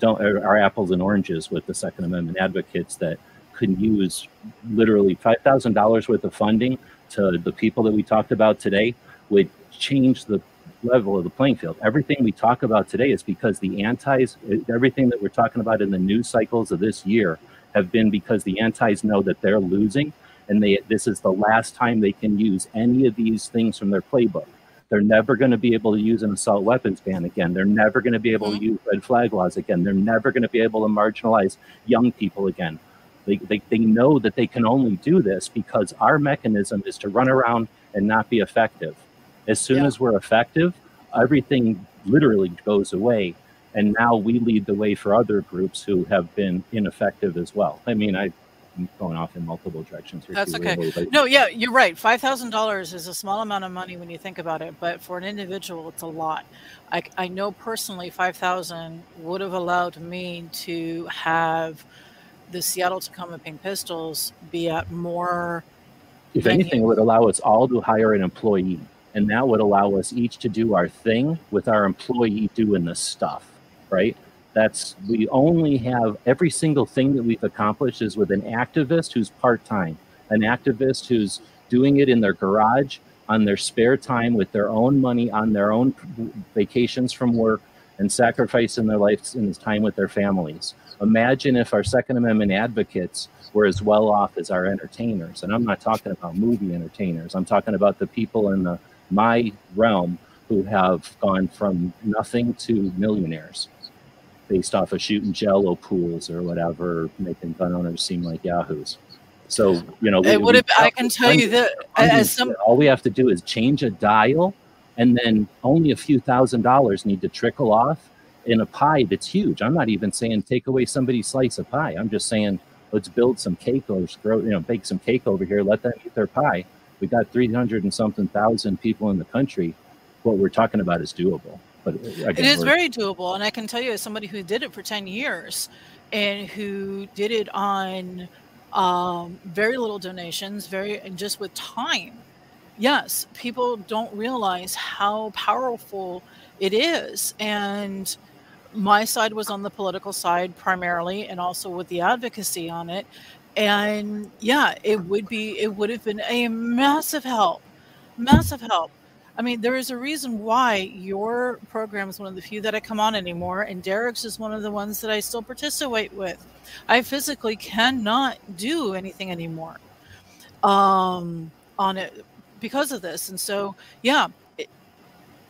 don't are, apples and oranges with the Second Amendment advocates that could use literally five thousand dollars worth of funding to the people that we talked about today would change the level of the playing field. Everything we talk about today is because the antis, everything that we're talking about in the news cycles of this year, have been because the antis know that they're losing, and they this is the last time they can use any of these things from their playbook. They're never going to be able to use an assault weapons ban again. They're never going to be able to mm-hmm. use red flag laws again. They're never going to be able to marginalize young people again. They, they, they know that they can only do this because our mechanism is to run around and not be effective. As soon Yeah. as we're effective, everything literally goes away. And now we lead the way for other groups who have been ineffective as well. I mean, I, I'm going off in multiple directions here. That's too, okay. really, No, yeah, you're right. Five thousand dollars is a small amount of money when you think about it, but for an individual, it's a lot. I, I know personally, five thousand would have allowed me to have the Seattle Tacoma Pink Pistols be at more. If anything, it would allow us all to hire an employee, and that would allow us each to do our thing with our employee doing the stuff, right? That's we only have every single thing that we've accomplished is with an activist who's part time, an activist who's doing it in their garage on their spare time with their own money on their own vacations from work and sacrificing their lives and time with their families. Imagine if our Second Amendment advocates were as well off as our entertainers. And I'm not talking about movie entertainers. I'm talking about the people in the my realm who have gone from nothing to millionaires based off of shooting jello pools or whatever, making gun owners seem like yahoos. So you know, it would have. I can tell you that as some, all we have to do is change a dial, and then only a few thousand dollars need to trickle off in a pie that's huge. I'm not even saying take away somebody's slice of pie. I'm just saying let's build some cake or grow, you know, bake some cake over here. Let them eat their pie. We got 300 and something thousand people in the country. What we're talking about is doable. But again, it is very doable, and I can tell you as somebody who did it for 10 years and who did it on um, very little donations, very and just with time. Yes, people don't realize how powerful it is, and my side was on the political side primarily, and also with the advocacy on it. And yeah, it would be it would have been a massive help, massive help I mean, there is a reason why your program is one of the few that I come on anymore, and Derek's is one of the ones that I still participate with. I physically cannot do anything anymore um, on it because of this. And so, yeah,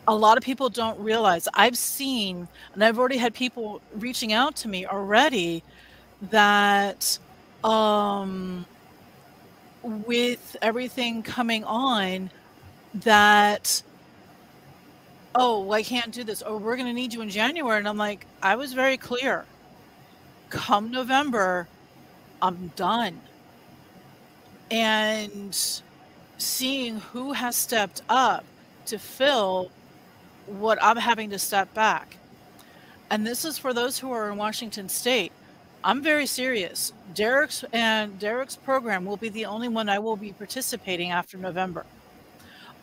a lot of people don't realize. I've seen, and I've already had people reaching out to me already that um, with everything coming on, that oh i can't do this. Or we're going to need you in january. And i'm like i was very clear. Come november i'm done. And seeing who has stepped up to fill what i'm having to step back and this is for those who are in washington state i'm very serious derek's and derek's program will be the only one i will be participating after november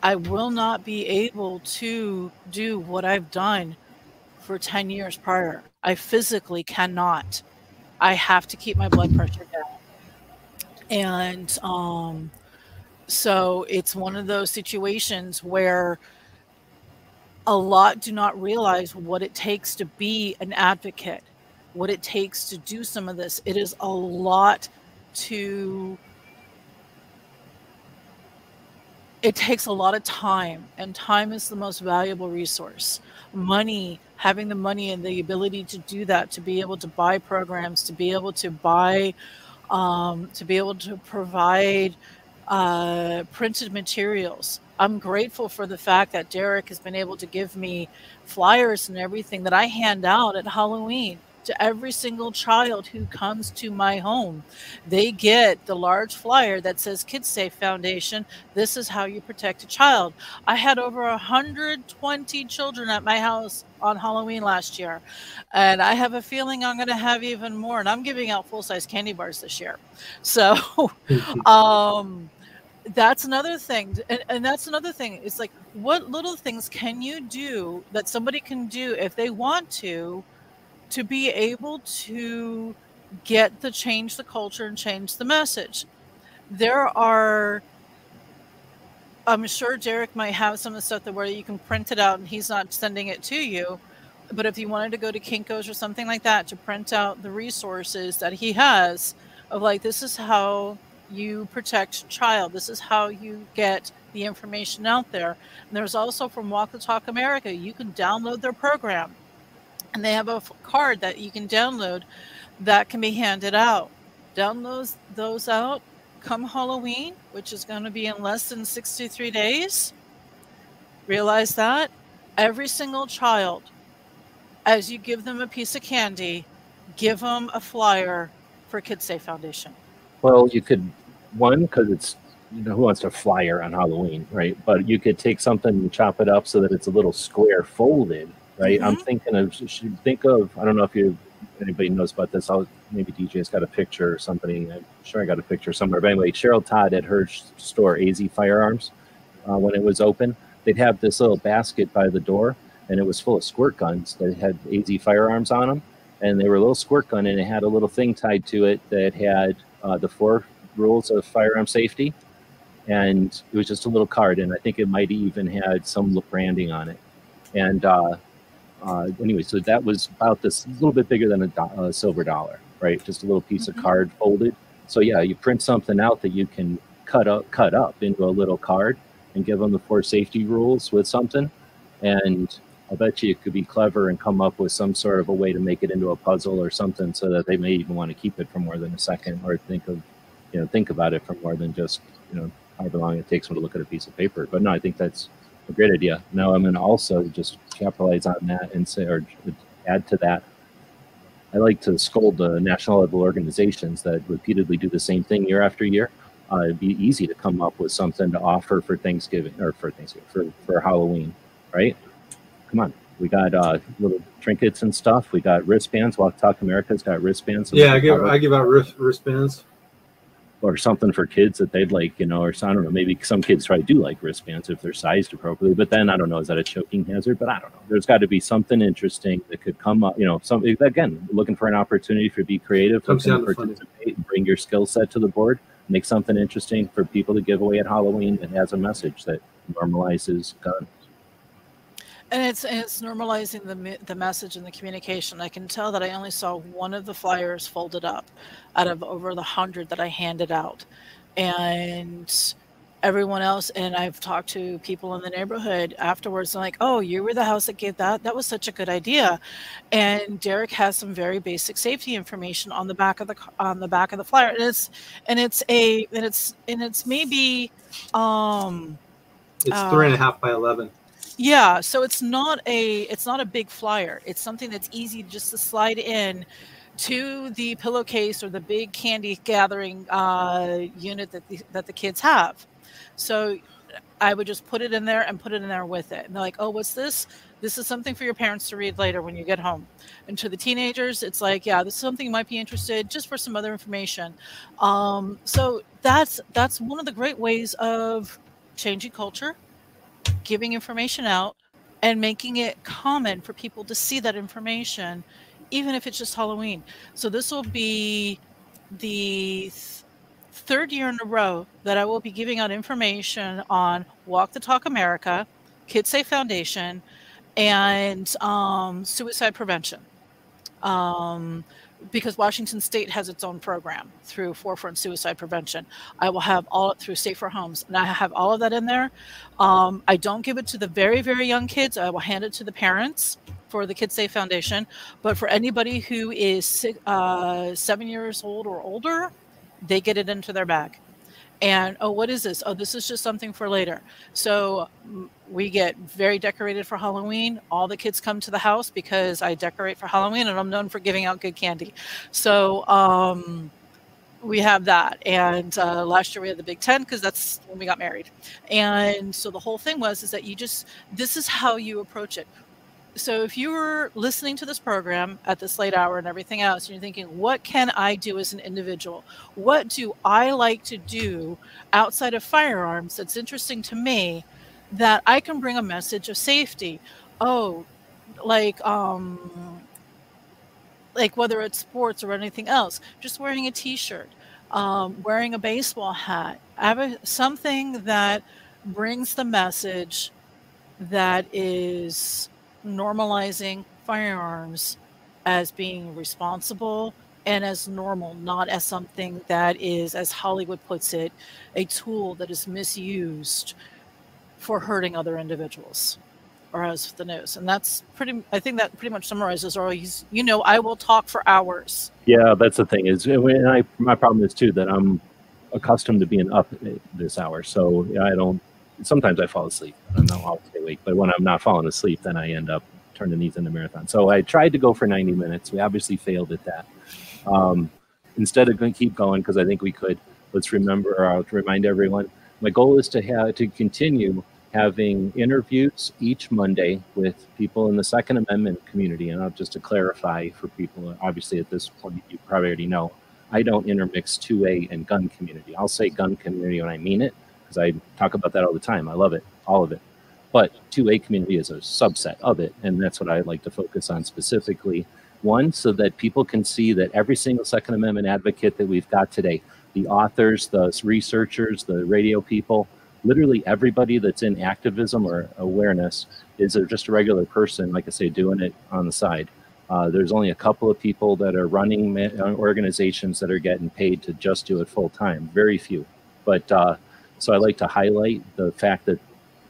I will not be able to do what I've done for 10 years prior. I physically cannot. I have to keep my blood pressure down. And um, so it's one of those situations where a lot do not realize what it takes to be an advocate, what it takes to do some of this. It is a lot to it takes a lot of time and time is the most valuable resource money having the money and the ability to do that to be able to buy programs to be able to buy um, to be able to provide uh, printed materials i'm grateful for the fact that derek has been able to give me flyers and everything that i hand out at halloween to every single child who comes to my home. They get the large flyer that says Kids Safe Foundation. This is how you protect a child. I had over 120 children at my house on Halloween last year. And I have a feeling I'm going to have even more. And I'm giving out full size candy bars this year. So, um, that's another thing and, and that's another thing it's like what little things can you do that somebody can do if they want to to be able to get the change the culture and change the message. There are I'm sure Derek might have some of the stuff that where you can print it out and he's not sending it to you. But if you wanted to go to Kinko's or something like that to print out the resources that he has of like this is how you protect child, this is how you get the information out there. And there's also from Walk the Talk America, you can download their program and they have a card that you can download that can be handed out. Download those out come Halloween, which is going to be in less than 63 days. Realize that every single child, as you give them a piece of candy, give them a flyer for Kids Safe Foundation. Well, you could one because it's you know who wants a flyer on Halloween, right? But you could take something and chop it up so that it's a little square folded right? Mm-hmm. I'm thinking of should think of I don't know if you anybody knows about this, I'll maybe DJ's got a picture or something. I'm sure I got a picture somewhere. But anyway, Cheryl Todd at her store, AZ Firearms, uh, when it was open, they'd have this little basket by the door, and it was full of squirt guns that had AZ Firearms on them, and they were a little squirt gun, and it had a little thing tied to it that had uh, the four rules of firearm safety, and it was just a little card, and I think it might even had some branding on it, and uh, uh, anyway, so that was about this a little bit bigger than a, do- a silver dollar, right? Just a little piece Mhm. of card folded. So yeah, you print something out that you can cut up, cut up into a little card, and give them the four safety rules with something, and I bet you it could be clever and come up with some sort of a way to make it into a puzzle or something, so that they may even want to keep it for more than a second, or think of, you know, think about it for more than just you know however long it takes them to look at a piece of paper. But no, I think that's a great idea. Now I'm going to also just capitalize on that and say, or add to that. I like to scold the national level organizations that repeatedly do the same thing year after year. Uh, it'd be easy to come up with something to offer for Thanksgiving or for Thanksgiving for, for Halloween, right? Come on, we got uh, little trinkets and stuff. We got wristbands. Walk Talk America's got wristbands. Yeah, I give I give out wrist, wristbands. Or something for kids that they'd like, you know, or so- I don't know. Maybe some kids probably do like wristbands if they're sized appropriately. But then I don't know, is that a choking hazard? But I don't know. There's got to be something interesting that could come up. You know, some again looking for an opportunity for be creative, Comes down to to participate, and bring your skill set to the board. Make something interesting for people to give away at Halloween that has a message that normalizes guns. And it's and it's normalizing the the message and the communication. I can tell that I only saw one of the flyers folded up out of over the hundred that I handed out, and everyone else. And I've talked to people in the neighborhood afterwards. and like, "Oh, you were the house that gave that. That was such a good idea." And Derek has some very basic safety information on the back of the on the back of the flyer, and it's and it's a and it's and it's maybe. um It's Uh, three and a half by eleven. Yeah, so it's not a it's not a big flyer. It's something that's easy just to slide in to the pillowcase or the big candy gathering uh, unit that the, that the kids have. So I would just put it in there and put it in there with it. And they're like, "Oh, what's this? This is something for your parents to read later when you get home." And to the teenagers, it's like, "Yeah, this is something you might be interested just for some other information." Um, so that's that's one of the great ways of changing culture giving information out and making it common for people to see that information, even if it's just Halloween. So this will be the th- third year in a row that I will be giving out information on Walk the Talk America, Kids Safe Foundation, and um, suicide prevention. Um, because Washington State has its own program through Forefront Suicide Prevention. I will have all through Safer Homes, and I have all of that in there. Um, I don't give it to the very, very young kids. I will hand it to the parents for the Kids Safe Foundation. But for anybody who is uh, seven years old or older, they get it into their bag. And oh, what is this? Oh, this is just something for later. So we get very decorated for Halloween. All the kids come to the house because I decorate for Halloween and I'm known for giving out good candy. So um, we have that. And uh, last year we had the Big Ten because that's when we got married. And so the whole thing was is that you just this is how you approach it. So if you were listening to this program at this late hour and everything else, and you're thinking, what can I do as an individual? What do I like to do outside of firearms that's interesting to me that I can bring a message of safety? Oh, like um like whether it's sports or anything else, just wearing a t-shirt, um, wearing a baseball hat, have a, something that brings the message that is normalizing firearms as being responsible and as normal, not as something that is, as Hollywood puts it, a tool that is misused for hurting other individuals or as the news. And that's pretty, I think that pretty much summarizes or he's, you know, I will talk for hours. Yeah, that's the thing is, and I my problem is too that I'm accustomed to being up this hour, so I don't. Sometimes I fall asleep. and I'll I'll stay awake, but when I'm not falling asleep, then I end up turning these into marathon. So I tried to go for 90 minutes. We obviously failed at that. Um, instead of going keep going because I think we could. Let's remember. I'll remind everyone. My goal is to have to continue having interviews each Monday with people in the Second Amendment community. And I'll just to clarify for people, obviously at this point, you probably already know, I don't intermix 2A and gun community. I'll say gun community when I mean it, because I talk about that all the time. I love it, all of it. But 2A community is a subset of it. And that's what I like to focus on specifically. One, so that people can see that every single Second Amendment advocate that we've got today, the authors, the researchers, the radio people, literally everybody that's in activism or awareness is just a regular person, like I say, doing it on the side. Uh, there's only a couple of people that are running uh, organizations that are getting paid to just do it full time. Very few. But uh, so I like to highlight the fact that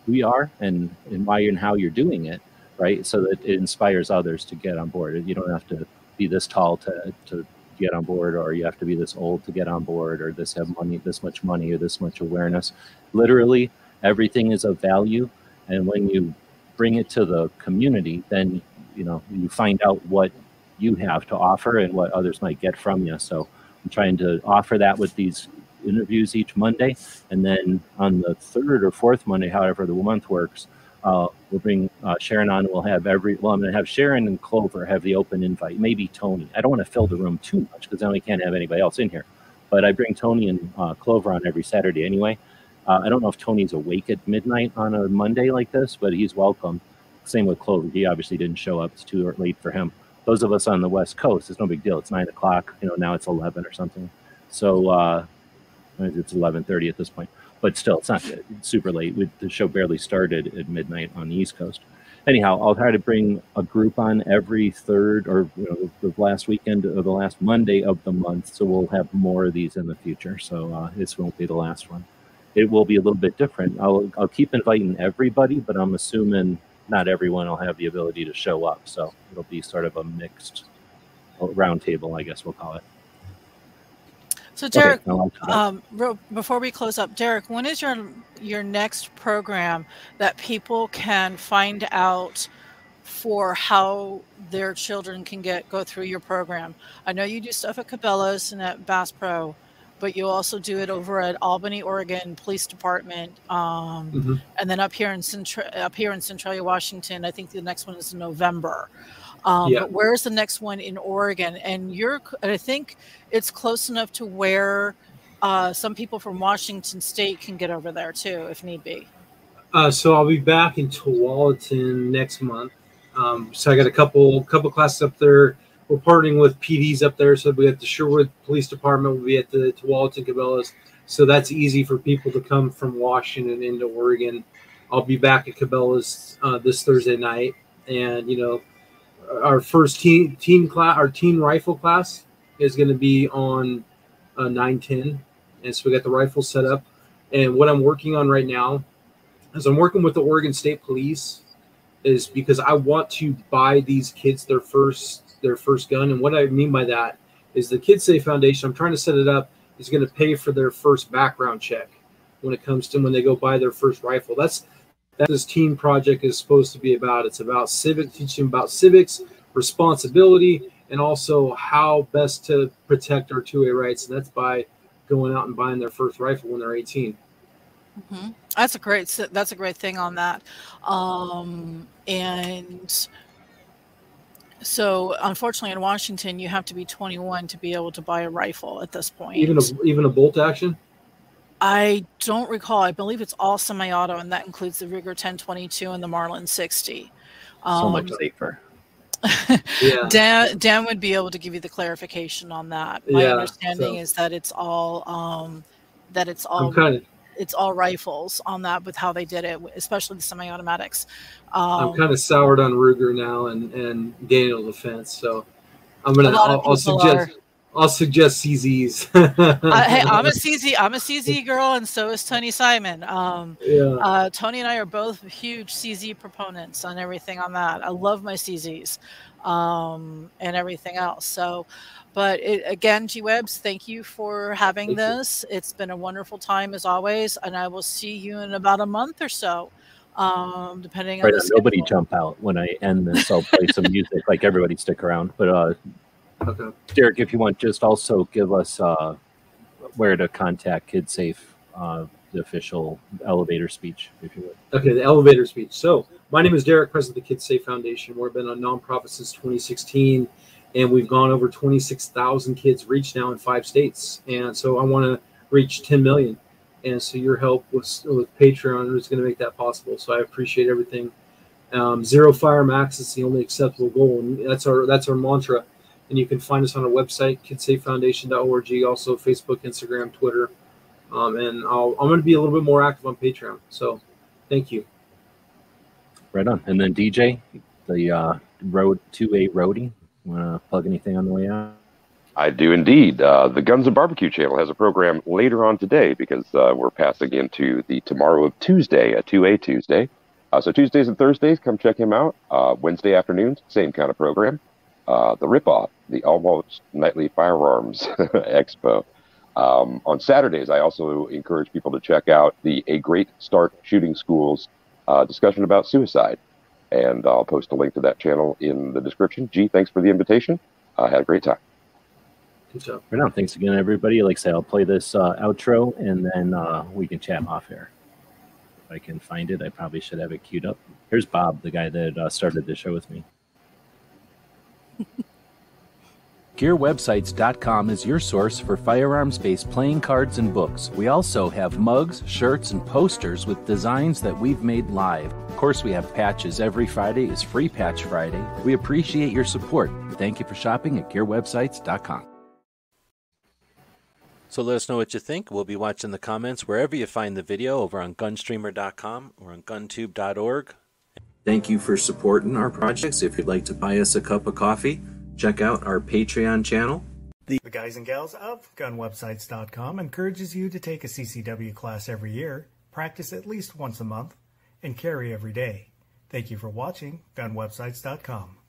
we are and, and why and how you're doing it, right? So that it inspires others to get on board. You don't have to be this tall to, to get on board or you have to be this old to get on board or this have money this much money or this much awareness. Literally everything is of value and when you bring it to the community then you know you find out what you have to offer and what others might get from you. So i'm trying to offer that with these interviews each monday and then on the third or fourth monday however the month works uh, we'll bring uh, Sharon on. We'll have every, well, I'm going to have Sharon and Clover have the open invite, maybe Tony. I don't want to fill the room too much because then we can't have anybody else in here. But I bring Tony and uh, Clover on every Saturday anyway. Uh, I don't know if Tony's awake at midnight on a Monday like this, but he's welcome. Same with Clover. He obviously didn't show up. It's too late for him. Those of us on the West Coast, it's no big deal. It's nine o'clock. You know, now it's 11 or something. So uh, it's 11:30 at this point but still, it's not super late. We, the show barely started at midnight on the East Coast. Anyhow, I'll try to bring a group on every third or you know, the last weekend or the last Monday of the month. So we'll have more of these in the future. So uh, this won't be the last one. It will be a little bit different. I'll, I'll keep inviting everybody, but I'm assuming not everyone will have the ability to show up. So it'll be sort of a mixed roundtable, I guess we'll call it. So Derek, okay, um, before we close up, Derek, when is your your next program that people can find out for how their children can get go through your program? I know you do stuff at Cabela's and at Bass Pro, but you also do it over at Albany, Oregon Police Department, um, mm-hmm. and then up here in Central, up here in Centralia, Washington. I think the next one is in November. Um, yeah. But where's the next one in Oregon? And you're, I think it's close enough to where uh, some people from Washington State can get over there too, if need be. Uh, so I'll be back in Tualatin next month. Um, so I got a couple couple classes up there. We're partnering with PDs up there, so we at the Sherwood Police Department. We'll be at the Tualatin Cabela's, so that's easy for people to come from Washington into Oregon. I'll be back at Cabela's uh, this Thursday night, and you know our first team team class, our team rifle class is going to be on uh, 910, and so we got the rifle set up. And what I'm working on right now is I'm working with the Oregon State Police, is because I want to buy these kids their first their first gun. And what I mean by that is the Kids Safe Foundation. I'm trying to set it up is going to pay for their first background check when it comes to when they go buy their first rifle. That's this team project is supposed to be about. It's about civic, teaching about civics, responsibility, and also how best to protect our 2A rights. And that's by going out and buying their first rifle when they're 18. Mm-hmm. That's a great. That's a great thing on that. Um, and so, unfortunately, in Washington, you have to be 21 to be able to buy a rifle at this point. Even a even a bolt action. I don't recall. I believe it's all semi-auto, and that includes the Ruger 1022 and the Marlin 60. Um, so much um, safer. yeah. Dan Dan would be able to give you the clarification on that. My yeah, understanding so. is that it's all um, that it's all kind of, it's all rifles on that with how they did it, especially the semi-automatics. Um, I'm kind of soured on Ruger now and and Daniel Defense, so I'm gonna I'll, I'll suggest. Are. I'll suggest CZs. uh, hey, I'm a CZ. I'm a CZ girl, and so is Tony Simon. Um, yeah. Uh, Tony and I are both huge CZ proponents on everything on that. I love my CZs um, and everything else. So, but it, again, G Webs, thank you for having thank this. You. It's been a wonderful time as always, and I will see you in about a month or so. Um, depending right on nobody jump out when I end this. I'll play some music. Like everybody, stick around. But uh, Okay. Derek, if you want, just also give us uh, where to contact KidSafe uh, the official elevator speech, if you would. Okay, the elevator speech. So, my name is Derek, president of the Kids Safe Foundation. We've been a nonprofit since 2016, and we've gone over 26,000 kids reached now in five states. And so, I want to reach 10 million. And so, your help with, with Patreon is going to make that possible. So, I appreciate everything. Um, zero fire max is the only acceptable goal, and that's our that's our mantra. And you can find us on our website, kidsafefoundation.org, also Facebook, Instagram, Twitter. Um, and I'll, I'm going to be a little bit more active on Patreon. So thank you. Right on. And then DJ, the uh, Road 2A Roadie, want to plug anything on the way out? I do indeed. Uh, the Guns and Barbecue channel has a program later on today because uh, we're passing into the tomorrow of Tuesday, a 2A Tuesday. Uh, so Tuesdays and Thursdays, come check him out. Uh, Wednesday afternoons, same kind of program. Uh, the Ripoff, the Almost Nightly Firearms Expo. Um, on Saturdays, I also encourage people to check out the A Great Start Shooting Schools uh, discussion about suicide. And I'll post a link to that channel in the description. G, thanks for the invitation. I had a great time. Good job. Right on. Thanks again, everybody. Like I said, I'll play this uh, outro and then uh, we can chat off air. If I can find it, I probably should have it queued up. Here's Bob, the guy that uh, started the show with me. GunWebsites.com is your source for firearms based playing cards and books. We also have mugs, shirts, and posters with designs that we've made live. Of course, we have patches. Every Friday is Free Patch Friday. We appreciate your support. Thank you for shopping at GunWebsites.com. So let us know what you think. We'll be watching the comments wherever you find the video over on gunstreamer.com or on guntube.org. Thank you for supporting our projects. If you'd like to buy us a cup of coffee, check out our Patreon channel. The guys and gals of gunwebsites.com encourages you to take a CCW class every year, practice at least once a month, and carry every day. Thank you for watching gunwebsites.com.